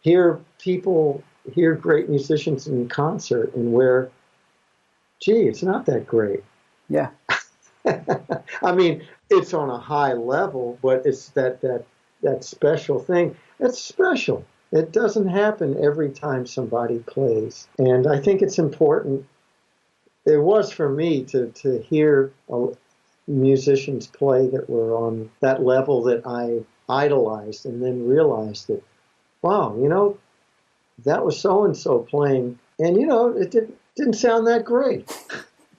hear people, hear great musicians in concert and where, gee, it's not that great.
Yeah.
I mean, it's on a high level, but it's that, that that special thing. It's special. It doesn't happen every time somebody plays. And I think it's important. It was for me to, to hear musicians play that were on that level that I idolized and then realized that, wow, you know, that was so and so playing. And, you know, it didn't, didn't sound that great.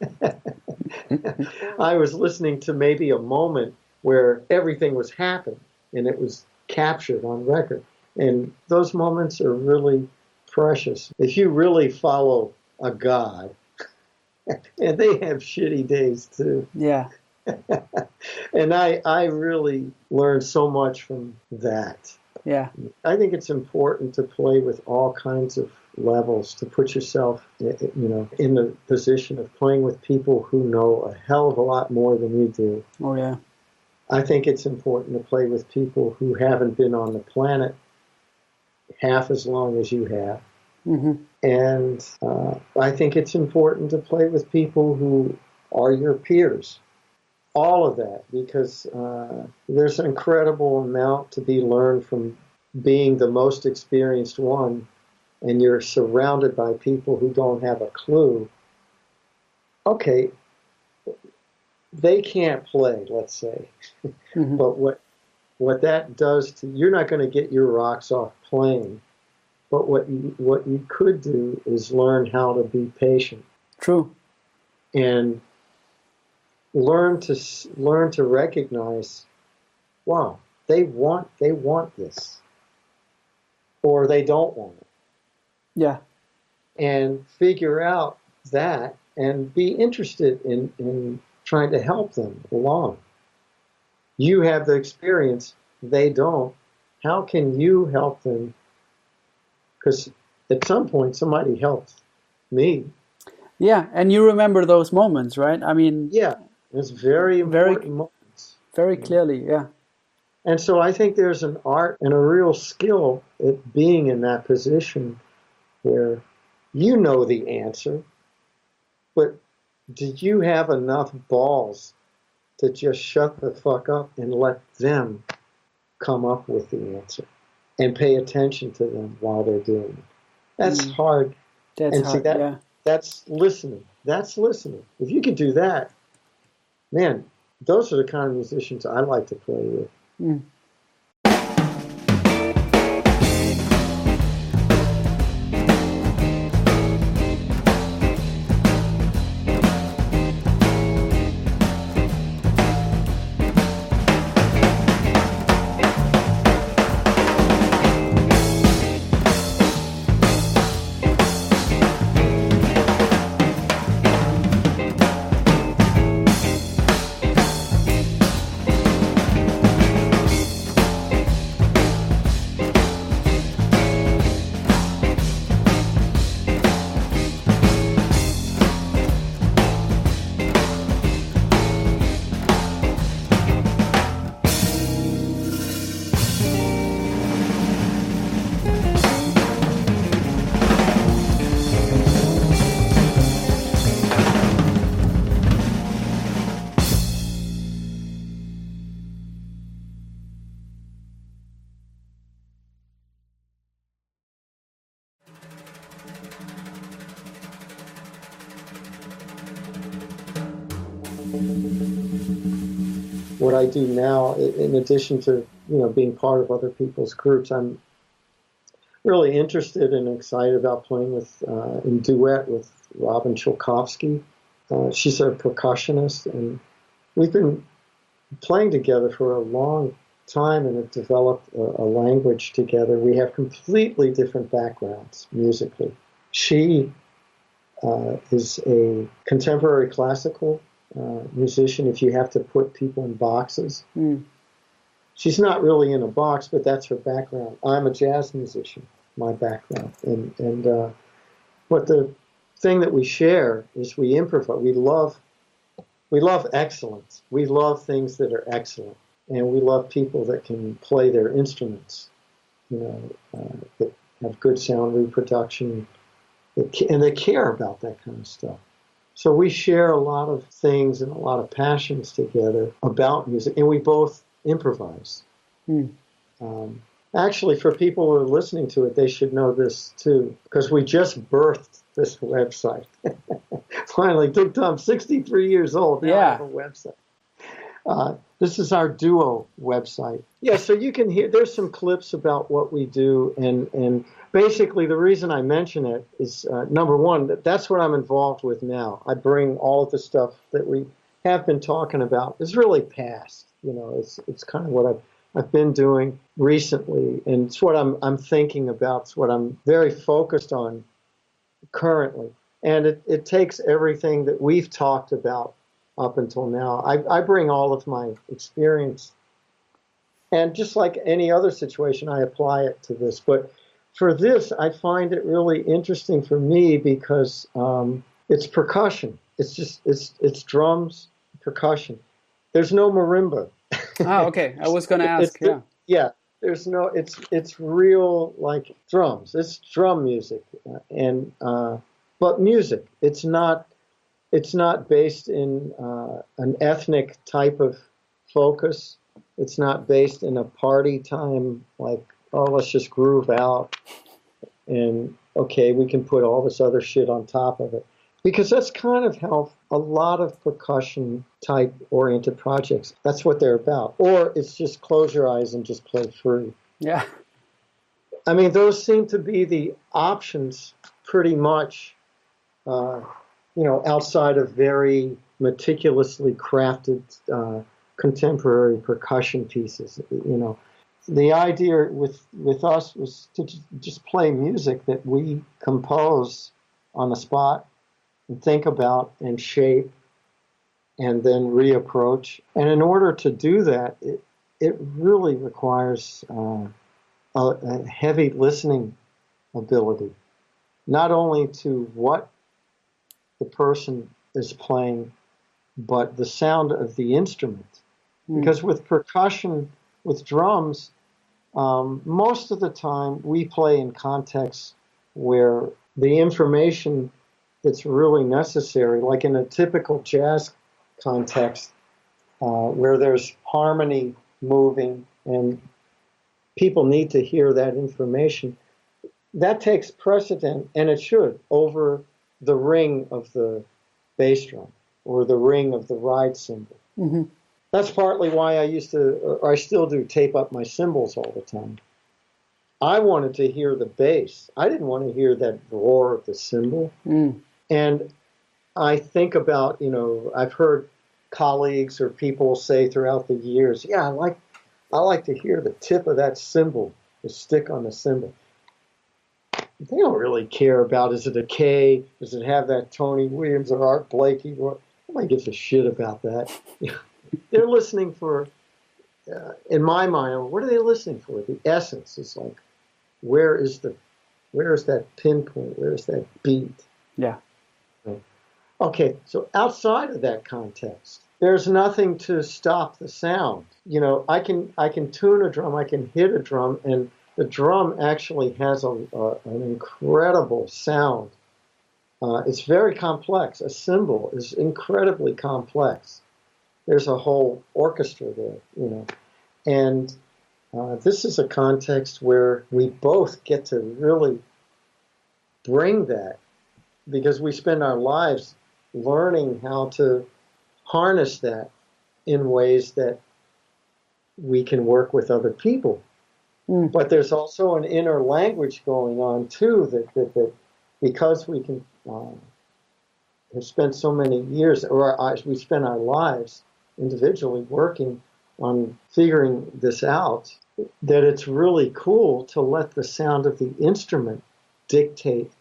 I was listening to maybe a moment where everything was happening and it was captured on record. And those moments are really precious. If you really follow a God, and they have shitty days too.
Yeah.
and I, I really learned so much from that.
Yeah.
I think it's important to play with all kinds of levels to put yourself, you know, in the position of playing with people who know a hell of a lot more than you do.
Oh yeah.
I think it's important to play with people who haven't been on the planet half as long as you have.
Mm-hmm.
And uh, I think it's important to play with people who are your peers. All of that, because uh, there's an incredible amount to be learned from being the most experienced one, and you're surrounded by people who don't have a clue. Okay, they can't play, let's say,
Mm-hmm.
but what what that does to you're not going to get your rocks off playing but what you what you could do is learn how to be patient
True.
and learn to learn to recognize wow they want they want this or they don't want it
Yeah.
and figure out that and be interested in, in trying to help them along. You have the experience, they don't. How can you help them? Because at some point, somebody helped me.
Yeah. And you remember those moments, right? I mean,
Yeah, it's very
Very-
moments.
very clearly. Yeah.
And so I think there's an art and a real skill at being in that position where you know the answer, but do you have enough balls to just shut the fuck up and let them come up with the answer and pay attention to them while they're doing it? That's
Mm.
hard.
That's
And see
hard.
that-
yeah.
That's listening. That's listening. If you can do that, man, those are the kind of musicians I like to play with.
Mm.
Do now, in addition to you know being part of other people's groups, I'm really interested and excited about playing with uh, in duet with Robyn Schulkowsky. Uh, she's a percussionist, and we've been playing together for a long time and have developed a, a language together. We have completely different backgrounds musically. She uh, is a contemporary classical uh, musician. If you have to put people in boxes,
Mm.
she's not really in a box, but that's her background. I'm a jazz musician, my background, and and uh, but the thing that we share is we improvise. We love we love excellence. We love things that are excellent, and we love people that can play their instruments. You know, uh, that have good sound reproduction, that and they care about that kind of stuff. So we share a lot of things and a lot of passions together about music, and we both improvise.
Hmm.
Um, actually, for people who are listening to it, they should know this too, because we just birthed this website. Finally, took Tom 63 years old. Now I
Yeah.
have a website. Uh, this is our duo website. Yeah, so you can hear. There's some clips about what we do, and and basically the reason I mention it is uh, number one, that that's what I'm involved with now. I bring all of the stuff that we have been talking about. is really past. You know, it's it's kind of what I've I've been doing recently, and it's what I'm I'm thinking about. It's what I'm very focused on currently. And it, it takes everything that we've talked about up until now. I, I bring all of my experience. And just like any other situation, I apply it to this. But for this, I find it really interesting for me because um, it's percussion. It's just it's it's drums, percussion. There's no marimba.
ah, okay. I was going to ask. yeah.
Yeah. There's no. It's it's real like drums. It's drum music, and uh, but music. It's not. It's not based in uh, an ethnic type of focus. It's not based in a party time like oh, let's just groove out and okay, we can put all this other shit on top of it. Because that's kind of how a lot of percussion type oriented projects, that's what they're about. Or it's just close your eyes and just play free.
Yeah.
I mean, those seem to be the options pretty much, uh, you know, outside of very meticulously crafted uh, contemporary percussion pieces. You know, the idea with with us was to just play music that we compose on the spot and think about and shape and then reapproach. And in order to do that, it it really requires uh, a, a heavy listening ability, not only to what the person is playing, but the sound of the instrument. Mm. Because with percussion, with drums, um, most of the time, we play in contexts where the information that's really necessary, like in a typical jazz context, uh, where there's harmony moving and people need to hear that information, that takes precedent, and it should, over the ring of the bass drum or the ring of the ride cymbal. Mm-hmm. That's partly why I used to, or I still do, tape up my cymbals all the time. I wanted to hear the bass. I didn't want to hear that roar of the cymbal. Mm. And I think about, you know, I've heard colleagues or people say throughout the years, yeah, I like, I like to hear the tip of that cymbal, the stick on the cymbal. They don't really care about is it a K? Does it have that Tony Williams or Art Blakey? Nobody gives a shit about that. they're listening for, uh, in my mind, what are they listening for? The essence is like, where is the, where is that pinpoint? Where is that beat?
Yeah.
Okay, so outside of that context, there's nothing to stop the sound. You know, I can I can tune a drum, I can hit a drum, and the drum actually has a, an incredible sound. Uh, it's very complex. A cymbal is incredibly complex there's a whole orchestra there, you know. And uh, this is a context where we both get to really bring that because we spend our lives learning how to harness that in ways that we can work with other people. Mm. But there's also an inner language going on too that, that, that because we can um, have spent so many years, or our, we spend our lives individually working on figuring this out, that it's really cool to let the sound of the instrument dictate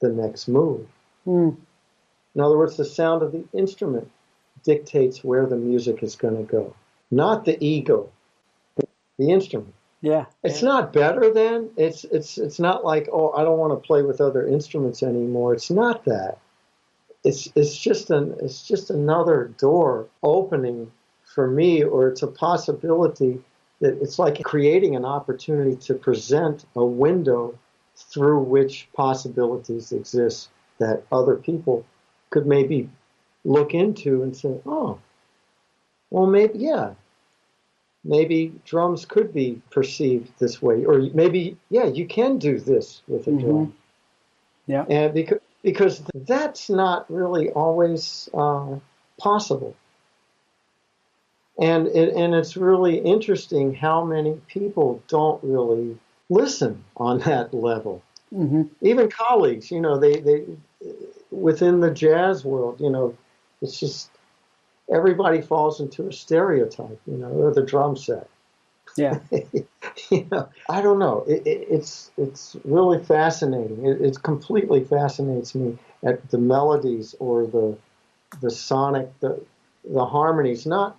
the next move. Mm. In other words, the sound of the instrument dictates where the music is going to go, not the ego, the instrument.
Yeah.
It's not better than it's it's it's not like, oh, I don't want to play with other instruments anymore. It's not that it's it's just an it's just another door opening for me, or it's a possibility that it's like creating an opportunity to present a window through which possibilities exist that other people could maybe look into and say, oh, well, maybe, yeah, maybe drums could be perceived this way, or maybe, yeah, you can do this with a drum. Mm-hmm.
Yeah.
And because, because that's not really always uh, possible. And it, and it's really interesting how many people don't really listen on that level. Mm-hmm. Even colleagues, you know, they, they within the jazz world, you know, it's just everybody falls into a stereotype, you know, or the drum set.
Yeah.
you know, I don't know. It, it, it's it's really fascinating. It, it completely fascinates me at the melodies or the the sonic the the harmonies, not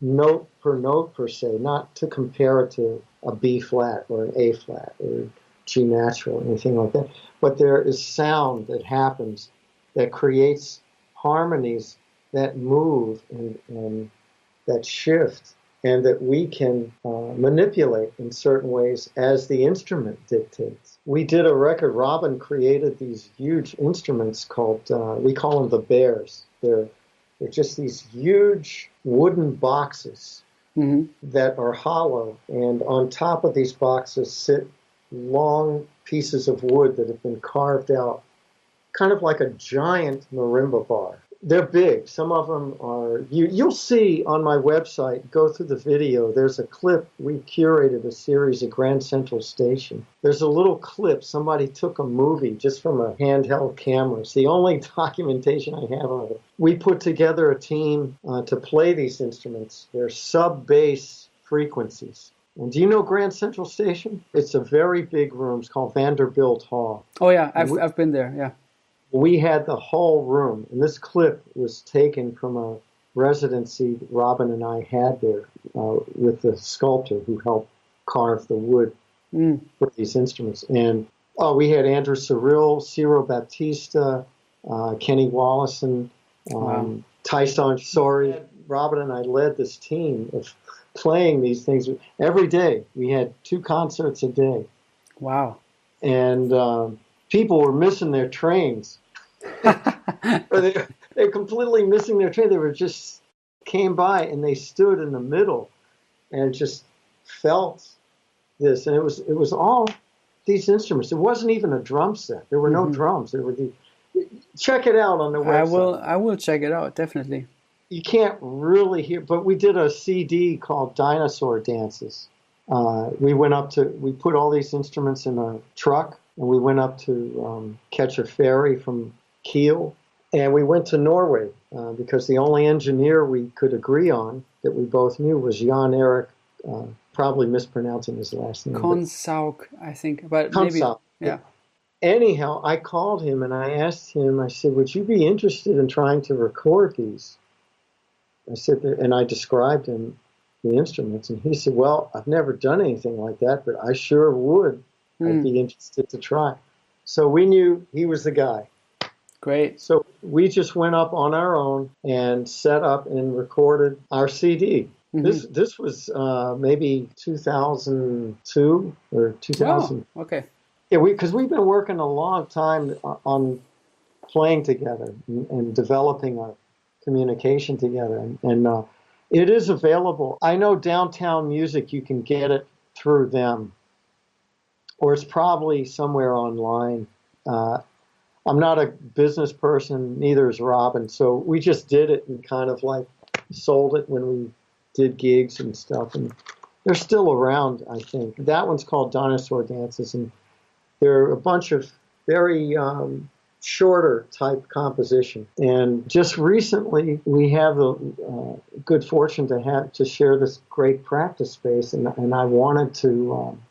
note per note per se, not to compare it to a B flat or an A flat or G natural, or anything like that. But there is sound that happens that creates harmonies that move and, and that shift and that we can uh, manipulate in certain ways as the instrument dictates. We did a record, Robyn created these huge instruments called, uh, we call them the bears. They're, they're just these huge wooden boxes mm-hmm. that are hollow, and on top of these boxes sit long pieces of wood that have been carved out, kind of like a giant marimba bar they're big. Some of them are. You you'll see on my website. Go through the video. There's a clip. We curated a series at Grand Central Station. There's a little clip. Somebody took a movie just from a handheld camera. It's the only documentation I have of it. We put together a team uh, to play these instruments. They're sub bass frequencies. And do you know Grand Central Station? It's a very big room. It's called Vanderbilt Hall.
Oh yeah, I've we, I've been there. Yeah
we had the whole room, and this clip was taken from a residency Robyn and I had there uh, with the sculptor who helped carve the wood mm. for these instruments. And oh, we had Andrew Cyrille, Cyro Baptista, uh, Kenny Wollesen, um, wow. Tyson Sorry. Robyn and I led this team of playing these things every day. We had two concerts a day.
Wow.
And um, people were missing their trains. or they, they're completely missing their train. They were just came by and they stood in the middle and just felt this. And it was, it was all these instruments. It wasn't even a drum set. There were no mm-hmm. drums. There were the, check it out on the website. I
will, I will check it out. Definitely.
You can't really hear, but we did a CD called Dinosaur Dances. Uh, we went up to, we put all these instruments in a truck and we went up to um, catch a ferry from Kiel, and we went to Norway uh, because the only engineer we could agree on that we both knew was Jan Erik, uh, probably mispronouncing his last name.
Konsauk, I think, but maybe yeah.
Anyhow, I called him and I asked him. I said, "Would you be interested in trying to record these?" I said, and I described him the instruments, and he said, "Well, I've never done anything like that, but I sure would." Mm. I'd hmm. be interested to try. So we knew he was the guy.
Great.
So we just went up on our own and set up and recorded our CD. Mm-hmm. This this was uh, maybe 2002 or 2000.
Oh, okay.
Yeah, we because we've been working a long time on playing together and, and developing our communication together, and, and uh, it is available. I know Downtown Music. You can get it through them or it's probably somewhere online. Uh, I'm not a business person, neither is Robyn. So we just did it and kind of like sold it when we did gigs and stuff. And they're still around, I think. That one's called Dinosaur Dances, and they're a bunch of very um, shorter type composition. And just recently, we have a uh, good fortune to have to share this great practice space, and, and I wanted to um,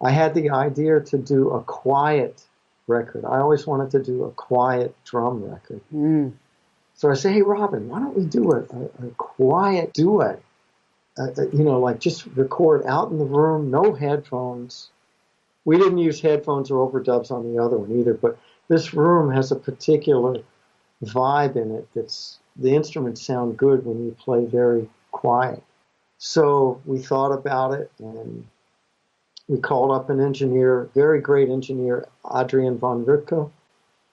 I had the idea to do a quiet record. I always wanted to do a quiet drum record. Mm. So I say, hey, Robyn, why don't we do a, a, a quiet duet? Uh, uh, you know, like just record out in the room, no headphones. We didn't use headphones or overdubs on the other one either, but this room has a particular vibe in it that's the instruments sound good when you play very quiet. So we thought about it and we called up an engineer, very great engineer, Adrian von Ripka.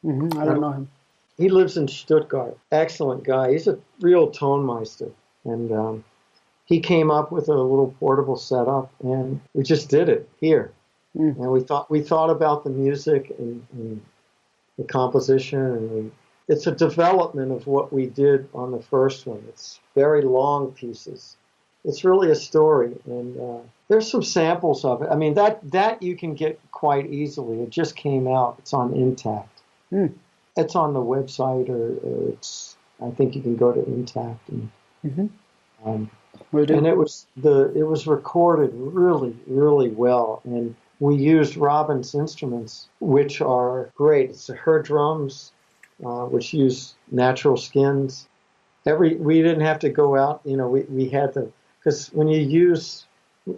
Mm-hmm, I don't know him.
He lives in Stuttgart. Excellent guy. He's a real Tonmeister. And um, he came up with a little portable setup, and we just did it here. Mm. And we thought we thought about the music and, and the composition, and we, it's a development of what we did on the first one. It's very long pieces. It's really a story, and uh, there's some samples of it. I mean, that that you can get quite easily. It just came out. It's on Intakt. Mm. It's on the website, or, or, it's. I think you can go to Intakt and. Mm-hmm. Um, and it was the it was recorded really really well and we used Robyn's instruments, which are great. It's her drums, uh, which use natural skins. Every we didn't have to go out. You know, we, we had to because when you use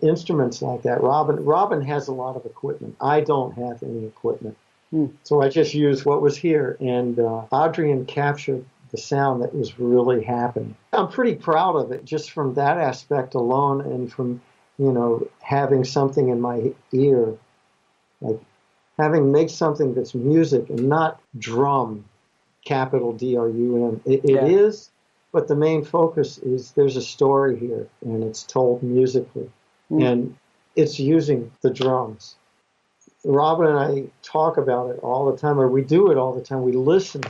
instruments like that, Robyn Robyn has a lot of equipment. I don't have any equipment, hmm. so I just used what was here. And uh, Adrian captured the sound that was really happening. I'm pretty proud of it just from that aspect alone, and from you know having something in my ear, like having make something that's music and not drum, capital D R U M. It, it yeah. is, but the main focus is there's a story here, and it's told musically, mm. and it's using the drums. Robyn and I talk about it all the time, or we do it all the time. We listen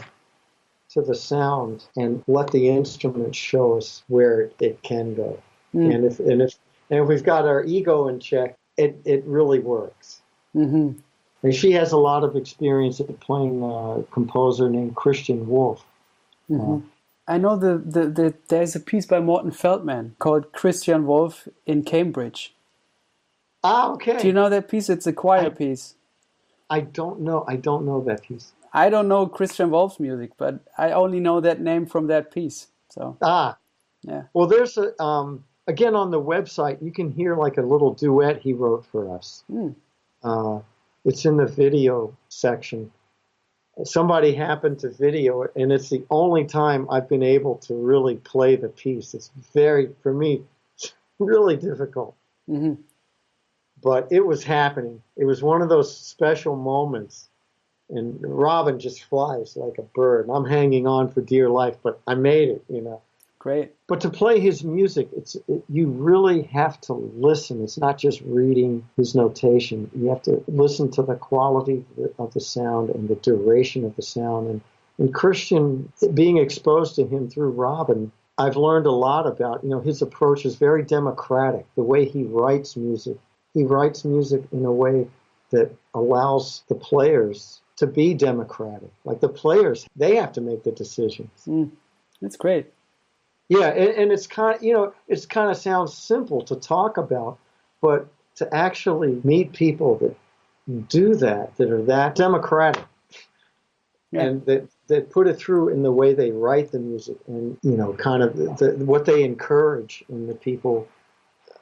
to the sound and let the instrument show us where it can go. Mm. And if and if and if we've got our ego in check, it it really works. Mm-hmm. And she has a lot of experience at playing a composer named Christian Wolff.
Mm-hmm. Uh, I know the, the, the there's a piece by Morton Feldman called Christian Wolff in Cambridge.
Ah, okay.
Do you know that piece? It's a choir I, piece.
I don't know. I don't know that piece.
I don't know Christian Wolff's music, but I only know that name from that piece. So
ah, yeah. Well, there's a um, again on the website you can hear like a little duet he wrote for us. Mm. Uh, it's in the video section. Somebody happened to video it, and it's the only time I've been able to really play the piece. It's very, for me, really difficult. Mm-hmm. But it was happening. It was one of those special moments and Robyn just flies like a bird. I'm hanging on for dear life, but I made it, you know.
Great.
But to play his music, it's it, you really have to listen. It's not just reading his notation. You have to listen to the quality of the sound and the duration of the sound. And, and Christian, being exposed to him through Robyn, I've learned a lot about. You know, his approach is very democratic. The way he writes music, he writes music in a way that allows the players to be democratic. Like the players, they have to make the decisions. Mm,
that's great.
Yeah, and, and it's kind of you know it's kind of sounds simple to talk about, but to actually meet people that do that, that are that democratic, yeah. and that that put it through in the way they write the music, and you know, kind of the, what they encourage in the people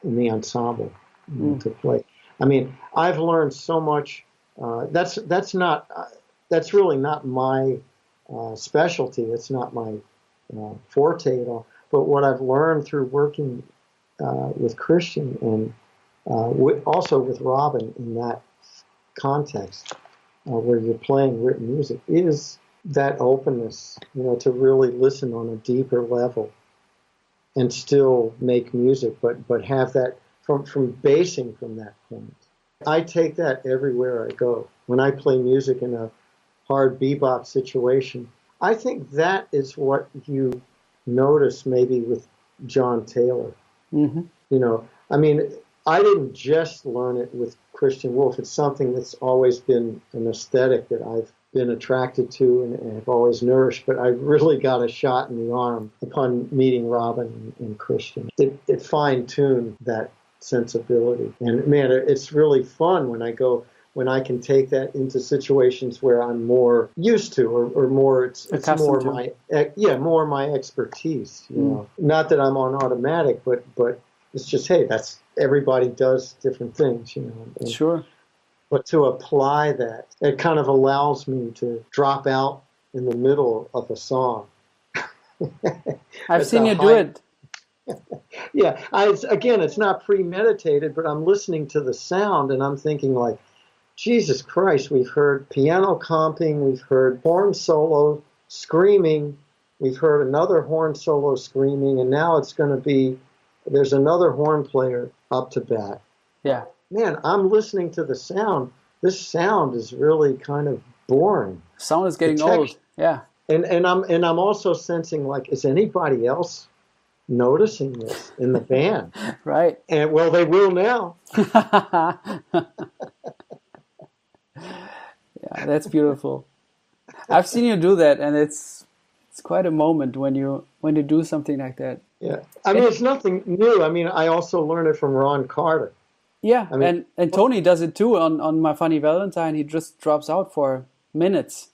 in the ensemble you know, mm. to play. I mean, I've learned so much uh, that's that's not uh, that's really not my uh, specialty. It's not my uh, forte at all. But what I've learned through working uh, with Christian and with, also with Robyn in that context, where you're playing written music, is that openness. You know, to really listen on a deeper level and still make music, but but have that from from basing from that point. I take that everywhere I go. When I play music in a hard bebop situation, I think that is what you notice maybe with John Taylor. Mm-hmm. You know, I mean, I didn't just learn it with Christian Wolff. It's something that's always been an aesthetic that I've been attracted to and, and have always nourished. But I really got a shot in the arm upon meeting Robyn and, and Christian. It, it fine tuned that sensibility. And man, it's really fun when I go when I can take that into situations where I'm more used to or, or more it's, it's more to. my yeah more my expertise. You mm. know, not that I'm on automatic, but but it's just hey, that's everybody does different things. You know,
and, sure.
But to apply that, it kind of allows me to drop out in the middle of a song.
I've seen you high, do it
yeah, I, again, it's not premeditated, but I'm listening to the sound and I'm thinking like, Jesus Christ, we've heard piano comping, we've heard horn solo screaming, we've heard another horn solo screaming, and now it's going to be there's another horn player up to bat.
Yeah.
Man, I'm listening to the sound. This sound is really kind of boring.
Sound is getting old. Yeah.
And and I'm and I'm also sensing like, is anybody else noticing this in the band.
right.
And well, they will now.
yeah, that's beautiful. I've seen you do that, and it's it's quite a moment when you when you do something like that.
Yeah, I mean, it's nothing new. I mean, I also learned it from Ron Carter.
Yeah,
I mean-
and and Tony does it too on on My Funny Valentine. He just drops out for minutes,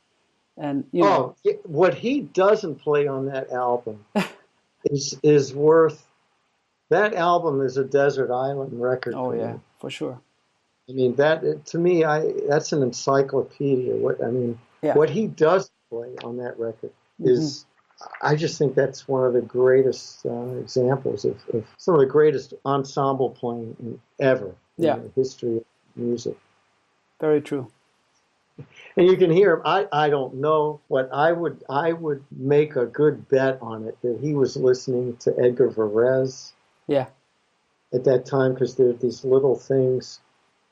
and you know,
Oh, what he doesn't play on that album is is worth. That album is a desert island record.
oh yeah,
me.
for sure.
I mean that to me, I that's an encyclopedia. What I mean,
Yeah. Mm-hmm.
what he does play on that record is, I just think that's one of the greatest uh, examples of, of some of the greatest ensemble playing in, ever
Yeah.
in the history of music.
Very true.
And you can hear him. I, I don't know what I would I would make a good bet on it that he was listening to Edgar Varese
Yeah,
at that time because there are these little things.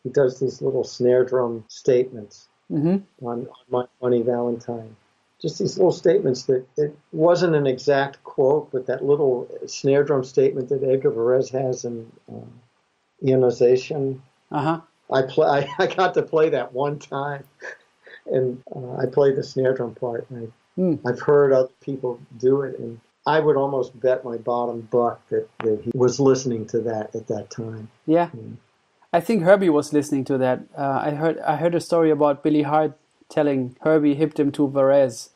He does these little snare drum statements
hmm
on, on My Funny Valentine. Just these little statements that it wasn't an exact quote, but that little snare drum statement that Edgar Varese has in uh, Ionization.
uh huh.
I play. I, I got to play that one time, and uh, I played the snare drum part. And I,
Hmm.
I've heard other people do it, and I would almost bet my bottom buck that, that he was listening to that at that time.
Yeah, I think Herbie was listening to that. Uh, I heard I heard a story about Billy Hart telling Herbie hipped him to Varese.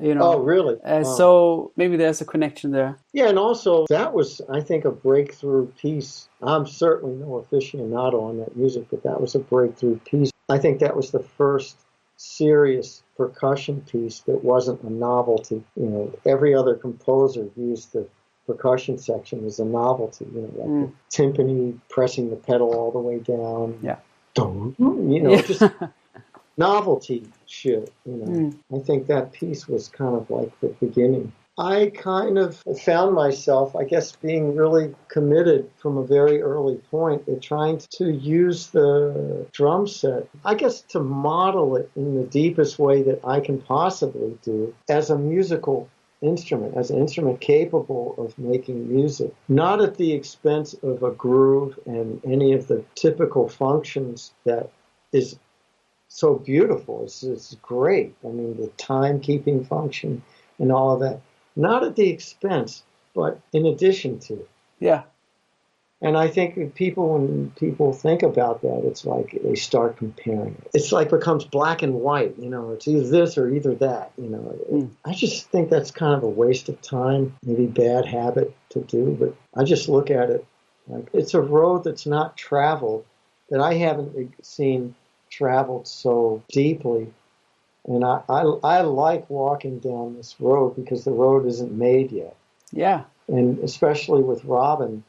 You know,
Oh, really?
Uh,
Oh.
so maybe there's a connection there.
Yeah, and also that was, I think, a breakthrough piece. I'm certainly no aficionado on that music, but that was a breakthrough piece. I think that was the first serious percussion piece that wasn't a novelty. You know, every other composer used the percussion section as a novelty. You know, like
Mm.
the timpani pressing the pedal all the way down.
Yeah.
You know,
Yeah.
just novelty shit. You know,
Mm.
I think that piece was kind of like the beginning. I kind of found myself, I guess, being really committed from a very early point at trying to use the drum set, I guess, to model it in the deepest way that I can possibly do as a musical instrument, as an instrument capable of making music, not at the expense of a groove and any of the typical functions that is so beautiful. It's, it's great. I mean, the timekeeping function and all of that. Not at the expense, but in addition to.
Yeah,
And I think people, when people think about that, it's like they start comparing. it. It's like becomes black and white. You know, it's either this or either that. You know,
Mm.
I just think that's kind of a waste of time, maybe bad habit to do. But I just look at it like it's a road that's not traveled that I haven't seen traveled so deeply. And I, I, I like walking down this road because the road isn't made yet
yeah,
and especially with Robyn,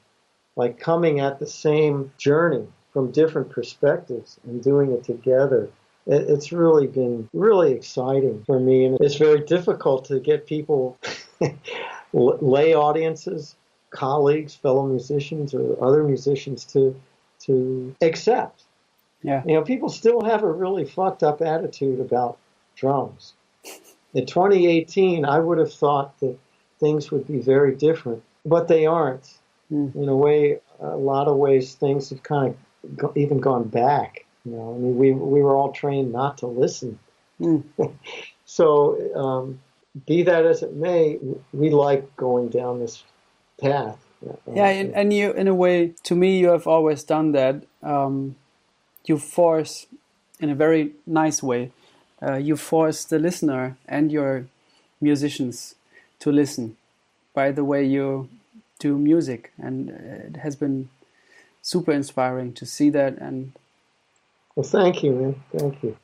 like coming at the same journey from different perspectives and doing it together. It, it's really been really exciting for me, and it's very difficult to get people, lay audiences, colleagues, fellow musicians, or other musicians to to accept.
yeah,
You know, people still have a really fucked up attitude about drums. In 2018, I would have thought that things would be very different, but they aren't.
Mm.
In a way, a lot of ways, things have kind of go, even gone back. You know, I mean, we we were all trained not to listen.
Mm.
so, um, be that as it may, we like going down this path.
yeah. And, and you, in a way, to me, you have always done that. Um, you force, in a very nice way, uh, you force the listener and your musicians to listen by the way you do music, and it has been super inspiring to see that. And
Well, thank you, man. Thank you.